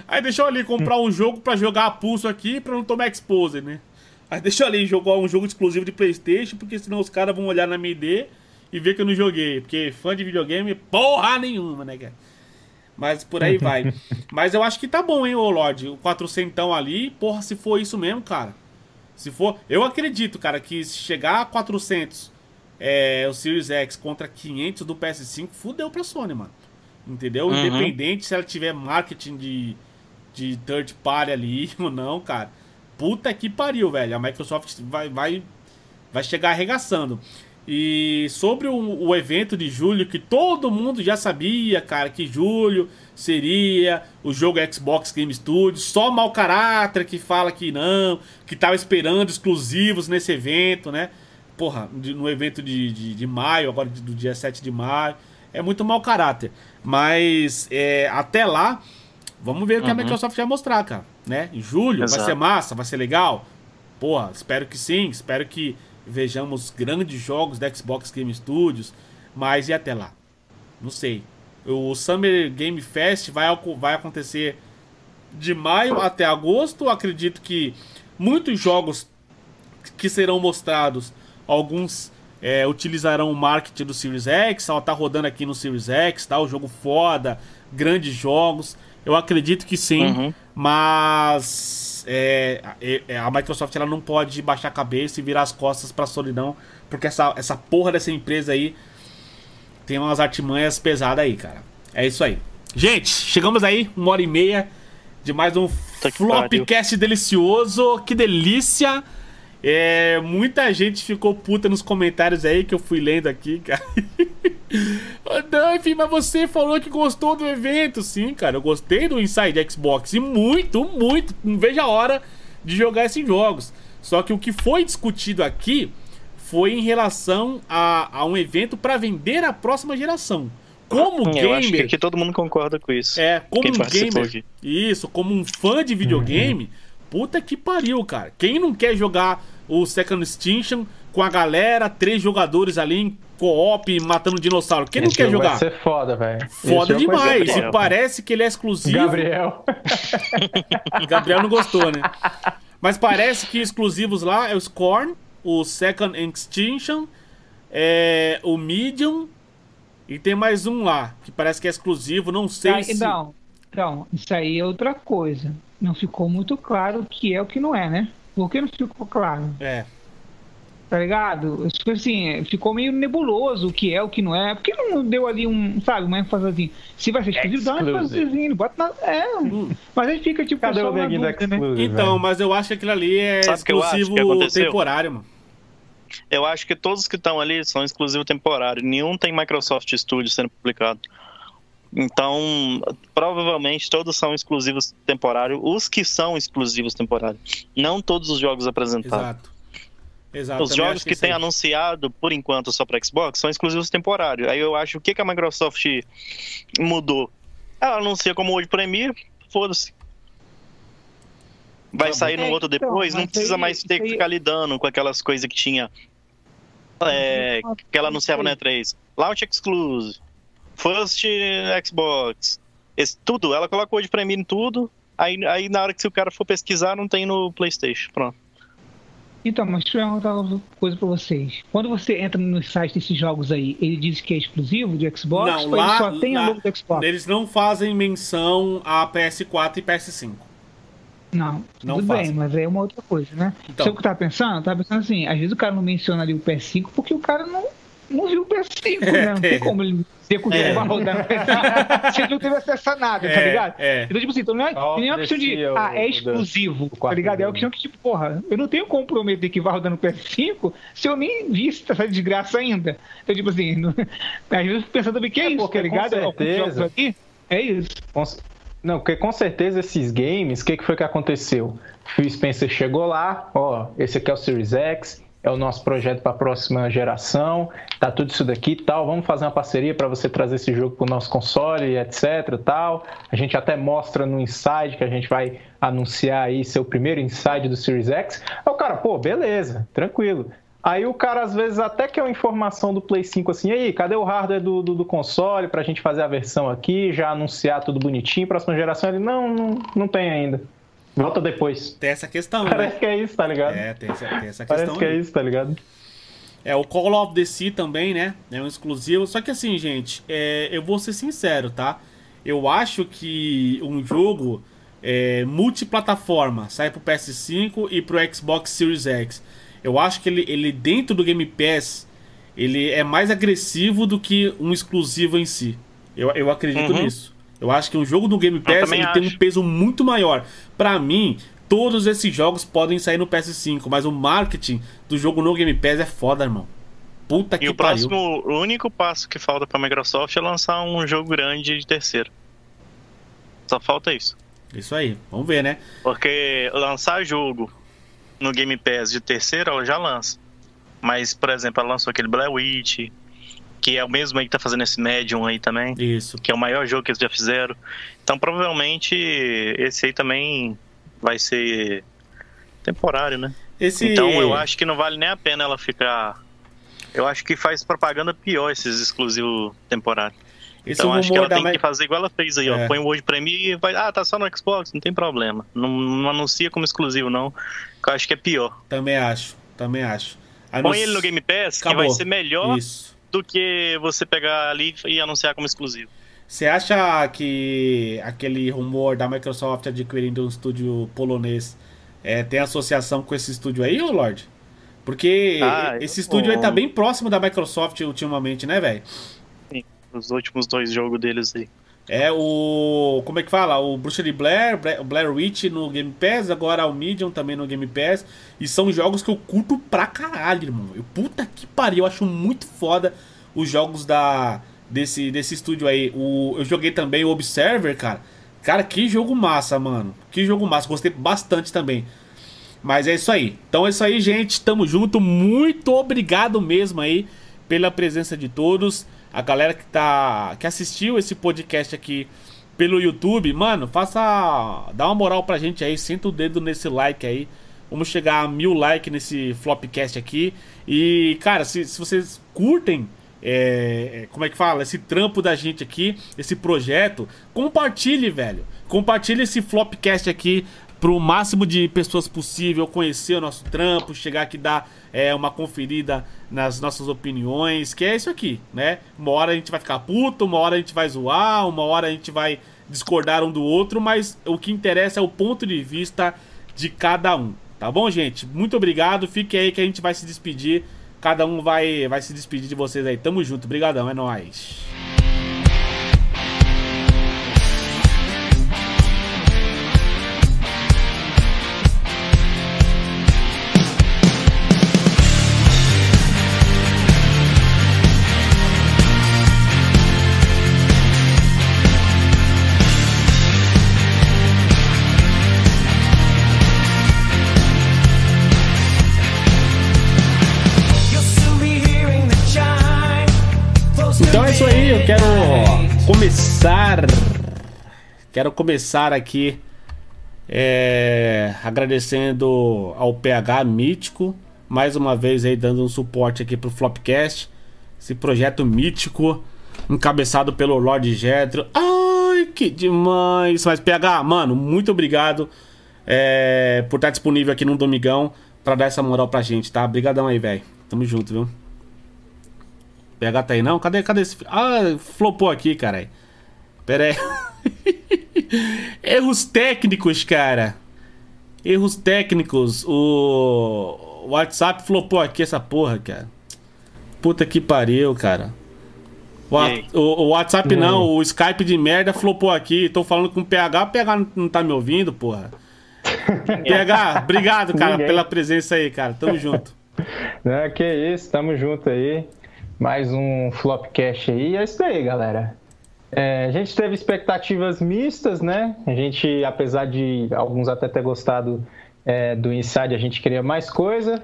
Aí deixa eu ali comprar um jogo pra jogar a pulso aqui pra não tomar exposure, né? Aí deixa eu ali jogar um jogo exclusivo de Playstation, porque senão os caras vão olhar na minha ID e ver que eu não joguei. Porque fã de videogame, porra nenhuma, né, cara? Mas por aí vai. *laughs* Mas eu acho que tá bom, hein, ô Lorde? O 400 ali, porra, se for isso mesmo, cara. Se for. Eu acredito, cara, que se chegar a 400 é, o Series X contra 500 do PS5, fudeu pra Sony, mano. Entendeu? Uhum. Independente se ela tiver marketing de, de third party ali *laughs* ou não, cara. Puta que pariu, velho. A Microsoft vai, vai, vai chegar arregaçando. E sobre o, o, evento de julho, que todo mundo já sabia, cara, que julho seria o jogo Xbox Game Studios. Só mau caráter que fala que não, que tava esperando exclusivos nesse evento, né? Porra, de, no evento de, de, de, maio, agora do dia 7 de maio. É muito mau caráter. Mas é, até lá, vamos ver o que uhum. a Microsoft vai mostrar, cara. Né? Em julho, Exato. vai ser massa, vai ser legal. Porra, espero que sim, espero que vejamos grandes jogos da Xbox Game Studios, mas e até lá? Não sei. O Summer Game Fest vai, vai acontecer de maio até agosto. Acredito que muitos jogos que serão mostrados, alguns é, utilizarão o marketing do Series X. Ela tá rodando aqui no Series X, tá? O jogo foda, grandes jogos. Eu acredito que sim, uhum. mas é, é, é, a Microsoft ela não pode baixar a cabeça e virar as costas pra solidão, porque essa, essa porra dessa empresa aí tem umas artimanhas pesadas aí, cara. É isso aí. Gente, chegamos aí, uma hora e meia de mais um Flopcast delicioso. Que delícia! É, muita gente ficou puta nos comentários aí que eu fui lendo aqui, cara. *laughs* Duff, mas você falou que gostou do evento. Sim, cara, eu gostei do Inside Xbox. E muito, muito. Não vejo a hora de jogar esses jogos. Só que o que foi discutido aqui foi em relação a, a um evento para vender a próxima geração. Como gamer. Eu acho que aqui todo mundo concorda com isso. É, como um gamer. Aqui. Isso, como um fã de videogame. Uhum. Puta que pariu, cara. Quem não quer jogar o Second Extinction com a galera, três jogadores ali em co-op matando dinossauro. Quem Esse não quer jogar? Vai ser foda, velho. Foda demais. E parece que ele é exclusivo. Gabriel. *laughs* Gabriel não gostou, né? Mas parece que exclusivos lá é o Scorn, o Second Extinction, é, o Medium e tem mais um lá que parece que é exclusivo. Não sei ah, se. Não, não, isso aí é outra coisa. Não ficou muito claro o que é o que não é, né? Por que não ficou claro? É tá ligado? Assim, ficou meio nebuloso o que é, o que não é. Por que não deu ali um, sabe, uma ênfase assim? Se vai ser exclusivo, dá uma ênfasezinha, bota na. É, hum. mas aí fica tipo. Cadê o dúvida, né? Então, mas eu acho que aquilo ali é sabe exclusivo temporário, mano. Eu acho que todos que estão ali são exclusivo temporário. Nenhum tem Microsoft Studios sendo publicado. Então, provavelmente todos são exclusivos temporários. Os que são exclusivos temporários. Não todos os jogos apresentados. Exato. Exato, Os jogos que, que tem anunciado, por enquanto, só para Xbox, são exclusivos temporários. Aí eu acho o que, que a Microsoft mudou. Ela anuncia como hoje Premiere, foda-se. Vai tá sair no é, outro então, depois, não precisa mais ter que ficar lidando com aquelas coisas que tinha. É, que ela anunciava na E3. Launch Exclusive, First Xbox, esse, tudo. Ela colocou de Premiere em tudo. Aí, aí na hora que se o cara for pesquisar, não tem no PlayStation. Pronto. Então, mas deixa eu perguntar uma coisa pra vocês. Quando você entra no site desses jogos aí, ele diz que é exclusivo de Xbox não, ou lá, só tem lá, a logo do Xbox? Eles não fazem menção a PS4 e PS5. Não, não tudo fazem. bem, mas é uma outra coisa, né? Então. Sabe o que eu tava pensando? Eu tava pensando assim, às vezes o cara não menciona ali o PS5 porque o cara não, não viu o PS5, né? Não tem como ele dizer que o jogo é. vai rodar no *laughs* PS5 se ele não teve acesso a nada, tá é, ligado? É. Então, tipo assim, então não é, é uma questão de, ah, é exclusivo, tá ligado? É uma questão que, tipo, porra, eu não tenho como prometer que vai rodar no PS5 se eu nem vi essa desgraça ainda. Então, tipo assim, não... *laughs* às vezes eu fico pensando também que é, é isso, tá ligado? Com certeza. Aqui, é isso. Não, porque com certeza esses games, o que, que foi que aconteceu? Phil Spencer chegou lá, ó, esse aqui é o Series X, é o nosso projeto para a próxima geração, tá tudo isso daqui tal, vamos fazer uma parceria para você trazer esse jogo para o nosso console, etc, tal. A gente até mostra no Inside que a gente vai anunciar aí seu primeiro Inside do Series X. Aí o cara, pô, beleza, tranquilo. Aí o cara, às vezes, até quer uma informação do Play 5 assim, aí, cadê o hardware do, do, do console pra gente fazer a versão aqui, já anunciar tudo bonitinho, próxima geração? Ele, não, não, não tem ainda. Volta depois. Tem essa questão, Parece né? que é isso, tá ligado? É, tem essa, tem essa questão. Parece que é isso, tá ligado? É, o Call of the Sea também, né? É um exclusivo. Só que assim, gente, é, eu vou ser sincero, tá? Eu acho que um jogo é, multiplataforma sai pro PS5 e pro Xbox Series X eu acho que ele, ele dentro do Game Pass, ele é mais agressivo do que um exclusivo em si. Eu, eu acredito uhum. nisso. Eu acho que um jogo do Game Pass ele tem um peso muito maior. Para mim, todos esses jogos podem sair no PS5, mas o marketing do jogo no Game Pass é foda, irmão. Puta que E o pariu. próximo, o único passo que falta pra Microsoft é lançar um jogo grande de terceiro. Só falta isso. Isso aí, vamos ver, né? Porque lançar jogo no Game Pass de terceira, ela já lança. Mas, por exemplo, ela lançou aquele Blair Witch, que é o mesmo aí que tá fazendo esse Medium aí também. Isso. Que é o maior jogo que eles já fizeram. Então, provavelmente, esse aí também vai ser temporário, né? Esse... Então, eu acho que não vale nem a pena ela ficar. Eu acho que faz propaganda pior esses exclusivos temporários. Esse então acho que ela tem que fazer igual ela fez aí, é. ó. Põe o Word Premiere e vai. Ah, tá só no Xbox, não tem problema. Não, não anuncia como exclusivo, não. Eu acho que é pior. Também acho, também acho. Põe ele no Game Pass, Acabou. que vai ser melhor Isso. Do que você pegar ali e anunciar como exclusivo. Você acha que aquele rumor da Microsoft adquirindo um estúdio polonês é, tem associação com esse estúdio aí, ô Lorde? Porque ah, esse estúdio aí tá bem próximo da Microsoft ultimamente, né, velho? os últimos dois jogos deles aí. É o. Como é que fala? O Bruxa de Blair, Blair Witch no Game Pass, agora o Medium também no Game Pass. E são jogos que eu curto pra caralho, irmão. Eu, puta que pariu, eu acho muito foda os jogos da desse, desse estúdio aí. O, eu joguei também o Observer, cara. Cara, que jogo massa, mano. Que jogo massa. Gostei bastante também. Mas é isso aí. Então é isso aí, gente. Tamo junto. Muito obrigado mesmo aí pela presença de todos a galera que tá que assistiu esse podcast aqui pelo YouTube, mano, faça dá uma moral pra gente aí, senta o dedo nesse like aí. Vamos chegar a mil likes nesse flopcast aqui. E, cara, se, se vocês curtem é, como é que fala? Esse trampo da gente aqui, esse projeto, compartilhe, velho. Compartilhe esse flopcast aqui pro máximo de pessoas possível conhecer o nosso trampo, chegar aqui dar é, uma conferida nas nossas opiniões, que é isso aqui, né? Uma hora a gente vai ficar puto, uma hora a gente vai zoar, uma hora a gente vai discordar um do outro, mas o que interessa é o ponto de vista de cada um, tá bom, gente? Muito obrigado, fique aí que a gente vai se despedir, cada um vai, vai se despedir de vocês aí. Tamo junto, brigadão, é nóis. Começar. Quero começar aqui é, agradecendo ao PH Mítico, mais uma vez aí dando um suporte aqui pro Flopcast. Esse projeto mítico, encabeçado pelo Lord Jetro. Ai, que demais! Mas PH, mano, muito obrigado é, por estar disponível aqui no Domingão para dar essa moral pra gente, tá? Obrigadão aí, velho. Tamo junto, viu? PH tá aí não? Cadê, cadê esse. Ah, flopou aqui, caralho. Pera aí. *laughs* Erros técnicos, cara. Erros técnicos. O WhatsApp flopou aqui essa porra, cara. Puta que pariu, cara. O, o, o WhatsApp não, o Skype de merda flopou aqui. Tô falando com o PH, o PH não tá me ouvindo, porra. *laughs* PH, obrigado, cara, Ninguém. pela presença aí, cara. Tamo junto. *laughs* É, que isso, tamo junto aí. Mais um Flopcast aí. É isso aí, galera. É, a gente teve expectativas mistas, né? A gente, apesar de alguns até ter gostado é, do Inside, a gente queria mais coisa.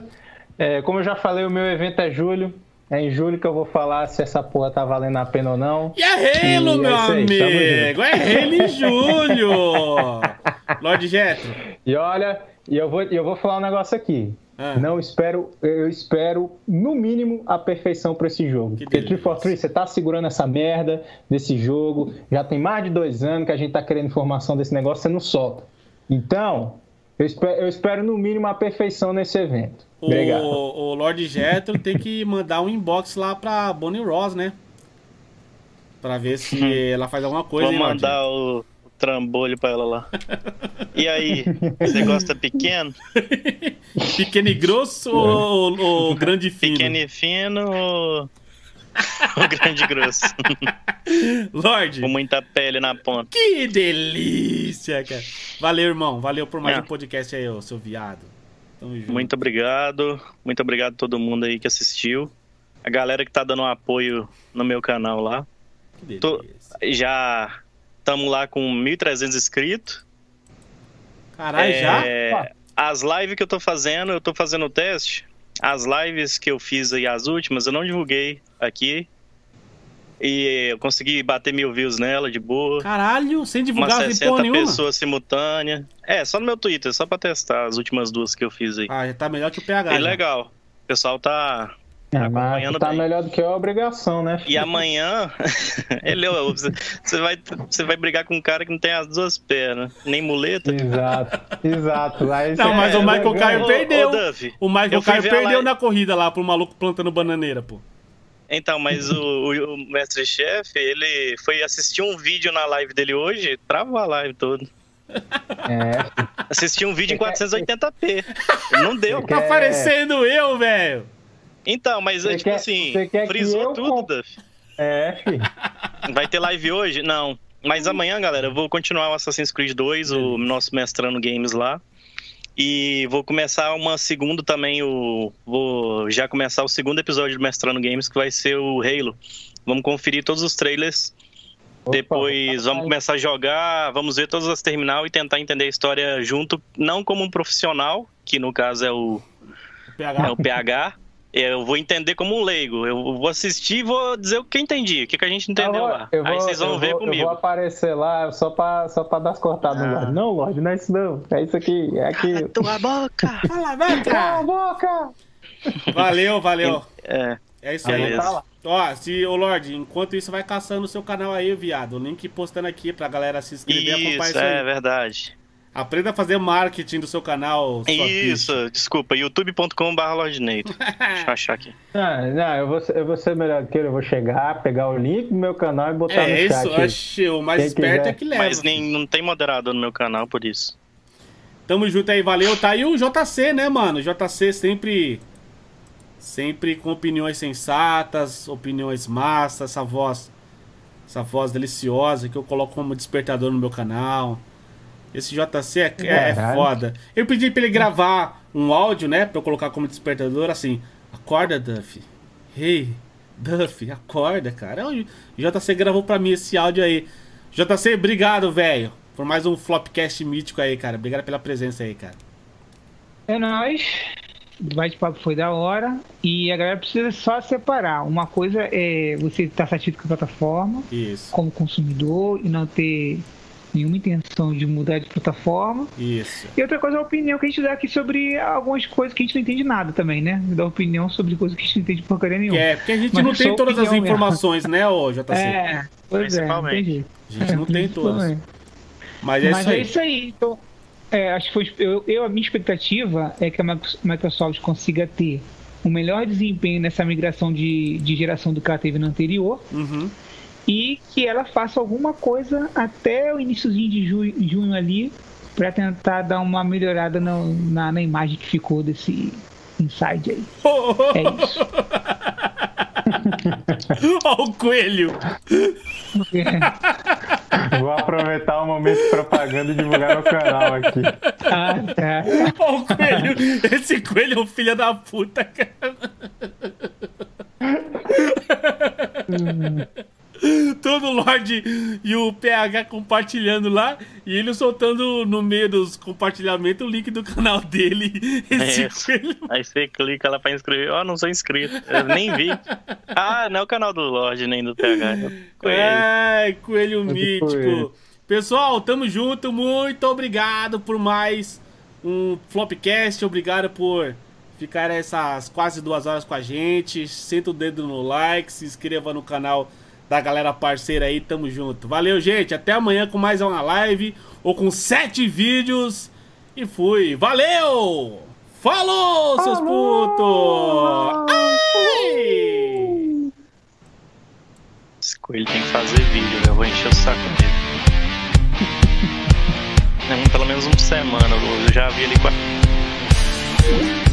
É, como eu já falei, o meu evento é julho. É em julho que eu vou falar se essa porra tá valendo a pena ou não. E é Halo, e meu é aí, amigo! É Halo em julho! *laughs* Lorde Jetro. E olha, e eu vou, eu vou falar um negócio aqui. Ah. Não espero, eu espero no mínimo a perfeição para esse jogo. Que Porque 343, você tá segurando essa merda desse jogo. Já tem mais de dois anos que a gente tá querendo informação desse negócio, você não solta. Então, eu espero, eu espero no mínimo a perfeição nesse evento. Obrigado. O, o Lord Jetro tem que mandar um inbox lá pra Bonnie Ross, né? Pra ver se ela faz alguma coisa. Vou hein, mandar o trambolho pra ela lá. E aí, você gosta pequeno? *laughs* pequeno e grosso ou, ou grande e fino? Pequeno e fino ou, *laughs* ou grande e grosso? *laughs* Lorde. Com muita pele na ponta. Que delícia, cara. Valeu, irmão. Valeu por mais é. um podcast aí, ô, seu viado. Muito obrigado. Muito obrigado a todo mundo aí que assistiu. A galera que tá dando um apoio no meu canal lá. Que delícia. Tô, já Estamos lá com 1.300 inscritos. Caralho, é, já? As lives que eu tô fazendo, eu tô fazendo o teste. As lives que eu fiz aí, as últimas, eu não divulguei aqui. E eu consegui bater mil views nela de boa. Caralho, sem divulgar Umas 60 pessoas simultâneas. É, só no meu Twitter, só pra testar as últimas duas que eu fiz aí. Ah, já tá melhor que o PH. E legal. O pessoal tá, é, acompanhando tá bem. melhor do que a obrigação, né? Filho? E amanhã, *laughs* ele, você, vai, você vai brigar com um cara que não tem as duas pernas, nem muleta. Exato, *laughs* exato. Aí não, mas é, o Michael Caio perdeu. Ô, Duff, o Michael Caio perdeu na corrida lá pro maluco plantando bananeira, pô. Então, mas o, o, o mestre-chefe, ele foi assistir um vídeo na live dele hoje, travou a live toda. É. *laughs* Assisti um vídeo em 480p. Não deu. Tá parecendo eu, velho. Então, mas é tipo quer, assim, frisou tudo, comp... Duff. É, filho. *laughs* Vai ter live hoje? Não. Mas amanhã, galera, eu vou continuar o Assassin's Creed 2, o nosso mestrando games lá. E vou começar uma segunda também, o vou já começar o segundo episódio do Mestrando Games, que vai ser o Halo. Vamos conferir todos os trailers. Opa, Depois vamos começar a jogar, vamos ver todas as terminal e tentar entender a história junto, não como um profissional, que no caso é o PH, é o PH eu vou entender como um leigo. Eu vou assistir e vou dizer o que entendi, o que, que a gente entendeu vou, lá. Vou, Aí vocês vão ver vou, comigo. Eu vou aparecer lá só pra, só pra dar as cortadas ah. no Lorde. Não, Lorde, não é isso não. É isso aqui, é aqui. Cala tua boca! *laughs* Cala a boca! Cala a boca! Valeu, valeu. É, é isso aí. Tá Ó, se, ô Lorde, enquanto isso, vai caçando o seu canal aí, viado. O link postando aqui pra galera se inscrever e acompanhar isso. é verdade. Aprenda a fazer marketing do seu canal. Isso, desculpa, youtube.com.br Lordinator. Deixa eu achar aqui. Não, *laughs* não eu, vou, eu vou ser melhor que ele. Eu vou chegar, pegar o link do meu canal e botar é, no chat. É isso, o mais Quem esperto quiser. é que leva. Mas nem, não tem moderador no meu canal, por isso. Tamo junto aí, valeu. Tá aí o JC, né, mano? JC sempre... Sempre com opiniões sensatas, opiniões massas, essa voz... Essa voz deliciosa que eu coloco como despertador no meu canal. Esse JC é, é, é foda. Eu pedi pra ele gravar um áudio, né? Pra eu colocar como despertador assim. Acorda, Duff. Hey, Duff, acorda, cara. O JC gravou pra mim esse áudio aí. JC, obrigado, velho. Por mais um Flopcast mítico aí, cara. Obrigado pela presença aí, cara. É nóis. O bate-papo foi da hora. E a galera precisa só separar. Uma coisa é você estar tá satisfeito com a plataforma. Isso. Como consumidor e não ter nenhuma intenção de mudar de plataforma. Isso. E outra coisa é a opinião que a gente dá aqui sobre algumas coisas que a gente não entende nada também, né? Dá opinião sobre coisas que a gente não entende porcaria nenhuma. É, porque a gente Mas não tem todas as informações, mesmo. né, ô JC? É, pois é, entendi. A gente não tem todas. Mas é Mas isso aí. é isso aí. Então, é, acho que foi, eu, eu, a minha expectativa é que a Microsoft consiga ter o melhor desempenho nessa migração de, de geração do que ela teve no anterior. Uhum e que ela faça alguma coisa até o iníciozinho de junho, junho ali para tentar dar uma melhorada no, na, na imagem que ficou desse inside aí. É isso. *laughs* Olha o coelho. Vou aproveitar o momento de propaganda e divulgar meu canal aqui. Ah, tá. Olha o coelho. Esse coelho é um filho da puta, cara. *laughs* todo o Lorde e o PH compartilhando lá e ele soltando no meio dos compartilhamentos o link do canal dele. *laughs* Esse é, coelho. Aí você clica lá pra inscrever. Ó, oh, não sou inscrito. Eu nem vi. *laughs* Ah, não é o canal do Lorde nem do PH. É coelho. É, coelho mítico. Coelho. Pessoal, tamo junto. Muito obrigado por mais um Flopcast. Obrigado por ficar essas quase duas horas com a gente. Senta o dedo no like, se inscreva no canal da galera parceira aí, tamo junto. Valeu, gente. Até amanhã com mais uma live ou com sete vídeos. E fui. Valeu! Falou, seus putos! Esse coelho tem que fazer vídeo, eu vou encher o saco dele. *laughs* Pelo menos uma semana, eu já vi ele com